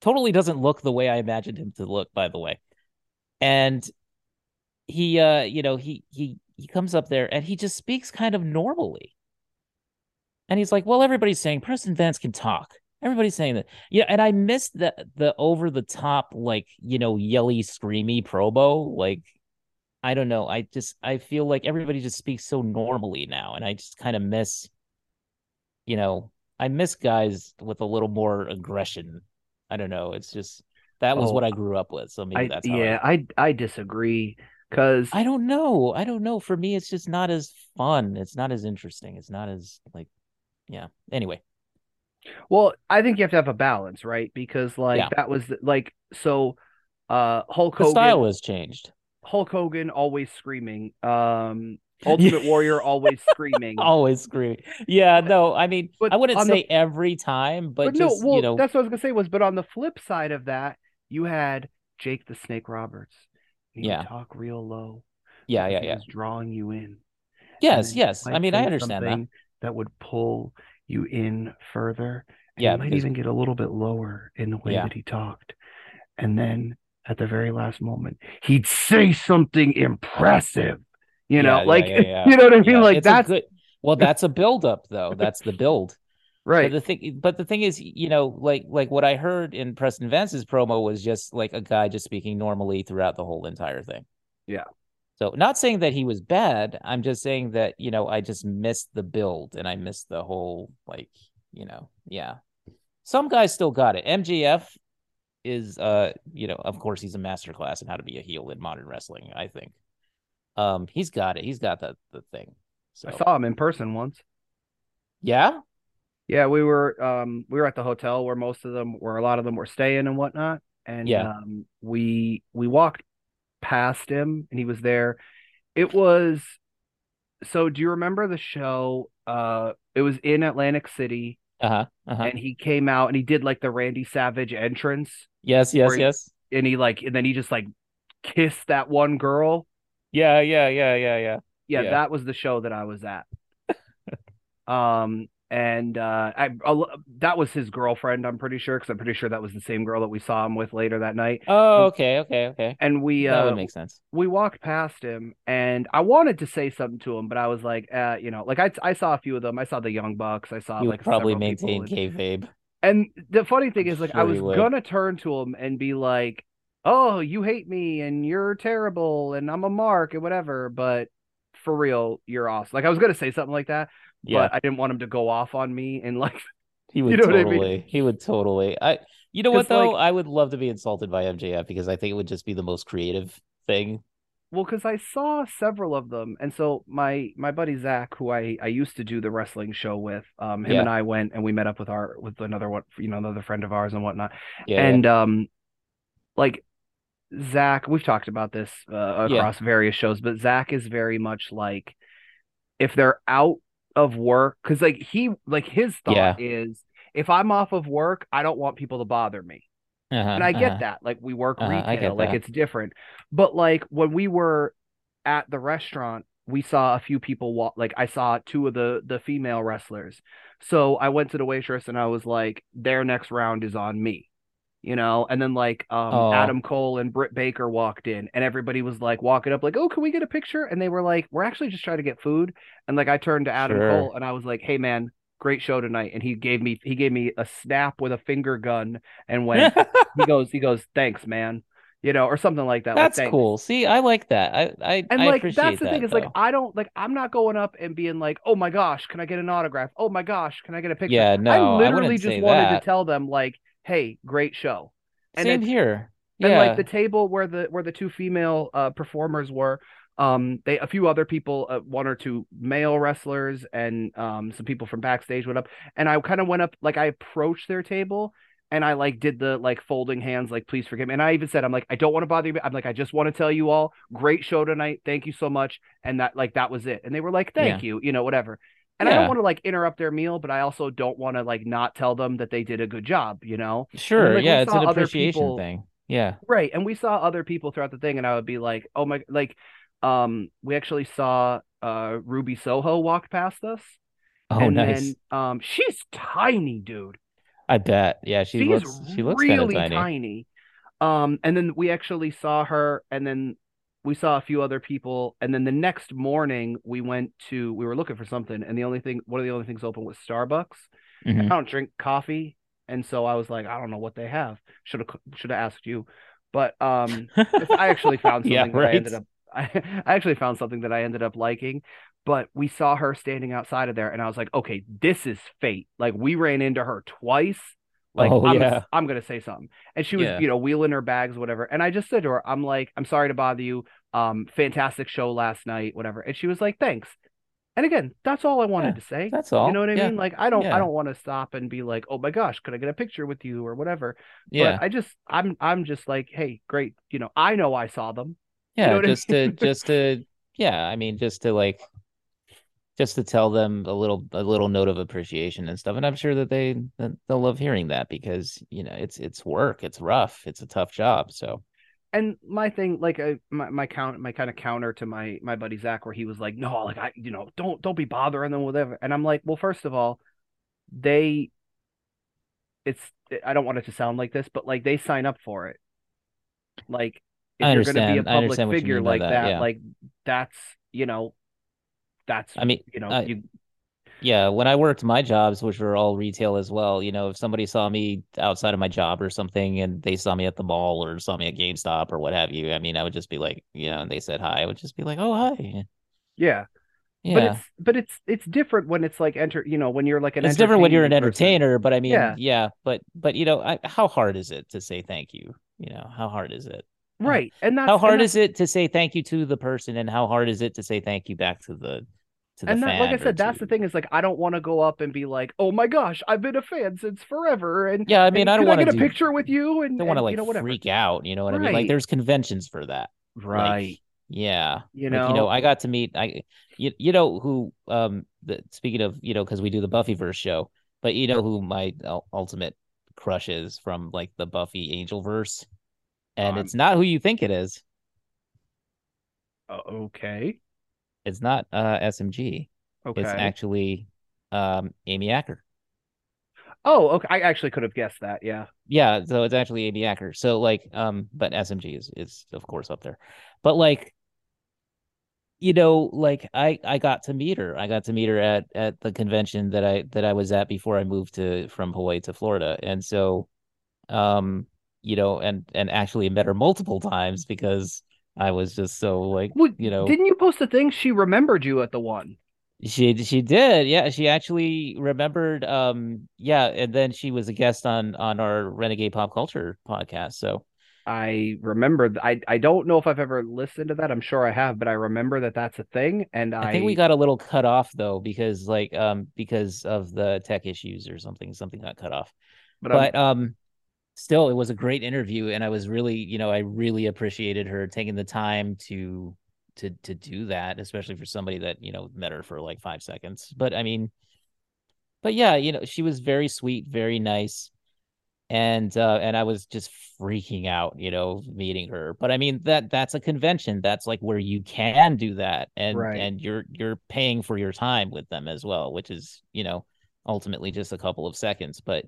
Totally doesn't look the way I imagined him to look, by the way. And he uh, you know, he he he comes up there and he just speaks kind of normally. And he's like, Well, everybody's saying Preston Vance can talk. Everybody's saying that. Yeah, and I missed the the over the top, like, you know, yelly, screamy promo. Like, I don't know. I just I feel like everybody just speaks so normally now, and I just kind of miss, you know, I miss guys with a little more aggression. I don't know. It's just that was Oh, what I grew up with. So maybe I that's yeah, I I disagree cuz I, don't know. I don't know. For me, it's just not as fun. It's not as interesting. It's not as like, yeah. Anyway, well, I think you have to have a balance, right? Because like Yeah. that was like so uh Hulk the Hogan style has changed. Hulk Hogan always screaming. Um [laughs] Ultimate Warrior always screaming. Always screaming. Yeah, no, I mean, But I wouldn't say the- every time, but, but just no, well, you know, that's what I was gonna say was, but on the flip side of that, you had Jake the Snake Roberts. Yeah. talk real low. yeah, yeah, yeah. drawing you in. Yes, yes. I mean, I understand that. That would pull you in further. And Yeah, he might even get a little bit lower in the way Yeah. that he talked. And then at the very last moment, he'd say something impressive. You know, Yeah, like yeah, [laughs] you know what I mean? Like it's that's good. Well, that's a build up, though. That's the build. Right. But the thing, but the thing is, you know, like like what I heard in Preston Vance's promo was just like a guy just speaking normally throughout the whole entire thing. Yeah. So not saying that he was bad. I'm just saying that you know I just missed the build and I missed the whole like you know yeah. Some guys still got it. MJF is uh you know of course he's a master class in how to be a heel in modern wrestling. I think. Um, he's got it. He's got the the thing. So I saw him in person once. yeah, Yeah, we were um we were at the hotel where most of them where a lot of them were staying and whatnot. And Yeah. um we we walked past him and he was there. It was so do you remember the show? Uh it was in Atlantic City uh huh, uh huh. and he came out and he did like the Randy Savage entrance Yes, yes, Or- yes. and he like and then he just like kissed that one girl. Yeah, yeah, yeah, yeah, yeah. Yeah, Yeah. that was the show that I was at. [laughs] um and uh, I that was his girlfriend. I'm pretty sure because I'm pretty sure that was the same girl that we saw him with later that night. Oh, okay, okay, okay. And we That uh, would make sense. we walked past him, and I wanted to say something to him, but I was like, uh, you know, like I I saw a few of them. I saw the Young Bucks. I saw You like probably maintain kayfabe. and the funny thing is, like, I was gonna turn to him and be like, "Oh, you hate me, and you're terrible, and I'm a mark, and whatever." But for real, you're awesome. Like, I was gonna say something like that, Yeah, but I didn't want him to go off on me and like, [laughs] he would know what I mean? totally. He would totally. I. You know what 'Cause, like- though? I would love to be insulted by MJF because I think it would just be the most creative thing. well, because I saw several of them, and so my my buddy Zach, who I I used to do the wrestling show with, um, him Yeah. and I went and we met up with our with another one, you know, another friend of ours and whatnot. Yeah. yeah. and um like Zach, we've talked about this uh, Yeah. across various shows, but Zach is very much like if they're out of work, because like he like his thought Yeah. is if I'm off of work, I don't want people to bother me. Uh-huh, And I get uh-huh. that. Like we work Uh-huh, I retail, like it's different. But like when we were at the restaurant, we saw a few people walk like I saw two of the the female wrestlers. So I went to the waitress and I was like, their next round is on me. You know, and then like um Oh. Adam Cole and Britt Baker walked in and everybody was like walking up like, "Oh, can we get a picture?" And they were like, "We're actually just trying to get food." And like I turned to Adam Sure. Cole and I was like, "Hey man, great show tonight." And he gave me he gave me a snap with a finger gun and went [laughs] he goes he goes thanks man you know or something like that That's "Thanks." cool. See, I like that. I I, and I like that's the thing is like i don't like i'm not going up and being like oh my gosh can i get an autograph oh my gosh can i get a picture Yeah, no, i I literally wouldn't just wanted that. to tell them like hey great show. And Same here. and like the table where the where the two female uh performers were um they a few other people uh, one or two male wrestlers and um some people from backstage went up. And i kind of went up like i approached their table and i like did the like folding hands like please forgive me. And i even said i'm like i don't want to bother you i'm like i just want to tell you all great show tonight thank you so much and that like that was it. And they were like thank you you know whatever and i don't want to like interrupt their meal but i also don't want to like not tell them that they did a good job you know Sure, like, yeah, it's an appreciation people- thing. Yeah. Right. And we saw other people throughout the thing, and I would be like, oh my, like, um, we actually saw uh Ruby Soho walk past us. Oh, and nice. then um she's tiny, dude. I bet. Yeah, she She's looks she looks really tiny. tiny. Um, and then we actually saw her, and then we saw a few other people, and then the next morning we went to we were looking for something, and the only thing one of the only things open was Starbucks. Mhm. I don't drink coffee, and so I was like, I don't know what they have. Should have should have asked you, but um, I actually found [laughs] something Yeah, that I ended up. I, [laughs] I actually found something that I ended up liking, but we saw her standing outside of there, and I was like, okay, this is fate. Like we ran into her twice. Like Oh, I'm, yeah. I'm gonna say something, and she was, Yeah. you know, wheeling her bags, whatever. And I just said to her, I'm like, I'm sorry to bother you. Um, fantastic show last night, whatever. And she was like, thanks. And again, that's all I wanted Yeah, to say. That's all. You know what I Yeah, mean? Like I don't Yeah. I don't want to stop and be like, "Oh my gosh, could I get a picture with you or whatever?" Yeah. But I just I'm I'm just like, "Hey, great. You know, I know I saw them." Yeah, know what I just to just to yeah, I mean just to like just to tell them a little a little note of appreciation and stuff. And I'm sure that they that they'll love hearing that because, you know, it's it's work, it's rough, it's a tough job. So And my thing like uh, my my count my kind of counter to my my buddy Zach where he was like, "No, like I you know, don't don't be bothering them whatever." And I'm like, "Well, first of all, they it's I don't want it to sound like this, but like they sign up for it. Like if you're going to be a public understand what you figure like that, that, yeah. like that's, you know, that's I mean, you know, I- you yeah, when I worked my jobs, which were all retail as well, you know, if somebody saw me outside of my job or something and they saw me at the mall or saw me at GameStop or what have you, I mean, I would just be like, you know, and they said hi, I would just be like, oh, hi. yeah. Yeah. But it's but it's it's different when it's like enter you know when you're like an it's different when you're an person. entertainer, but I mean, Yeah. yeah, but but you know, I, how hard is it to say thank you? You know, how hard is it? Right? And that's how and hard that's- is it to say thank you to the person, and how hard is it to say thank you back to the to the and that, like I said, that's to- the thing is like I don't want to go up and be like, oh my gosh, I've been a fan since forever, and Yeah, I mean, and I don't want to get a picture with you, and Don't want to like you know whatever, freak out. You know what I mean? Like, there's conventions for that. right? Yeah, you Like, know, you know, I got to meet I, you, you know who um the, speaking of you know because we do the Buffyverse show, but you know who my ultimate crush is from like the Buffy Angelverse, and Um, it's not who you think it is. Uh, okay, It's not uh SMG. okay, It's actually um, Amy Acker. Oh, okay. I actually could have guessed that. Yeah. Yeah, so it's actually Amy Acker. So like, um, but SMG is is of course up there. But like, you know, like I I got to meet her. I got to meet her at at the convention that I that I was at before I moved to from Hawaii to Florida. And so um, you know, and and actually met her multiple times because I was just so like, Well, you know, didn't you post a thing? She remembered you at the one. she she did. Yeah, she actually remembered um yeah, and then she was a guest on on our Renegade Pop Culture podcast. So I remember. I I don't know if I've ever listened to that. I'm sure I have, but I remember that that's a thing. And I, I think we got a little cut off though because like um because of the tech issues or something something got cut off. but, But um still it was a great interview and I was really, you know, I really appreciated her taking the time to to to do that, especially for somebody that, you know, met her for like 5 seconds. But I mean but yeah, you know, she was very sweet, very nice. And uh and I was just freaking out, you know, meeting her. But I mean that that's a convention. That's like where you can do that and Right. and you're you're paying for your time with them as well, which is, you know, ultimately just a couple of seconds, but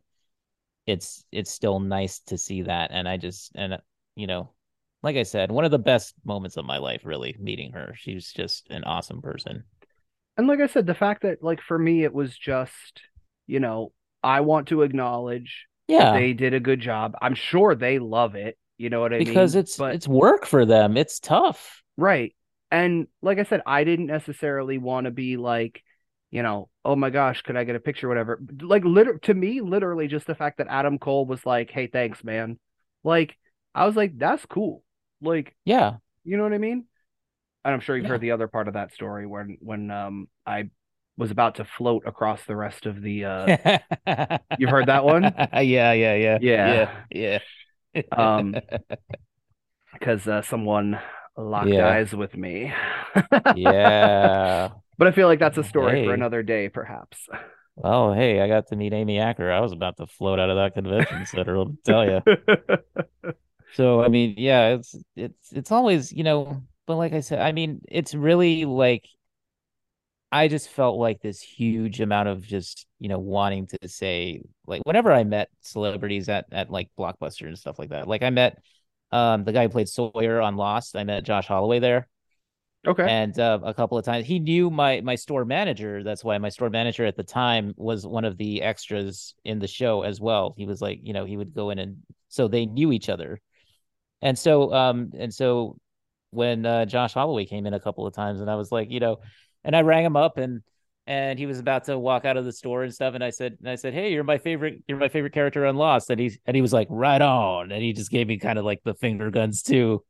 it's it's still nice to see that and I just and you know, like I said, one of the best moments of my life really meeting her. She's just an awesome person. and like I said, the fact that like for me it was just, you know, I want to acknowledge Yeah. they did a good job. I'm sure they love it. You know what I mean? because it's but it's work for them. It's tough. right. And like I said, I didn't necessarily want to be like, you know, oh my gosh, could I get a picture, whatever. Like, liter- to me, literally, just the fact that Adam Cole was like, "Hey, thanks, man." Like, I was like, "That's cool." Like, Yeah. you know what I mean? And I'm sure you've Yeah. heard the other part of that story when when um I was about to float across the rest of the uh [laughs] You've heard that one? Yeah, yeah, yeah. Yeah. Yeah. Yeah. Um, [laughs] because uh, someone locked Yeah. eyes with me. [laughs] yeah. But I feel like that's a story for another day, perhaps. Oh, hey, I got to meet Amy Acker. I was about to float out of that convention center, me tell you. [laughs] So, I mean, yeah, it's it's it's always, you know, but like I said, I mean, it's really like I just felt like this huge amount of just, you know, wanting to say like whenever I met celebrities at at like Blockbuster and stuff like that. Like I met um the guy who played Sawyer on Lost. I met Josh Holloway there okay. and uh, a couple of times. He knew my my store manager that's why my store manager at the time was one of the extras in the show as well. He was like you know he would go in and so they knew each other. And so um and so when uh, josh holloway came in a couple of times and i was like you know and i rang him up and and he was about to walk out of the store and stuff and i said and i said hey you're my favorite you're my favorite character on lost. And he and he was like right on. And he just gave me kind of like the finger guns too.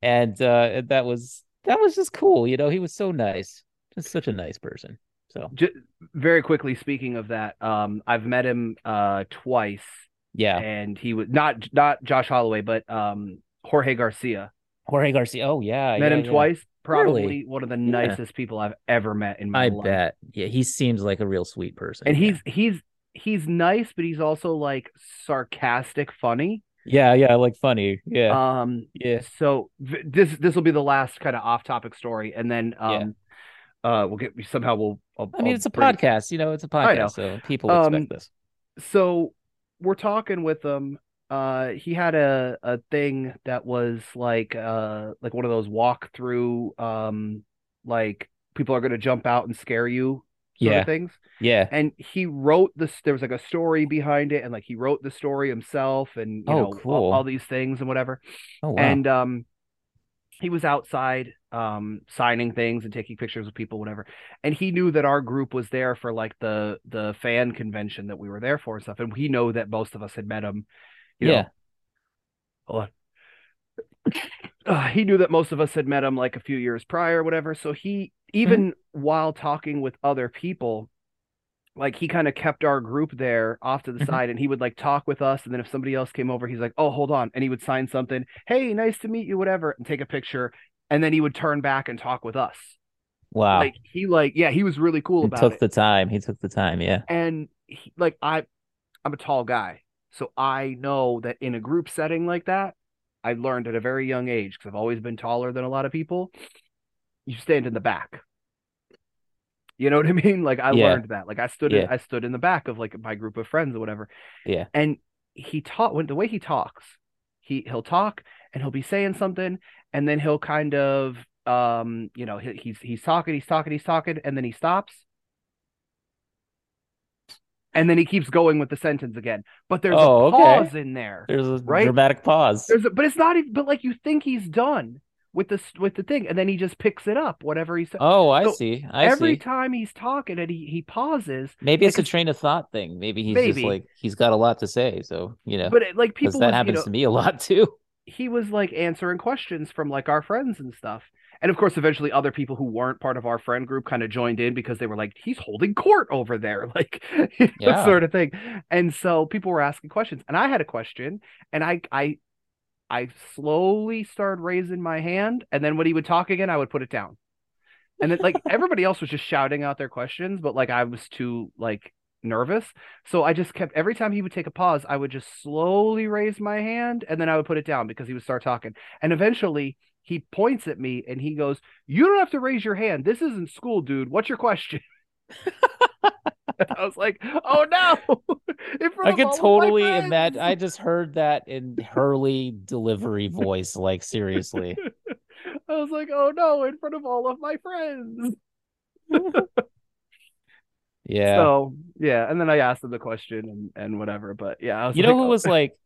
And uh that was that was just cool you know he was so nice just such a nice person so J- very quickly speaking of that, um, I've met him uh twice, yeah and he was not not Josh Holloway, but um Jorge Garcia. jorge garcia oh yeah met yeah, him yeah. twice. Probably Really? one of the Yeah. nicest people I've ever met in my i life. I bet yeah he seems like a real sweet person And he's he's he's nice, but he's also like sarcastic, funny. Yeah yeah like funny yeah Um, yeah so v- this this will be the last kind of off-topic story, and then um, uh, we'll get somehow we'll. I'll, i mean I'll it's a podcast you know it's a podcast so people Um, expect this So we're talking with him. Uh, he had a a thing that was like uh like one of those walk through um like people are gonna jump out and scare you sort Yeah. of things. yeah And he wrote this. There was like a story behind it, and like he wrote the story himself, and you Oh, know all, cool. all these things and whatever. oh wow and um he was outside um signing things and taking pictures of people whatever and he knew that our group was there for like the the fan convention that we were there for and stuff and we know that most of us had met him you know, yeah hold [coughs] on. Uh, he knew that most of us had met him like a few years prior whatever so he even while talking with other people like he kind of kept our group there off to the Mhm. side and he would like talk with us and then if somebody else came over he's like oh hold on and he would sign something hey nice to meet you whatever and take a picture and then he would turn back and talk with us wow like he like yeah he was really cool about it. he about took it the time he took the time yeah and he, like i i'm a tall guy so i know that in a group setting like that i learned at a very young age because i've always been taller than a lot of people you stand in the back You know what I [laughs] mean? Like I Yeah. learned that. Like I stood in I stood in the back of like my group of friends or whatever. Yeah. And he taught when the way he talks, he he'll talk and he'll be saying something and then he'll kind of um, you know, he, he's he's talking, he's talking, he's talking, and then he stops. And then he keeps going with the sentence again. But there's Oh, a okay. pause in there. There's a Right? dramatic pause. There's a, but it's not even but like you think he's done with the with the thing, and then he just picks it up, whatever he said. Oh, I So see. I Every see. time he's talking and he, he pauses, Maybe it's a train of thought thing. Maybe he's Maybe. just like he's got a lot to say. So you know, but it, like people that would, you happens know, to me a lot too. he was like answering questions from like our friends and stuff. And of course, eventually other people who weren't part of our friend group kind of joined in because they were like, he's holding court over there, [laughs] like Yeah. sort of thing. And so people were asking questions. And I had a question and I I I slowly started raising my hand. And then when he would talk again, I would put it down. And then like [laughs] everybody else was just shouting out their questions, but like I was too like nervous. So I just kept every time he would take a pause, I would just slowly raise my hand and then I would put it down because he would start talking. And eventually he points at me and he goes, You don't have to raise your hand. This isn't school, dude. What's your question? [laughs] [laughs] I was like, Oh no. [laughs] I could all of my totally imagine. I just heard that in Hurley delivery voice. Like seriously. [laughs] I was like, Oh no, in front of all of my friends. Yeah. So yeah, and then I asked him the question and, and whatever. But yeah, I was you like, know who "Oh." was like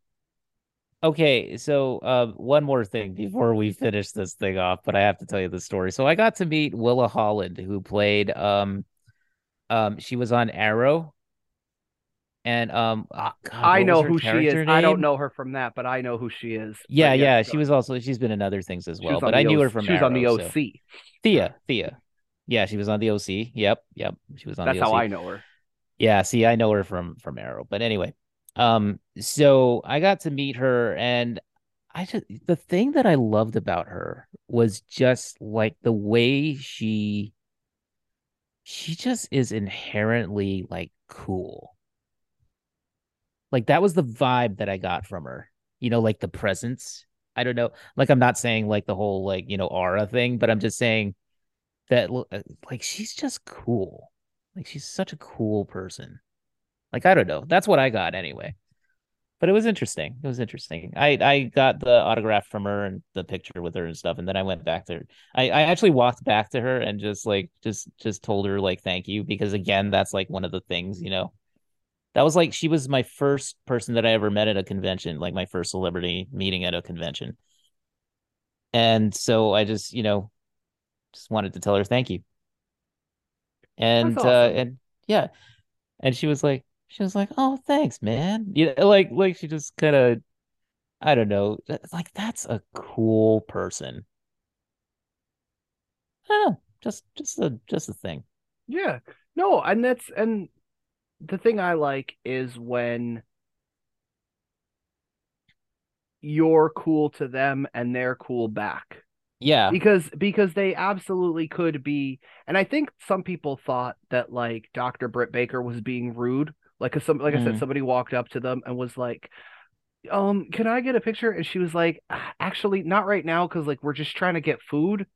okay so uh, one more thing before we finish this thing off but i have to tell you the story so i got to meet willa holland who played um um she was on arrow and um ah, God, I know who she is. character I don't know her from that, but I know who she is. But yeah yeah she was also she's been in other things as well but i knew OC her from She was on the OC. so- thea thea yeah she was on the oc yep yep she was on That's the OC. how I know her. Yeah, see, I know her from from Arrow, but anyway, um, so I got to meet her, and I just the thing that I loved about her was just like the way she she just is inherently like cool. Like that was the vibe that I got from her. You know, like the presence. I don't know. Like I'm not saying like the whole like, you know, aura thing, but I'm just saying that uh, like she's just cool. Like she's such a cool person. Like I don't know. That's what I got anyway. But it was interesting. It was interesting. I I got the autograph from her and the picture with her and stuff, and then I went back to her. I I actually walked back to her and just like just just told her like thank you because again that's like one of the things you know. That was like she was my first person that I ever met at a convention, like my first celebrity meeting at a convention. And so I just, you know, just wanted to tell her thank you. And That's uh and yeah. And she was like she was like, "Oh, thanks, man." You know, like like she just kind of I don't know, like that's a cool person. I don't know, just just a just a thing. Yeah. No, and that's and the thing I like is when you're cool to them and they're cool back. Yeah. Because because they absolutely could be and I think some people thought that like Dr. Britt Baker was being rude. Like some like I said Mm. somebody walked up to them and was like um can I get a picture? And she was like "Ah, actually not right now cuz like we're just trying to get food.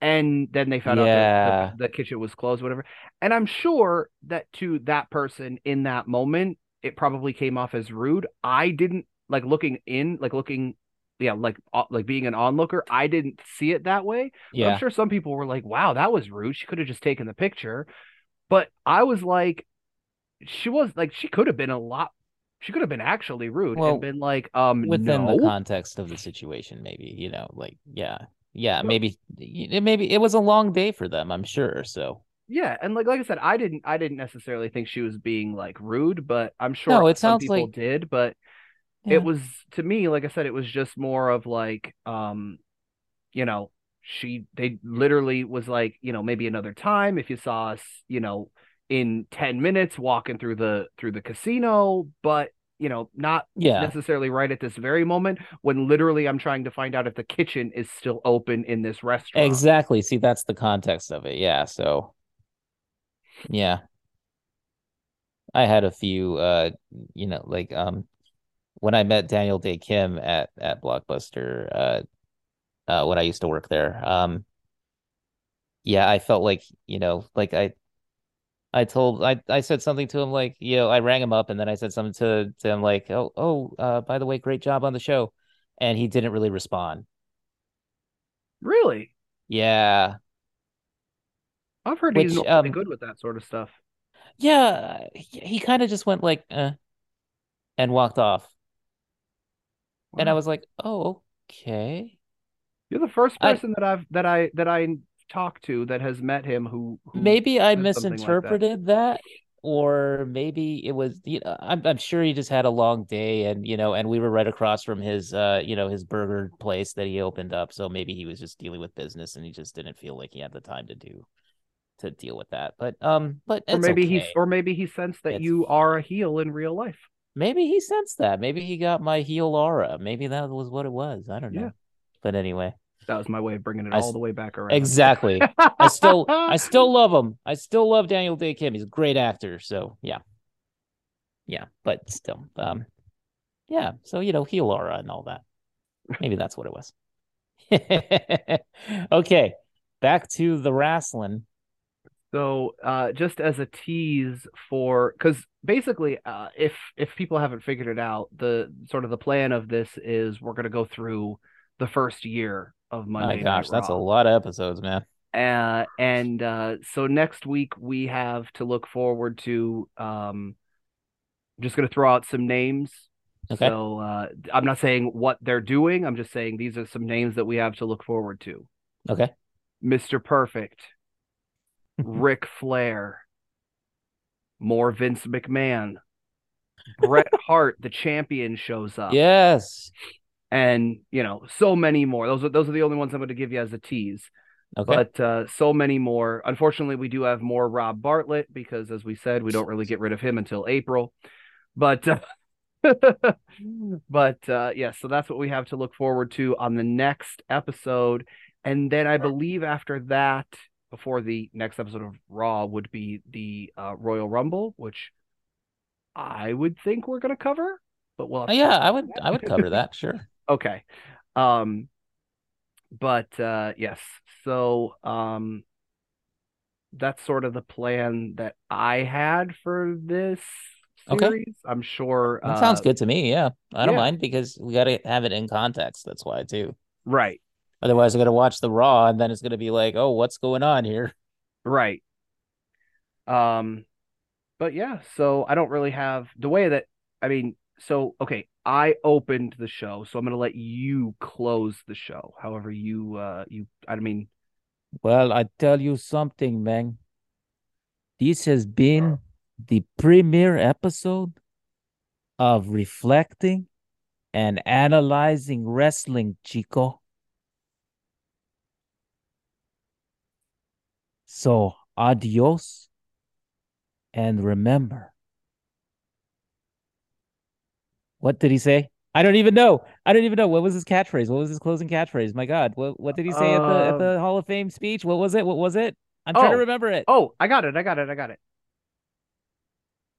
And then they found out Yeah. that the, the kitchen was closed whatever. And i'm sure that to that person in that moment it probably came off as rude. I didn't like looking in like looking yeah like like being an onlooker i didn't see it that way. But i'm sure some people were like wow that was rude. She could have just taken the picture. But i was like she was like she could have been a lot she could have been actually rude Well, and been like um within no the context of the situation maybe you know like yeah yeah Well- maybe it maybe it was a long day for them i'm sure so Yeah, and like like I said, I didn't I didn't necessarily think she was being like rude, but I'm sure No, it some sounds people like- did. But yeah. it was to me, like I said, it was just more of like, um, you know, she they literally was like, you know, maybe another time if you saw us, you know, in ten minutes walking through the through the casino, but you know, not yeah. necessarily right at this very moment when literally I'm trying to find out if the kitchen is still open in this restaurant. exactly. See that's the context of it. Yeah so yeah. I had a few uh you know like um when i met Daniel Dae Kim at at blockbuster uh uh when i used to work there um yeah i felt like you know like i I told I I said something to him like, you know, I rang him up and then I said something to, to him like, oh, oh, uh, by the way, great job on the show. And he didn't really respond. Really? Yeah. I've heard Which he's normally um good with that sort of stuff. yeah, he, he kind of just went like, uh, and walked off. And I was like, oh, okay. You're the first I person that I've that I that I talked to that has met him who who maybe I something like that. misinterpreted that, or maybe it was, you know, I'm I'm sure he just had a long day and you know, and we were right across from his uh, you know, his burger place that he opened up. So maybe he was just dealing with business and he just didn't feel like he had the time to do to deal with that. But um, but Or maybe he's okay. or maybe he sensed that It's you are a heel in real life. maybe he sensed that. Maybe he got my heel aura. Maybe that was what it was. I don't Yeah. know. But anyway, That was my way of bringing it I all the way back around. exactly. [laughs] I still I still love him. I still love Daniel Dae Kim. He's a great actor. So yeah. Yeah, but still. Um yeah, so you know, heel aura and all that. Maybe that's what it was. [laughs] okay. Back to the wrestling. So, uh, just as a tease for, because basically, uh, if if people haven't figured it out, the sort of the plan of this is we're gonna go through the first year of Monday My gosh, that's a lot of episodes, man. Uh, and uh, so next week we have to look forward to. Um, I'm just gonna throw out some names. Okay. So uh, I'm not saying what they're doing. I'm just saying these are some names that we have to look forward to. Okay. Mr. Perfect, [laughs] Ric Flair, more Vince McMahon, Bret Hart, the champion, shows up. Yes. And you know, so many more. Those are those are the only ones I'm going to give you as a tease. Okay. But uh, so many more. Unfortunately, we do have more Rob Bartlett because, as we said, we don't really get rid of him until April. But uh, [laughs] but uh, yeah, so that's what we have to look forward to on the next episode. And then I believe after that, before the next episode of Raw, would be the uh, Royal Rumble, which I would think we're going to cover. But we'll Oh, yeah, I would. I would cover that, sure. Okay. Um but uh yes. So um that's sort of the plan that I had for this Okay. series. I'm sure That sounds uh good to me. Yeah. I don't mind because we got to have it in context. That's why too. right. Otherwise, I got to watch the Raw and then it's going to be like, "Oh, what's going on here?" Right. Um but yeah, so I don't really have the way that I mean, so okay, I opened the show, so I'm going to let you close the show. However you uh you I mean Well, I tell you something, man. This has been the premiere episode of reflecting and analyzing wrestling, Chico. So, adios. And remember, what did he say? I don't even know. I don't even know. What was his catchphrase? What was his closing catchphrase? My God, what what did he say at the at Um, the Hall of Fame speech? What was it? What was it? I'm trying to Oh, remember it. Oh, I got it. I got it. I got it.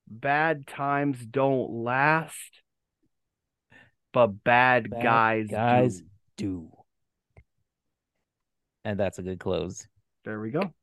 Bad times don't last, but bad, Bad guys, guys do. do. And that's a good close. There we go.